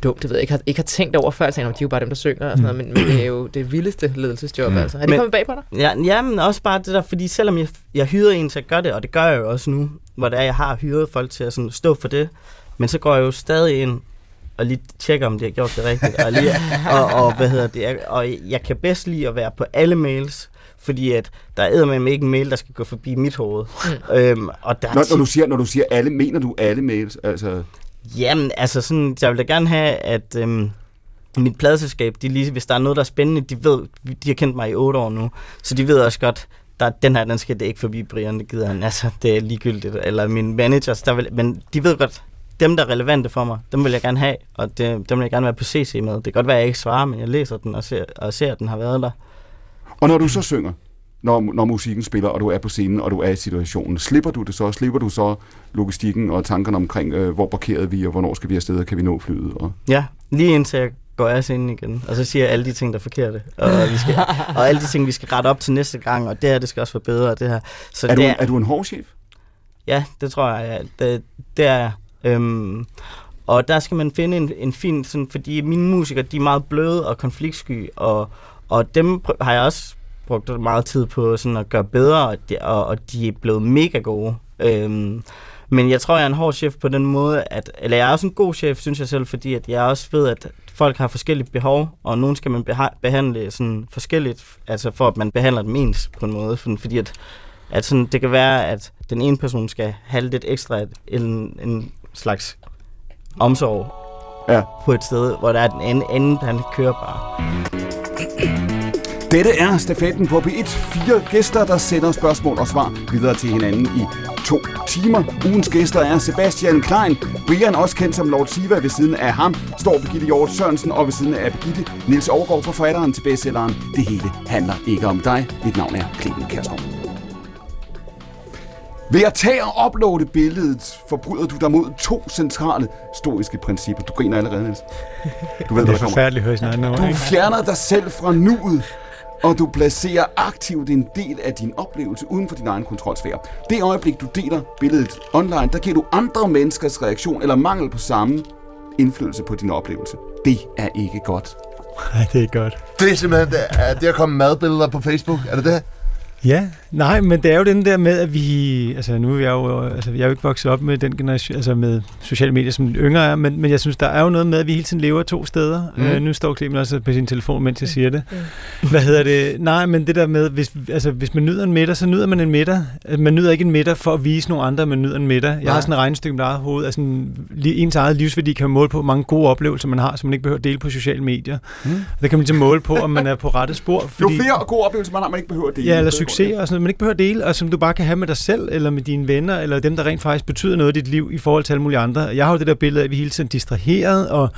dumt, det ved jeg ikke, har, ikke har tænkt over før, at de er jo bare dem, der synger og sådan noget, men, men det er jo det vildeste ledelsesjob, mm. altså. Har det men, kommet bag på dig? Ja, ja, men også bare det der, fordi selvom jeg, jeg hyrede en til at gøre det, og det gør jeg jo også nu, hvor det er, jeg har hyret folk til at sådan stå for det, men så går jeg jo stadig ind og lige tjekker, om de har gjort det rigtigt, og, lige, og, og, hvad hedder det, og jeg kan bedst lide at være på alle mails, fordi at der er med ikke en mail, der skal gå forbi mit hoved. Mm. Øhm, og der når, når, du siger, når du siger alle, mener du alle mails? Altså... Jamen, altså sådan, jeg vil da gerne have, at øhm, mit pladselskab, de lige, hvis der er noget, der er spændende, de ved, de har kendt mig i otte år nu, så de ved også godt, der, den her, den skal det ikke forbi Brian, det gider han, altså, det er ligegyldigt, eller min managers, der vil, men de ved godt, dem, der er relevante for mig, dem vil jeg gerne have, og det, dem vil jeg gerne være på CC med. Det kan godt være, at jeg ikke svarer, men jeg læser den og ser, og ser at den har været der. Og når du så synger, når, når musikken spiller, og du er på scenen, og du er i situationen, slipper du det så? Slipper du så logistikken og tankerne omkring, øh, hvor parkerede vi, og hvornår skal vi afsted, og kan vi nå flyet? Og... Ja, lige indtil jeg går af scenen igen, og så siger jeg alle de ting, der er forkerte, og, vi skal, og alle de ting, vi skal rette op til næste gang, og det her, det skal også være bedre, det her. Så er, du, er, er du en hård chef? Ja, det tror jeg, ja. det, det er jeg. Øhm, og der skal man finde en, en fin, sådan, fordi mine musikere, de er meget bløde og konfliktsky, og, og dem har jeg også brugt meget tid på sådan at gøre bedre, og de, og, og de er blevet mega gode. Øhm, men jeg tror, jeg er en hård chef på den måde, at, eller jeg er også en god chef, synes jeg selv, fordi at jeg også ved, at folk har forskellige behov, og nogen skal man behandle sådan forskelligt, altså for at man behandler dem ens på en måde, fordi at, at sådan, det kan være, at den ene person skal have lidt ekstra en, en slags omsorg ja. på et sted, hvor der er den anden, anden han kører bare. Dette er stafetten på P1. Fire gæster, der sender spørgsmål og svar videre til hinanden i to timer. Ugens gæster er Sebastian Klein, Brian, også kendt som Lord Siva. Ved siden af ham står Birgitte Hjort Sørensen, og ved siden af Birgitte Nils Overgaard, forfatteren til bestselleren Det hele handler ikke om dig. Mit navn er Clemen Kærsgaard. Ved at tage og uploade billedet, forbryder du dig mod to centrale stoiske principper. Du griner allerede, Niels. Du ved, det er forfærdeligt at høre Du fjerner dig selv fra nuet og du placerer aktivt en del af din oplevelse uden for din egen kontrolsfære. Det øjeblik, du deler billedet online, der giver du andre menneskers reaktion eller mangel på samme indflydelse på din oplevelse. Det er ikke godt. Nej, det er godt. Det er simpelthen det, at det at komme madbilleder på Facebook. Er det det? Ja, nej, men det er jo den der med, at vi... Altså, nu er jeg jo, altså, jeg er jo ikke vokset op med den generation, altså med sociale medier, som yngre er, men, men jeg synes, der er jo noget med, at vi hele tiden lever to steder. Mm. Uh, nu står Clemen også på sin telefon, mens jeg siger det. Mm. Hvad hedder det? Nej, men det der med, hvis, altså, hvis man nyder en middag, så nyder man en middag. Man nyder ikke en middag for at vise nogle andre, man nyder en middag. Jeg nej. har sådan et regnestykke med eget hoved, altså ens eget livsværdi kan man måle på, hvor mange gode oplevelser man har, som man ikke behøver at dele på sociale medier. Mm. Der kan man ligesom måle på, om man er på rette spor. Fordi, jo flere gode oplevelser man har, man ikke behøver at dele. Ja, eller succes og sådan noget, man ikke behøver at dele, og som du bare kan have med dig selv, eller med dine venner, eller dem, der rent faktisk betyder noget i dit liv i forhold til alle mulige andre. Jeg har jo det der billede af, at vi hele tiden er distraheret, og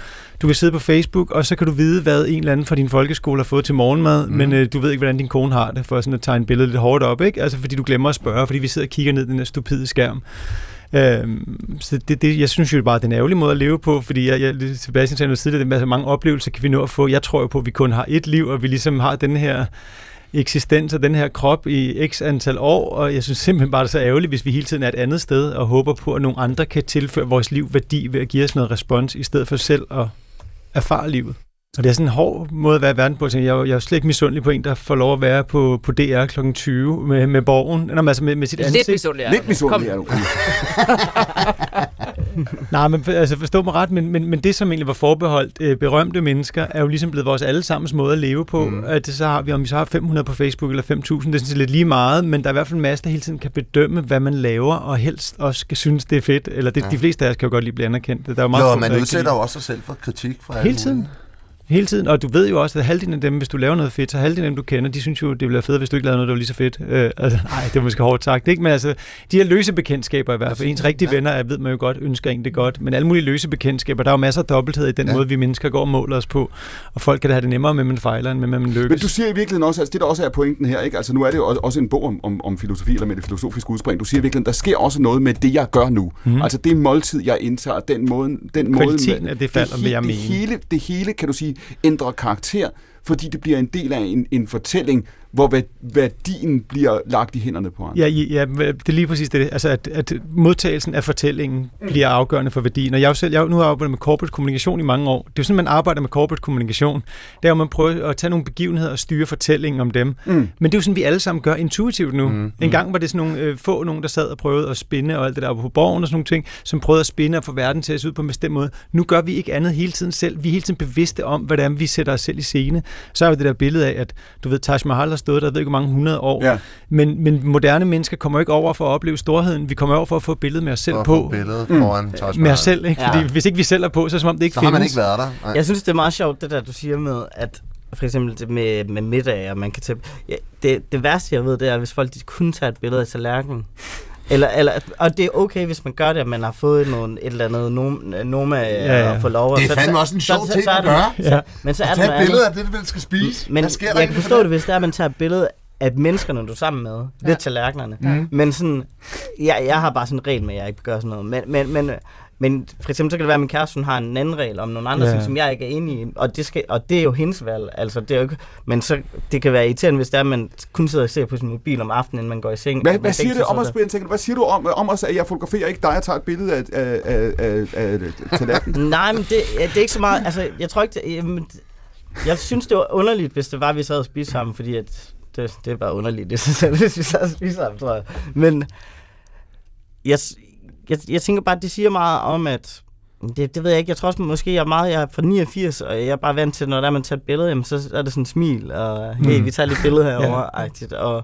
du kan sidde på Facebook, og så kan du vide, hvad en eller anden fra din folkeskole har fået til morgenmad, mm. men øh, du ved ikke, hvordan din kone har det, for sådan at tegne billedet lidt hårdt op, ikke? Altså, fordi du glemmer at spørge, fordi vi sidder og kigger ned i den her stupide skærm. Øhm, så det, det, jeg synes jo bare, det er en ærgerlig måde at leve på, fordi jeg, jeg Sebastian sagde noget tidligere, at mange oplevelser kan vi nå at få. Jeg tror jo på, at vi kun har et liv, og vi ligesom har den her eksistens af den her krop i x antal år, og jeg synes simpelthen bare, det er så ærgerligt, hvis vi hele tiden er et andet sted og håber på, at nogle andre kan tilføre vores liv værdi ved at give os noget respons, i stedet for selv at erfare livet. Og det er sådan en hård måde at være i verden på. Jeg er, jeg er slet ikke misundelig på en, der får lov at være på, på DR kl. 20 med, med borgen. Nå, altså med, med sit ansigt. Lidt misundelig er Lidt misundelig er du. Nej, men altså forstå mig ret, men, men, men det, som egentlig var forbeholdt øh, berømte mennesker, er jo ligesom blevet vores allesammens måde at leve på. Mm. At så har vi, om vi så har 500 på Facebook eller 5.000, det er sådan lidt lige meget, men der er i hvert fald en masse, der hele tiden kan bedømme, hvad man laver, og helst også skal synes, det er fedt. Eller det, ja. de fleste af os kan jo godt lige blive anerkendt. Der er jo, meget jo man udsætter jo også sig selv for kritik fra Hele tiden. Mulige. Hele tiden, og du ved jo også, at halvdelen af dem, hvis du laver noget fedt, så halvdelen af dem, du kender, de synes jo, det ville være fedt, hvis du ikke lavede noget, der var lige så fedt. Øh, altså, nej, det er måske hårdt sagt, ikke? Men altså, de her løse bekendtskaber i hvert fald, ens rigtige ja. venner, jeg ved man jo godt, ønsker en det godt, men alle mulige løse bekendtskaber, der er jo masser af dobbelthed i den ja. måde, vi mennesker går og måler os på, og folk kan da have det nemmere med, man fejler, end med, man lykkes. Men du siger i virkeligheden også, altså det der også er pointen her, ikke? Altså nu er det jo også en bog om, om, om filosofi, eller med det filosofiske udspring. Du siger i virkeligheden, der sker også noget med det, jeg gør nu. Mm. Altså det måltid, jeg indtager, den måde... Den Kvaliteten måde, af det falder, det, jeg det, hele, det hele, kan du sige, ændrer karakter fordi det bliver en del af en, en fortælling, hvor værdien bliver lagt i hænderne på andre. Ja, ja, det er lige præcis det. Altså, at, at modtagelsen af fortællingen mm. bliver afgørende for værdien. Og jeg, selv, jeg nu har arbejdet med corporate kommunikation i mange år. Det er jo sådan, man arbejder med corporate kommunikation. Det er jo, man prøver at tage nogle begivenheder og styre fortællingen om dem. Mm. Men det er jo sådan, vi alle sammen gør intuitivt nu. Mm. En gang var det sådan nogle øh, få nogen, der sad og prøvede at spinde og alt det der på borgen og sådan nogle ting, som prøvede at spinde og få verden til at se ud på en bestemt måde. Nu gør vi ikke andet hele tiden selv. Vi er hele tiden bevidste om, hvordan vi sætter os selv i scene. Så er jo det der billede af, at du ved, Taj Mahal stået der, jeg ved ikke, hvor mange hundrede år. Ja. Men, men moderne mennesker kommer ikke over for at opleve storheden. Vi kommer over for at få et billede med os selv for på. billedet mm. foran mm. Med os selv, ikke? Fordi ja. hvis ikke vi selv er på, så er det som om det ikke så findes. Så har man ikke været der. Nej. Jeg synes, det er meget sjovt, det der, du siger med, at for eksempel det med, med middag, og man kan tage... Ja, det, det værste, jeg ved, det er, hvis folk de kun tager et billede af tallerkenen. Eller, eller, og det er okay, hvis man gør det, at man har fået nogle, et eller andet noma ja, ja. at få lov. Det er fandme også en sjov ting at gøre. Ja. Men så er det et billede af det, man skal spise. Men sker jeg kan forstå det, hvis det er, at man tager et billede af menneskerne, du er sammen med. Ja. Lidt tallerkenerne. Mm. Men sådan, jeg, jeg har bare sådan en regel med, at jeg ikke gør sådan noget. Men, men, men men for eksempel så kan det være, at min kæreste hun har en anden regel om nogle andre ja. ting, som jeg ikke er enig i. Og det, skal, og det er jo hendes valg. Altså, det er jo ikke, men så, det kan være irriterende, hvis det er, at man kun sidder og ser på sin mobil om aftenen, inden man går i seng. Hvad, hvad siger det om os, Brian? Hvad siger du om, om os, at jeg fotograferer ikke dig og tager et billede af, af, af, af, af tallerkenen? Nej, men det, det er ikke så meget... Altså, jeg tror ikke... Det, jamen, jeg synes, det var underligt, hvis det var, at vi sad og spiste sammen, fordi at det, det er bare underligt, det jeg, hvis vi sad og spiste sammen, tror jeg. Men jeg, jeg, jeg tænker bare, at det siger meget om, at det, det ved jeg ikke. Jeg tror også, måske jeg er meget jeg er fra 89, og jeg er bare vant til, når der man tager et billede, jamen, så er det sådan en smil, og hey, mm. vi tager lidt billede herovre, ja. og,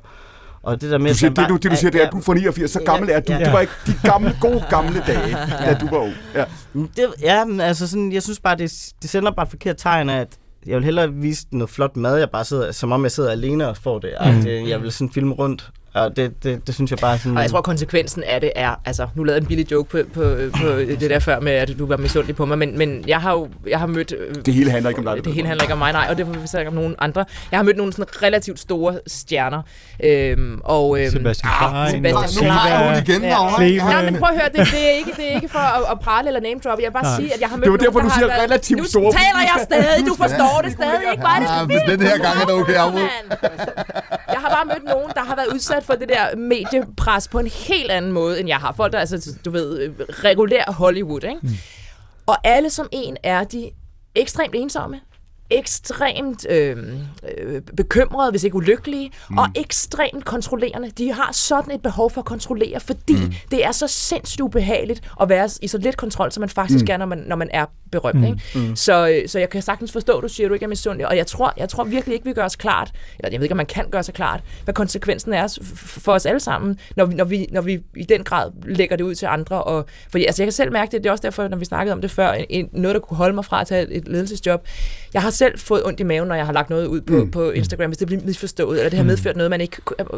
og det der med... Du siger, det, du, det, du siger, det er, at du er fra 89, så gammel er du. Ja. Det var ikke de gamle, gode gamle dage, da du var ung. Ja, det, ja altså sådan, jeg synes bare, det, det sender bare et forkert tegn af, at jeg vil hellere vise noget flot mad, jeg bare sidder, som om jeg sidder alene og får det. Mm. Jeg vil sådan filme rundt, og det, det, det synes jeg bare sådan... Og jeg tror, konsekvensen af det er... Altså, nu lavede en billig joke på, på, på det der før med, at du var misundelig på mig, men, men jeg har jo jeg har mødt... Det hele handler ikke om dig. Det hele handler ikke om mig, nej, og det vil ikke om nogen andre. Jeg har mødt nogle sådan relativt store stjerner. Øhm, og, øhm, Sebastian Klein. Sebastian Klein. igen ja. ja. men prøv at høre, det, det, er ikke, det er ikke for at, at prale eller name drop. Jeg vil bare nej. sige, at jeg har mødt Det var derfor, du siger været, relativt store. Nu taler jeg stadig, du forstår det stadig ikke. Bare det ja, den her gang er det okay, har bare mødt nogen, der har været udsat for det der med mediepres på en helt anden måde, end jeg har. Folk, der altså, du ved, regulær Hollywood, ikke? Mm. Og alle som en er de ekstremt ensomme, ekstremt øh, øh, bekymrede, hvis ikke ulykkelige, mm. og ekstremt kontrollerende. De har sådan et behov for at kontrollere, fordi mm. det er så sindssygt ubehageligt at være i så lidt kontrol, som man faktisk mm. er, når man, når man er berømt. Mm. Ikke? Mm. Så, øh, så jeg kan sagtens forstå, du siger, du ikke er misundelig, og jeg tror, jeg tror virkelig ikke, vi gør os klart, eller jeg ved ikke, om man kan gøre sig klart, hvad konsekvensen er for os alle sammen, når vi, når vi, når vi i den grad lægger det ud til andre. Og, fordi altså, jeg kan selv mærke det, det er også derfor, når vi snakkede om det før, en, noget, der kunne holde mig fra at tage et ledelsesjob. Jeg har selv fået ondt i maven, når jeg har lagt noget ud på, mm. på Instagram, hvis det bliver misforstået, eller det har mm. medført noget, man ikke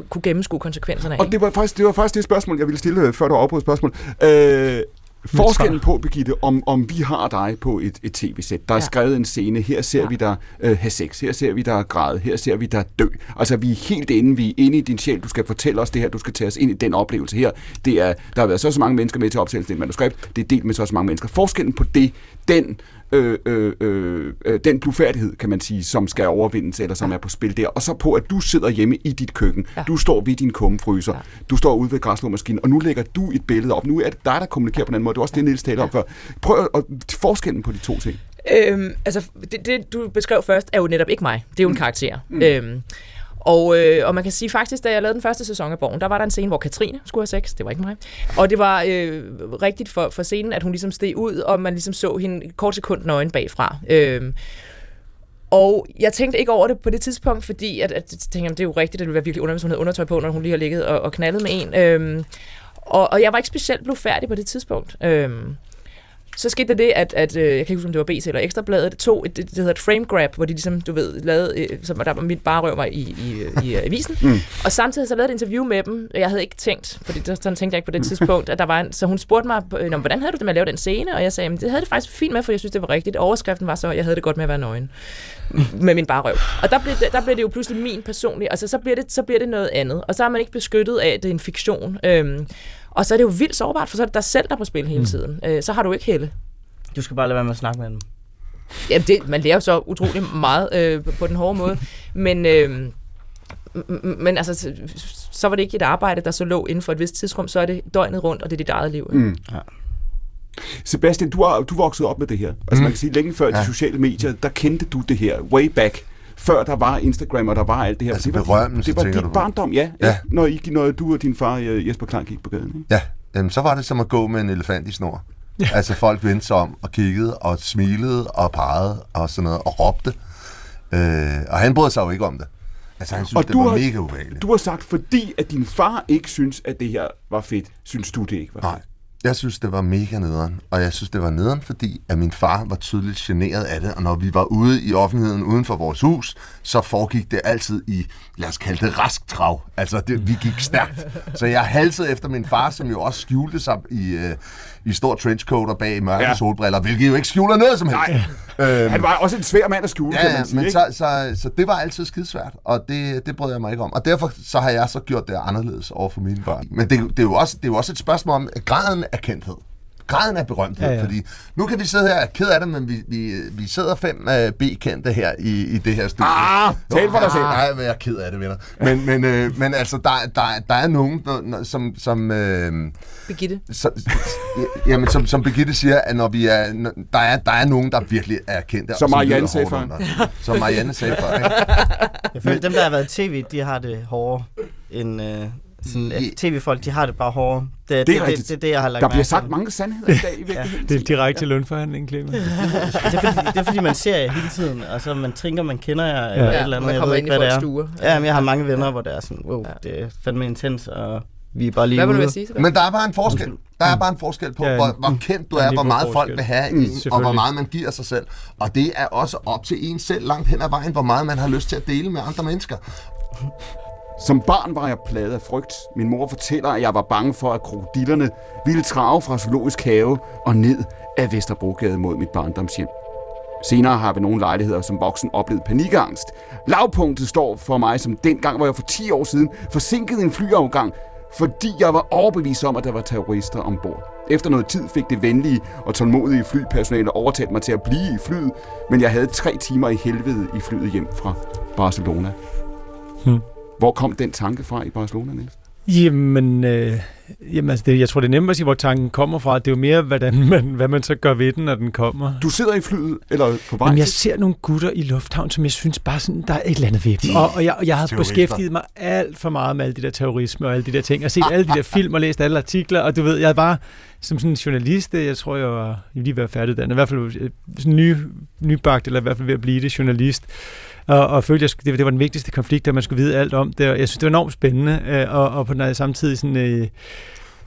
kunne gennemskue konsekvenserne af. Og det var faktisk det, var faktisk det spørgsmål, jeg ville stille, før du afbrød spørgsmål. Øh, Forskellen på, Birgitte, om, om vi har dig på et, et tv-sæt. Der er ja. skrevet en scene. Her ser ja. vi dig øh, have sex. Her ser vi dig græde. Her ser vi dig dø. Altså, vi er helt inde. Vi er inde i din sjæl. Du skal fortælle os det her. Du skal tage os ind i den oplevelse her. Det er, der har været så, så mange mennesker med til optagelse det manuskript. Det er delt med så, så mange mennesker. Forskellen på det, den øh, øh, øh, øh, den blufærdighed, kan man sige, som skal overvindes, eller som ja. er på spil der. Og så på, at du sidder hjemme i dit køkken. Ja. Du står ved din kummefryser. Ja. Du står ude ved græslåmaskinen, og nu lægger du et billede op. Nu er det dig, der kommunikerer på den måde. Det er også det, Niels talte om før. Prøv at, forskellen på de to ting. Øhm, altså, det, det, du beskrev først, er jo netop ikke mig. Det er jo en karakter. Mm. Øhm, og, øh, og man kan sige faktisk, da jeg lavede den første sæson af Borgen, der var der en scene, hvor Katrine skulle have sex. Det var ikke mig. Og det var øh, rigtigt for, for scenen, at hun ligesom steg ud, og man ligesom så hende kort sekund nøgen bagfra. Øh, og jeg tænkte ikke over det på det tidspunkt, fordi at, at, at tænkte, det er jo rigtigt, at det ville være virkelig under, hvis hun havde undertøj på, når hun lige har ligget og, og knaldet med en. Øhm, og, og jeg var ikke specielt blevet færdig på det tidspunkt. Øhm, så skete der det, at, at øh, jeg kan ikke huske, om det var BT eller Ekstrabladet, tog et, det, det hedder et frame grab, hvor de ligesom, du ved, lavede, øh, som der var mit bare røv mig i, i, i, i avisen. Mm. Og samtidig så lavede et interview med dem. Jeg havde ikke tænkt, fordi sådan tænkte jeg ikke på det tidspunkt, at der var en, så hun spurgte mig, øh, hvordan havde du det med at lave den scene? Og jeg sagde, det havde det faktisk fint med, for jeg synes, det var rigtigt. Overskriften var så, jeg havde det godt med at være nøgen med min bare røv. Og der blev, det, der blev det jo pludselig min personlige, altså så bliver, det, så bliver det noget andet. Og så er man ikke beskyttet af, at det er en fiktion. Øhm, og så er det jo vildt sårbart, for så er det dig selv, der er på spil hele mm. tiden. Øh, så har du ikke helle. Du skal bare lade være med at snakke med dem. Jamen, det, man lærer så utrolig meget øh, på den hårde måde. Men, øh, men altså, så var det ikke et arbejde, der så lå inden for et vist tidsrum, så er det døgnet rundt, og det er dit eget liv. Mm. Ja. Sebastian, du har du voksede op med det her. Altså mm. man kan sige, længe før ja. de sociale medier, der kendte du det her, way back før der var Instagram, og der var alt det her. Altså det var, det var din barndom, ja. ja. Når, I, når du og din far, øh, Jesper Klein, gik på gaden. Ikke? Ja, Jamen, så var det som at gå med en elefant i snor. Ja. Altså folk vendte sig om og kiggede og smilede og pegede og sådan noget og råbte. Øh, og han brød sig jo ikke om det. Altså han synes, og det var har, mega ubehageligt. Du har sagt, fordi at din far ikke synes, at det her var fedt, synes du det ikke var Nej. Jeg synes, det var mega nederen. Og jeg synes, det var nederen, fordi at min far var tydeligt generet af det. Og når vi var ude i offentligheden uden for vores hus, så foregik det altid i, lad os kalde det, rask trav. Altså, det, vi gik stærkt. Så jeg halsede efter min far, som jo også skjulte sig i, øh, i stor trenchcoat og bag mørke ja. solbriller, hvilket jo ikke skjuler noget som helst. Nej. Øhm, Han var også en svær mand at skjule, ja, kan man sige, men ikke? så, så, så det var altid skidesvært, og det, det brød jeg mig ikke om. Og derfor så har jeg så gjort det anderledes over for mine børn. Men det, det, er, jo også, det er jo også et spørgsmål om graden af kendthed graden af berømthed, ja, ja. fordi nu kan vi sidde her og ked af det, men vi, vi, vi sidder fem uh, B-kendte her i, i det her studie. Ah, tal for dig selv. Nej, men jeg er ked af det, venner. Men, men, øh, men altså, der, der, der er nogen, der, som... som øh, Begitte. Som, jamen, som, som Begitte siger, at når vi er, der, er, der er nogen, der virkelig er kendte. Som Marianne sagde før. Som Marianne sagde før, ikke? Jeg føler, dem, der har været i tv, de har det hårdere end... Øh sådan, at tv-folk, de har det bare hårdere. Det, det, det, det, det, det, det, jeg har lagt Der bliver sagt mange sandheder i dag i virkeligheden. ja, det er direkte lønforhandling, Clemen. det, er fordi, det er fordi, man ser jer hele tiden, og så man tænker, man kender jer, ja. eller et eller andet. Jeg ved ikke, hvad det er. Stuer. Ja, men jeg har mange venner, hvor det er sådan, wow, ja. det er fandme intens, og vi er bare lige Hvad vil du sige? Men der er bare en forskel. Der er bare en forskel på, ja, hvor, hvor kendt du er, hvor meget folk vil have en, og hvor meget man giver sig selv. Og det er også op til en selv langt hen ad vejen, hvor meget man har lyst til at dele med andre mennesker. Som barn var jeg plaget af frygt. Min mor fortæller, at jeg var bange for, at krokodillerne ville trage fra zoologisk have og ned af Vesterbrogade mod mit barndomshjem. Senere har vi nogle lejligheder som voksen oplevet panikangst. Lavpunktet står for mig som dengang, hvor jeg for 10 år siden forsinkede en flyafgang, fordi jeg var overbevist om, at der var terrorister ombord. Efter noget tid fik det venlige og tålmodige flypersonale overtalt mig til at blive i flyet, men jeg havde tre timer i helvede i flyet hjem fra Barcelona. Hmm. Hvor kom den tanke fra i Barcelona, Niels? Jamen, øh, jamen altså det, jeg tror, det er nemmere at sige, hvor tanken kommer fra. Det er jo mere, hvordan man, hvad man så gør ved den, når den kommer. Du sidder i flyet, eller på vej Jamen, jeg ser nogle gutter i lufthavn, som jeg synes bare sådan, der er et eller andet ved dem. Og, og, jeg, og jeg har beskæftiget mig alt for meget med alle de der terrorisme og alle de der ting. Jeg har set alle de der film og læst alle artikler, og du ved, jeg er bare som sådan en journalist, jeg tror, jeg var lige ved at færdiguddannet, i hvert fald øh, sådan ny, nybagt, eller i hvert fald ved at blive det journalist og, og følte, at det, det var den vigtigste konflikt, at man skulle vide alt om det, og jeg synes, det var enormt spændende, øh, og, og på den samtidig sådan... Øh,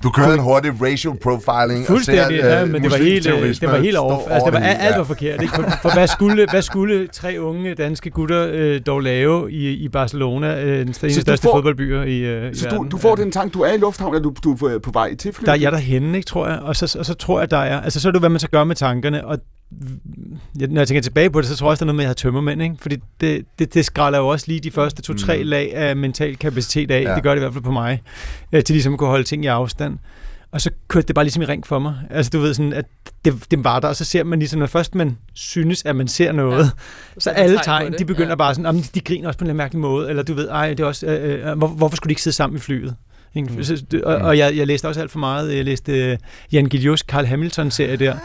du kører en hurtig racial profiling Fuldstændig, og ser, ja, men det var helt, det var helt over. Altså, det var, alt var forkert. Ikke? For, for hvad, skulle, hvad skulle tre unge danske gutter øh, dog lave i, i Barcelona, øh, den største får, fodboldbyer i, øh, så i du, du får den tanke, du er i lufthavnen, og du, du er på vej til flyet? Der er jeg derhenne, ikke, tror jeg. Og så, og så tror jeg, der er... Altså, så er det, hvad man så gør med tankerne, og når jeg tænker tilbage på det, så tror jeg også, der er noget med, at jeg har tømmermænd. Ikke? Fordi det, det, det skralder jo også lige de første to-tre mm. lag af mental kapacitet af. Ja. Det gør det i hvert fald på mig. Øh, til ligesom at kunne holde ting i afstand. Og så kørte det bare ligesom i ring for mig. Altså du ved sådan, at det, det var der, og så ser man ligesom, når først man synes, at man ser noget, ja. så alle tegn, de begynder ja. bare sådan, de, de griner også på en mærkelig måde, eller du ved, ej, det er også, øh, øh, hvor, hvorfor skulle de ikke sidde sammen i flyet? Mm. Og, og jeg, jeg læste også alt for meget. Jeg læste uh, Jan Gilius Carl Hamilton-serie der.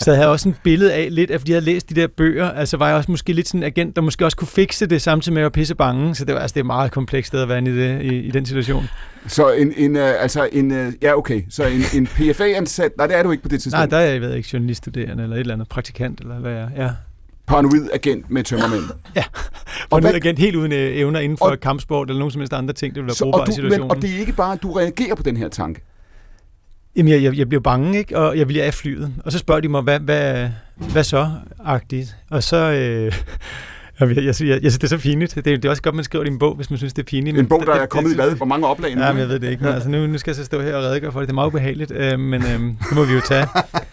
Så jeg havde også en billede af lidt, af fordi jeg havde læst de der bøger, altså var jeg også måske lidt sådan en agent, der måske også kunne fikse det, samtidig med at pisse bange. Så det var altså det er meget komplekst sted at være i, det, i, i den situation. Så en, en uh, altså en, uh, ja okay, så en, en PFA-ansat, nej det er du ikke på det tidspunkt. Nej, der er jeg, jeg ved ikke, journaliststuderende eller et eller andet praktikant, eller hvad jeg ja paranoid agent med tømmermænd. ja, paranoid agent helt uden øh, evner inden for og, kampsport eller nogen som helst andre ting, det vil være brugbart i situationen. Men, og det er ikke bare, at du reagerer på den her tanke? Jamen, jeg, jeg, jeg bliver bange, ikke? og jeg vil af flyet. Og så spørger de mig, hvad, hvad, hvad så? Agtigt. Og så... Øh, jeg, jeg, jeg, jeg synes, det er så pinligt. Det er, det er også godt, man skriver det i en bog, hvis man synes, det er pinligt. En bog, der er kommet i hvad? Hvor mange oplag nu? Ja, men jeg ved det ikke. Men altså, nu, nu skal jeg så stå her og redegøre for det. Det er meget ubehageligt, øh, men øh, det må vi jo tage.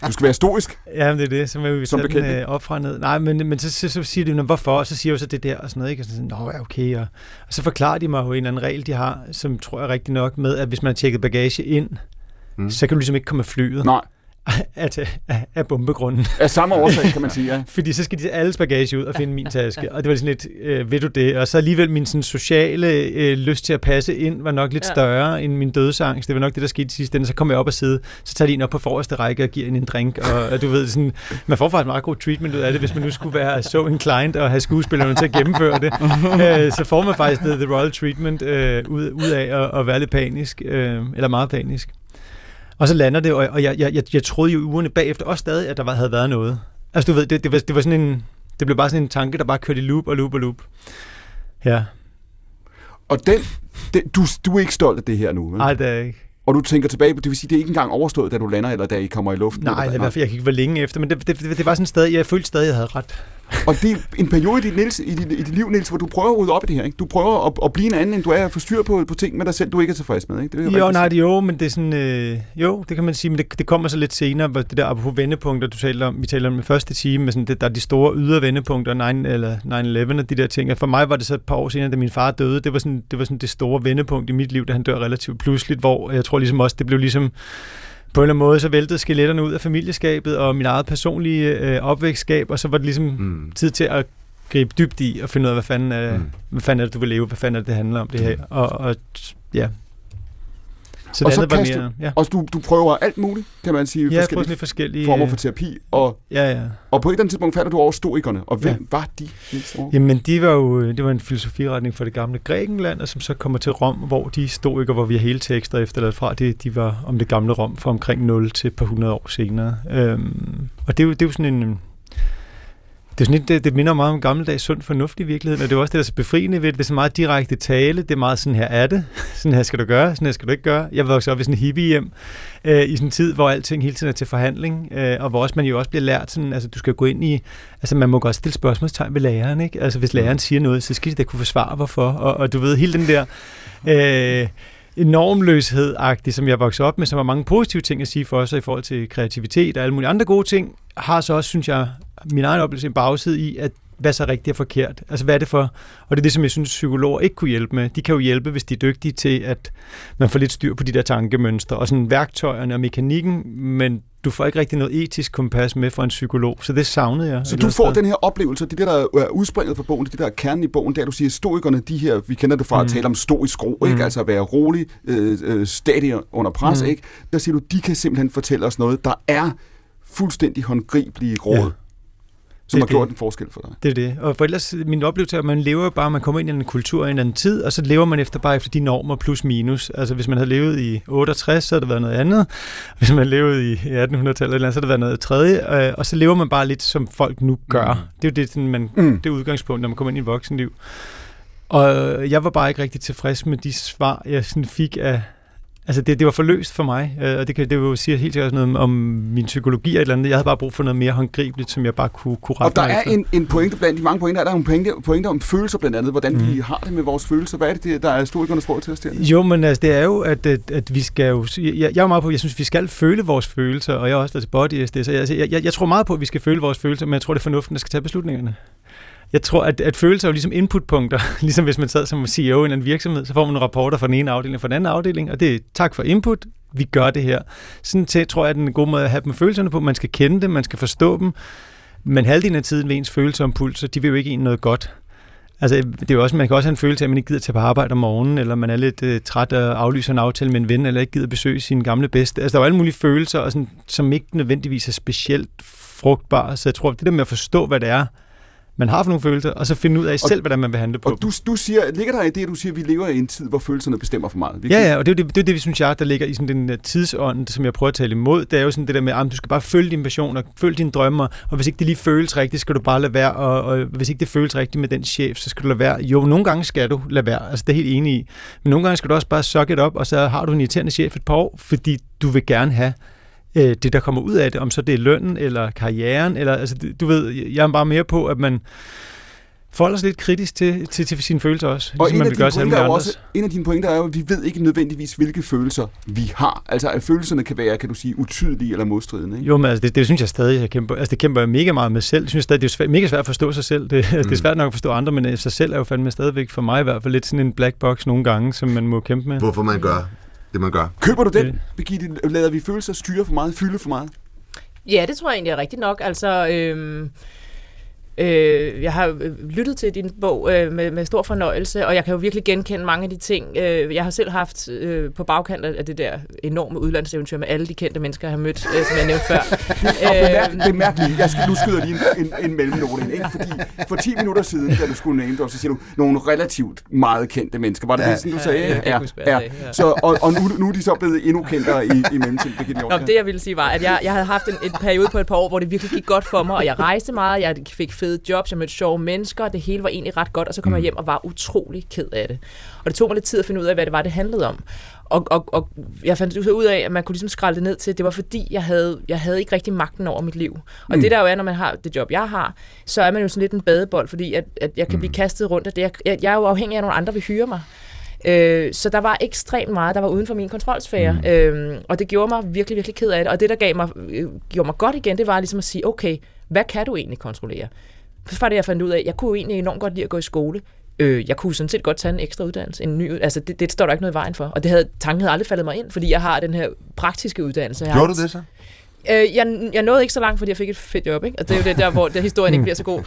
Du skal være stoisk. Ja, men det er det. Så må vi Som tage den øh, op fra ned. Nej, men, men så, så, så siger de, hvorfor? Og så siger jeg så det der og sådan noget. Ikke? Og så siger nå, ja, okay. Og, og så forklarer de mig jo en eller anden regel, de har, som tror jeg rigtig nok med, at hvis man har tjekket bagage ind, mm. så kan du ligesom ikke komme med flyet. Nej. At, af, af bombegrunden. Af samme årsag, kan man sige, ja. Fordi så skal de alles bagage ud og finde min taske. Og det var sådan lidt, øh, ved du det? Og så alligevel min sådan, sociale øh, lyst til at passe ind var nok lidt ja. større end min dødsangst. Det var nok det, der skete sidst. Så kom jeg op og sidde, så tager de en op på forreste række og giver en en drink. Og, og du ved, sådan, man får faktisk meget god treatment ud af det, hvis man nu skulle være så inclined og have skuespillerne til at gennemføre det. øh, så får man faktisk the, the royal treatment øh, ud, ud af at, at være lidt panisk, øh, eller meget panisk. Og så lander det, og jeg, jeg, jeg, jeg troede jo i ugerne bagefter også stadig, at der var, havde været noget. Altså du ved, det, det, var, det var sådan en, det blev bare sådan en tanke, der bare kørte i loop og loop og loop. Ja. Og den, den du, du er ikke stolt af det her nu, vel? Nej, det er jeg ikke. Og du tænker tilbage på, det vil sige, det er ikke engang overstået, da du lander, eller da I kommer i luften? Nej, eller, jeg kan ikke være længe efter, men det, det, det, det var sådan stadig, jeg følte stadig, jeg havde ret. Og det er en periode i dit, Niels, i dit, i dit liv, Niels, hvor du prøver at rydde op i det her. Ikke? Du prøver at, at blive en anden, end du er at få styr på, på ting med dig selv, du ikke er tilfreds med. Ikke? Det er jo, nej, det, jo, men det er sådan, øh, jo, det kan man sige, men det, det kommer så lidt senere, hvor det der på vendepunkter, du taler om, vi taler om i første time, med sådan, det, der er de store ydre vendepunkter, 9, eller 9-11 og de der ting. Og for mig var det så et par år senere, da min far døde, det var sådan det, var sådan det store vendepunkt i mit liv, da han dør relativt pludseligt, hvor jeg tror ligesom også, det blev ligesom på en eller anden måde, så væltede skeletterne ud af familieskabet og min eget personlige øh, opvækstskab, og så var det ligesom mm. tid til at gribe dybt i og finde ud af, hvad fanden er, mm. hvad fanden er det, du vil leve, hvad fanden er det, det handler om det her. Mm. Og, og ja, så og så kaster, mere, ja. og du, du prøver alt muligt, kan man sige, ja, forskellige, forskellige former for terapi, og, ja, ja. og på et eller andet tidspunkt falder du over stoikerne, og hvem ja. var de? Jamen, de var jo, det var en filosofiretning for det gamle Grækenland, og som så kommer til Rom, hvor de stoikere, hvor vi har hele tekster efterladt fra, de, de var om det gamle Rom fra omkring 0 til et par hundrede år senere. Øhm, og det er, jo, det er jo sådan en, det, er sådan, det, det minder meget om gammeldags sund fornuft i virkeligheden, og det er også det, der er så befriende ved det. Det er så meget direkte tale. Det er meget sådan, her er det. Sådan her skal du gøre, sådan her skal du ikke gøre. Jeg voksede op i sådan en hippie hjem øh, i sådan en tid, hvor alting hele tiden er til forhandling, øh, og hvor også man jo også bliver lært sådan, altså du skal gå ind i, altså man må godt stille spørgsmålstegn ved læreren, ikke? Altså hvis læreren siger noget, så skal de da kunne forsvare hvorfor, og, og du ved, hele den der... Øh, normløshed som jeg voksede op med, som har mange positive ting at sige for os i forhold til kreativitet og alle mulige andre gode ting, har så også, synes jeg, min egen oplevelse en bagside i, at hvad så rigtigt og forkert? Altså, hvad er det for? Og det er det, som jeg synes, psykologer ikke kunne hjælpe med. De kan jo hjælpe, hvis de er dygtige til, at man får lidt styr på de der tankemønstre og sådan værktøjerne og mekanikken, men du får ikke rigtig noget etisk kompas med fra en psykolog, så det savnede jeg. Så du får den her oplevelse, det der, der er udspringet fra bogen, det der kernen i bogen, der du siger, stoikerne, de her, vi kender det fra mm. at tale om stoisk ro, mm. ikke? altså at være rolig, øh, øh, stadig under pres, mm. ikke? der siger du, de kan simpelthen fortælle os noget, der er fuldstændig håndgribelige råd. Ja som har gjort det. en forskel for dig. Det er det. Og for ellers, min oplevelse er, at man lever bare, man kommer ind i en kultur i en anden tid, og så lever man efter bare efter de normer plus minus. Altså hvis man havde levet i 68, så havde det været noget andet. Hvis man levede i 1800-tallet, så havde det været noget tredje. Øh, og så lever man bare lidt, som folk nu gør. Mm. Det er jo det, sådan, man, mm. det udgangspunkt, når man kommer ind i voksenliv. Og jeg var bare ikke rigtig tilfreds med de svar, jeg sådan fik af, Altså, det, det var for løst for mig, øh, og det, kan, det vil sige helt sikkert noget om min psykologi og et eller andet. Jeg havde bare brug for noget mere håndgribeligt, som jeg bare kunne, kunne rette Og der er en, en pointe blandt de mange pointer, er der en pointe, pointe om følelser blandt andet, hvordan mm. vi har det med vores følelser. Hvad er det, der er historikernes råd til os der? Jo, men altså, det er jo, at, at, at vi skal jo... Jeg, jeg er meget på, jeg synes, vi skal føle vores følelser, og jeg er også der til body SD, så jeg, jeg, jeg, jeg tror meget på, at vi skal føle vores følelser, men jeg tror, det er fornuften, der skal tage beslutningerne jeg tror, at, at følelser er jo ligesom inputpunkter. ligesom hvis man sad som CEO i en virksomhed, så får man nogle rapporter fra den ene afdeling og fra den anden afdeling, og det er tak for input, vi gør det her. Sådan til, tror jeg, at den gode måde at have dem følelserne på. Man skal kende dem, man skal forstå dem, men halvdelen af tiden ved ens følelser og impulser, de vil jo ikke en noget godt. Altså, det er jo også, man kan også have en følelse af, at man ikke gider tage på arbejde om morgenen, eller man er lidt øh, træt og aflyser en aftale med en ven, eller ikke gider besøge sin gamle bedste. Altså, der er jo alle mulige følelser, og sådan, som ikke nødvendigvis er specielt frugtbare. Så jeg tror, det der med at forstå, hvad det er, man har for nogle følelser, og så finde ud af selv, hvordan man vil handle på Og du, du siger, ligger der i det, du siger, at vi lever i en tid, hvor følelserne bestemmer for meget? Vi ja, ja, og det er det, det, er det, vi synes jeg, der ligger i sådan den der tidsånd, som jeg prøver at tale imod. Det er jo sådan det der med, at du skal bare følge din passion og følge dine drømmer, og hvis ikke det lige føles rigtigt, skal du bare lade være, og, og hvis ikke det føles rigtigt med den chef, så skal du lade være. Jo, nogle gange skal du lade være, altså det er helt enig i. Men nogle gange skal du også bare suck it op, og så har du en irriterende chef et par år, fordi du vil gerne have øh, det, der kommer ud af det, om så det er lønnen eller karrieren, eller altså, du ved, jeg er bare mere på, at man forholder sig lidt kritisk til, til, til sine følelser også. Og ligesom en, man vil gøre er også, en af dine pointer er jo, at vi ved ikke nødvendigvis, hvilke følelser vi har. Altså, at følelserne kan være, kan du sige, utydelige eller modstridende. Ikke? Jo, men altså, det, det, synes jeg stadig, jeg kæmper, altså, det kæmper jeg mega meget med selv. Jeg synes stadig, det er svært, mega svært at forstå sig selv. Det, mm. det er svært nok at forstå andre, men sig selv er jo fandme stadigvæk for mig i hvert fald lidt sådan en black box nogle gange, som man må kæmpe med. Hvorfor man gør det, man gør. Køber du den, Birgitte? Lader vi følelser styre for meget, fylde for meget? Ja, det tror jeg egentlig er rigtigt nok. Altså, øhm, Øh, jeg har øh, lyttet til din bog øh, med, med stor fornøjelse, og jeg kan jo virkelig genkende mange af de ting, øh, jeg har selv haft øh, på bagkant af det der enorme udlandseventyr med alle de kendte mennesker, jeg har mødt, øh, som jeg nævnte før. øh, det er mærkeligt. Jeg skal, nu skyder lige en, en, en mellemnote ind, ikke? fordi for 10 minutter siden, da du skulle nævne det, så siger du nogle relativt meget kendte mennesker. Var det ja. det, sådan, du sagde? Ja, ja, ja. ja. Så, og, og nu, nu er de så blevet endnu kendtere i, i mellemtiden. Det, det, jeg ville sige, var, at jeg, jeg havde haft en, en periode på et par år, hvor det virkelig gik godt for mig, og jeg rejste meget, jeg fik fed fede jobs, jeg mødte sjove mennesker, og det hele var egentlig ret godt, og så kom mm. jeg hjem og var utrolig ked af det. Og det tog mig lidt tid at finde ud af, hvad det var, det handlede om. Og, og, og jeg fandt ud af, at man kunne ligesom skralde det ned til, at det var fordi, jeg havde, jeg havde ikke rigtig magten over mit liv. Og mm. det der jo er, når man har det job, jeg har, så er man jo sådan lidt en badebold, fordi at, at jeg kan mm. blive kastet rundt af det. Jeg, jeg er jo afhængig af, at nogle andre vil hyre mig. Øh, så der var ekstremt meget, der var uden for min kontrolsfære. Mm. Øh, og det gjorde mig virkelig, virkelig ked af det. Og det, der gav mig, øh, gjorde mig godt igen, det var ligesom at sige, okay, hvad kan du egentlig kontrollere? Så var det, jeg fandt ud af, jeg kunne jo egentlig enormt godt lide at gå i skole. Øh, jeg kunne sådan set godt tage en ekstra uddannelse, en ny, altså det, det står der ikke noget i vejen for. Og det havde, tanken havde aldrig faldet mig ind, fordi jeg har den her praktiske uddannelse. Jeg Gjorde du det så? Øh, jeg, jeg nåede ikke så langt, fordi jeg fik et fedt job, ikke? Og det er jo det der, hvor der historien ikke bliver så god.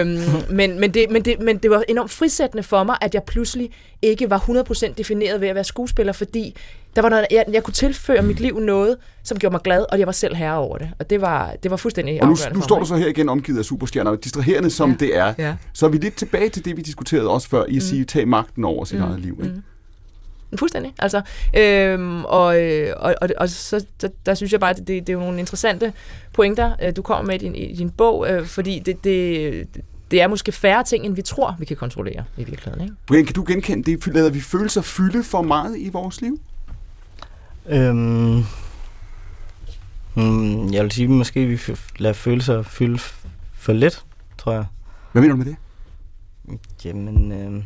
øhm, men, men, det, men, det, men det var enormt frisættende for mig, at jeg pludselig ikke var 100% defineret ved at være skuespiller, fordi der var noget, jeg, jeg kunne tilføre mit liv noget, som gjorde mig glad, og jeg var selv herre over det. Og det var, det var fuldstændig Og nu, nu står du så her igen omgivet af superstjerner, og distraherende som ja. det er. Ja. Så er vi lidt tilbage til det, vi diskuterede også før, i at mm. sige, tag magten over sit mm. eget liv. Ikke? Mm. Fuldstændig. Altså, øhm, og, øh, og, og, og så der, der synes jeg bare, at det, det er jo nogle interessante pointer, øh, du kommer med i din, i din bog, øh, fordi det, det, det er måske færre ting, end vi tror, vi kan kontrollere i virkeligheden. Ikke? Brian, kan du genkende det? Lader vi følelser fylde for meget i vores liv? Øhm, hmm, jeg vil sige, måske vi lader følelser fylde for lidt, tror jeg. Hvad mener du med det? Jamen, øh,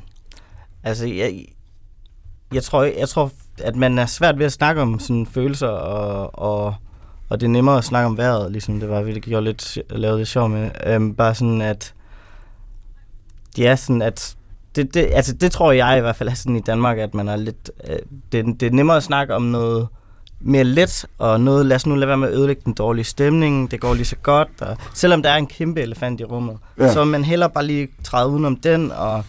altså, jeg, jeg tror, jeg tror, at man er svært ved at snakke om sådan følelser, og, og, og det er nemmere at snakke om vejret, ligesom det var, vi gjorde lidt, lavede det sjov med. Øhm, bare sådan, at det er sådan, at det, det, altså det tror jeg i hvert fald er sådan i Danmark, at man er lidt, øh, det, det er nemmere at snakke om noget mere let, og noget, lad os nu lade være med at ødelægge den dårlige stemning, det går lige så godt, og selvom der er en kæmpe elefant i rummet, ja. så man heller bare lige træde udenom den, og,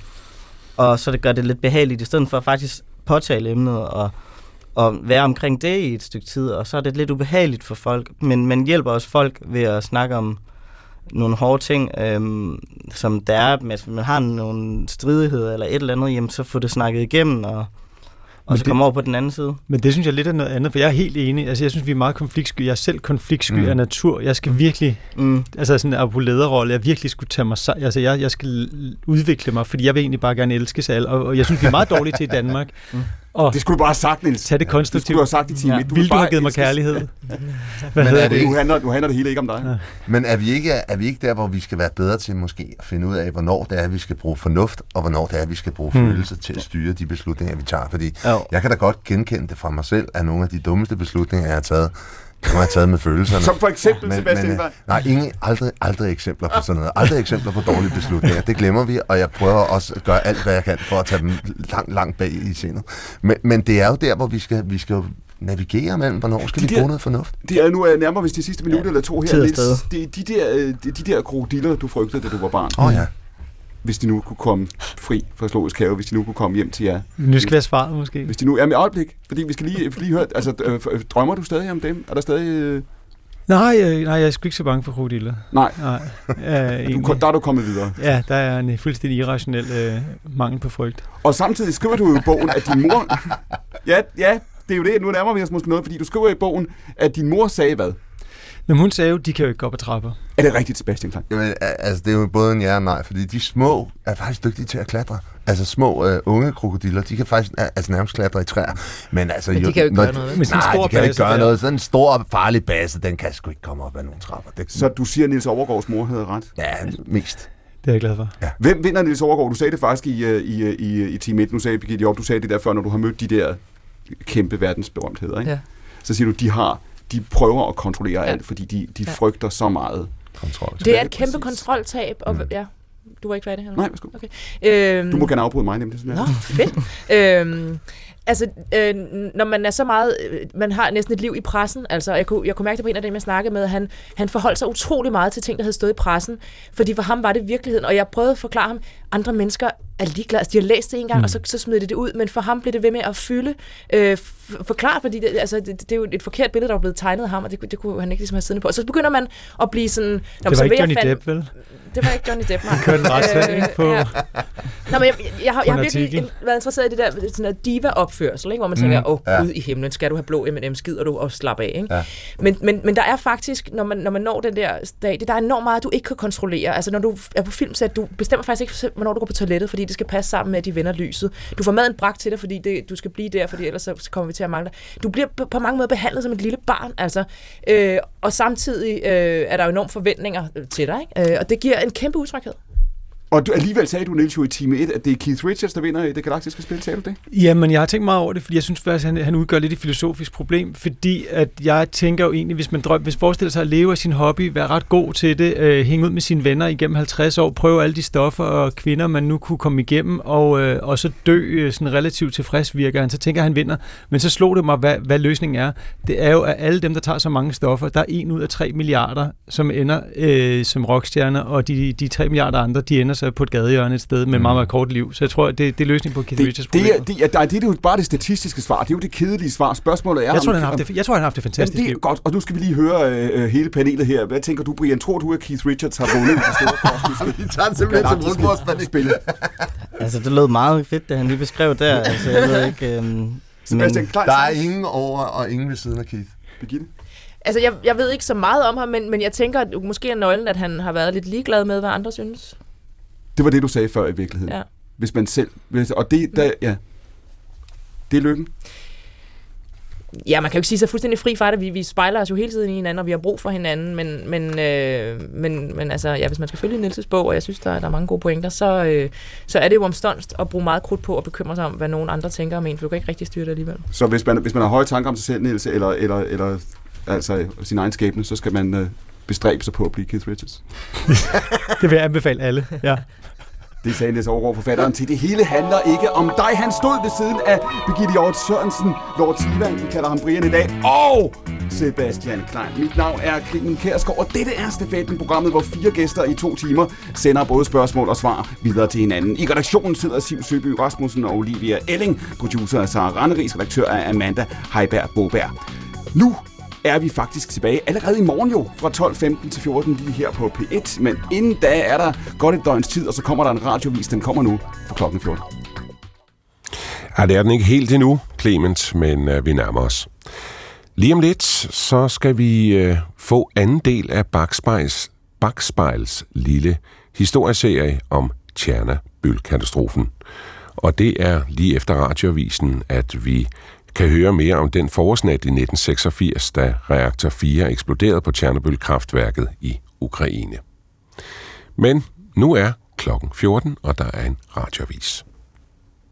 og så det gør det lidt behageligt, i stedet for faktisk påtale emnet og, og være omkring det i et stykke tid, og så er det lidt ubehageligt for folk, men man hjælper også folk ved at snakke om nogle hårde ting, øhm, som der er, hvis man har nogle stridigheder eller et eller andet, jamen så få det snakket igennem, og, og så komme over på den anden side. Men det synes jeg lidt er noget andet, for jeg er helt enig. Altså, jeg synes, vi er meget konfliktsky. Jeg er selv konfliktsky mm. af natur. Jeg skal virkelig, mm. altså sådan en på lederrolle, jeg virkelig skulle tage mig altså jeg, jeg skal udvikle mig, fordi jeg vil egentlig bare gerne elske sig og, og jeg synes, vi er meget dårlige til i Danmark. Mm. Og det skulle du bare have sagt, Niels. Tag det konstruktivt. Det skulle du have sagt i time. Ja. Du Vil du have givet mig kærlighed? Men er det nu, handler, nu handler det hele ikke om dig. Ja. Men er vi, ikke, er vi ikke der, hvor vi skal være bedre til måske at finde ud af, hvornår det er, vi skal bruge fornuft, og hvornår det er, vi skal bruge hmm. følelse til at styre de beslutninger, vi tager? Fordi jo. jeg kan da godt genkende det fra mig selv, at nogle af de dummeste beslutninger, jeg har taget, nu har taget med følelserne. Som for eksempel, men, Sebastian men, Nej, ingen, aldrig, aldrig eksempler på sådan noget. Aldrig eksempler på dårlige beslutninger. Det glemmer vi, og jeg prøver også at gøre alt, hvad jeg kan for at tage dem langt, langt bag i sindet. Men, men det er jo der, hvor vi skal, vi skal navigere mellem, hvornår skal de vi der, bruge noget fornuft? Det er nu er nærmere, hvis de sidste minutter ja, eller to her. Lidt, de, de, der, øh, de, de der krokodiller, du frygtede, da du var barn. Åh oh, ja hvis de nu kunne komme fri fra Zoologisk Have, hvis de nu kunne komme hjem til jer. Nu skal jeg svare måske. Hvis de nu, jamen øjeblik, fordi vi skal lige, lige høre, altså øh, drømmer du stadig om dem? Er der stadig... Øh... Nej, øh, nej, jeg er sgu ikke så bange for krokodiller. Nej, nej øh, du, der er du kommet videre. Ja, der er en fuldstændig irrationel øh, mangel på frygt. Og samtidig skriver du i bogen, at din mor... ja, ja, det er jo det, nu nærmer vi os måske noget, fordi du skriver i bogen, at din mor sagde hvad? Men hun sagde jo, de kan jo ikke gå op ad trapper. Er det rigtigt, Sebastian Klein? Jamen, altså, det er jo både en ja og nej, fordi de små er faktisk dygtige til at klatre. Altså små uh, unge krokodiller, de kan faktisk altså, nærmest klatre i træer. Men, altså, men de kan jo ikke når, gøre noget. Men nej, de kan ikke gøre der. noget. Sådan en stor, farlig base, den kan sgu ikke komme op ad nogle trapper. Det, Så du siger, at Niels Overgaards mor havde ret? Ja, mest. Det er jeg glad for. Ja. Hvem vinder Niels Overgaard? Du sagde det faktisk i, øh, i, øh, i, i Team 1. Nu sagde Birgitte Job, du sagde det der før, når du har mødt de der kæmpe verdensberømtheder. Ikke? Ja. Så siger du, de har de prøver at kontrollere ja. alt, fordi de, de ja. frygter så meget kontrol. Det er et kæmpe præcis. kontroltab, og mm. ja, du var ikke færdig? Eller? Nej, værsgo. Okay. Øhm, du må gerne afbryde mig nemlig. Sådan Nå, fedt. øhm, altså, øh, når man er så meget, øh, man har næsten et liv i pressen, altså, jeg kunne, jeg kunne mærke det på en af dem, jeg snakkede med, han, han forholdt sig utrolig meget til ting, der havde stået i pressen, fordi for ham var det virkeligheden, og jeg prøvede at forklare ham, andre mennesker er ligeglade, altså, de har læst det en gang, mm. og så, så smider de det ud, men for ham blev det ved med at fylde, øh, forklart, fordi det, altså, det, det, er jo et forkert billede, der var blevet tegnet af ham, og det, det kunne han ikke ligesom have siddende på, og så begynder man at blive sådan... Det var ikke Johnny Depp, vel? Det var ikke Johnny Depp, nej. Kørte en retssag øh, på... Ja. Nå, men jeg, jeg, jeg, har, jeg har virkelig været interesseret i det der sådan diva opførsel, ikke? hvor man tænker, mm. åh mm. oh, gud i himlen, skal du have blå M&M, skider du og slap af. Ikke? Ja. Men, men, men der er faktisk, når man, når man når den der stadie, der er enormt meget, du ikke kan kontrollere. Altså når du er på filmsæt, du bestemmer faktisk ikke, hvornår du går på toilettet, fordi det skal passe sammen med, at de vender lyset. Du får maden bragt til dig, fordi det, du skal blive der, fordi ellers så kommer vi til at mangle dig. Du bliver på, på mange måder behandlet som et lille barn, altså. Øh, og samtidig øh, er der jo enormt forventninger øh, til dig, ikke? Øh, og det giver en kæmpe utryghed. Og du, alligevel sagde du, Niels, jo i time 1, at det er Keith Richards, der vinder i det galaktiske spil. Sagde du det? Jamen, jeg har tænkt meget over det, fordi jeg synes faktisk, at han, han udgør lidt et filosofisk problem, fordi at jeg tænker jo egentlig, hvis man drøm, hvis forestiller sig at leve af sin hobby, være ret god til det, øh, hænge ud med sine venner igennem 50 år, prøve alle de stoffer og kvinder, man nu kunne komme igennem, og, øh, og så dø øh, sådan relativt tilfreds virker han, så tænker at han vinder. Men så slog det mig, hvad, hvad løsningen er. Det er jo, at alle dem, der tager så mange stoffer, der er en ud af 3 milliarder, som ender øh, som rockstjerner, og de, de 3 milliarder andre, de ender så på et gadehjørne sted med mm. meget, meget kort liv. Så jeg tror, det, det er løsningen på Keith det, Richards problem. Det, det, det, det er jo bare det statistiske svar. Det er jo det kedelige svar. Spørgsmålet er... Jeg tror, han har haft det, jeg tror, han har haft det fantastisk jamen, det er liv. godt, og nu skal vi lige høre øh, hele panelet her. Hvad tænker du, Brian? Tror du, at Keith Richards har vundet det store kosmiske? Vi tager simpelthen til rundbordsspil. altså, det lød meget fedt, det han lige beskrev der. Altså, jeg ved ikke... Øhm, Sebastian, klar, der er ingen over og ingen ved siden af Keith. Birgitte? Altså, jeg, jeg ved ikke så meget om ham, men, men jeg tænker, at måske er nøglen, at han har været lidt ligeglad med, hvad andre synes. Det var det, du sagde før i virkeligheden. Ja. Hvis man selv... Hvis, og det, der, ja. Det er lykken. Ja, man kan jo ikke sige sig fuldstændig fri fra det. Vi, vi spejler os jo hele tiden i hinanden, og vi har brug for hinanden. Men, men, øh, men, men altså, ja, hvis man skal følge Nielses bog, og jeg synes, der, der er mange gode pointer, så, øh, så er det jo omstonst at bruge meget krudt på at bekymre sig om, hvad nogen andre tænker om en, for du kan ikke rigtig styre det alligevel. Så hvis man, hvis man har høje tanker om sig selv, Niels, eller, eller, eller altså sin egen skæbne, så skal man øh, bestræbe sig på at blive Keith Richards. det vil jeg anbefale alle, ja. Det sagde Niels Aargaard forfatteren til. Det hele handler ikke om dig. Han stod ved siden af Birgitte Hjort Sørensen, Lord Sivan, vi kalder ham Brian i dag, og Sebastian Klein. Mit navn er Clemen Kærsgaard, og dette er Stafetten, programmet, hvor fire gæster i to timer sender både spørgsmål og svar videre til hinanden. I redaktionen sidder Siv Søby Rasmussen og Olivia Elling, producer er Sara Randeris, redaktør er Amanda Heiberg Boberg. Nu er vi faktisk tilbage allerede i morgen jo, fra 12.15 til 14 lige her på P1. Men inden da er der godt et døgns tid, og så kommer der en radiovis. Den kommer nu fra klokken 14. Ja, det er den ikke helt endnu, Clement, men øh, vi nærmer os. Lige om lidt, så skal vi øh, få anden del af Bakspejls, Bakspejls lille historieserie om Tjernobyl-katastrofen. Og det er lige efter radioavisen, at vi kan høre mere om den forårsnat i 1986, da reaktor 4 eksploderede på Tjernobyl-kraftværket i Ukraine. Men nu er klokken 14, og der er en radiovis.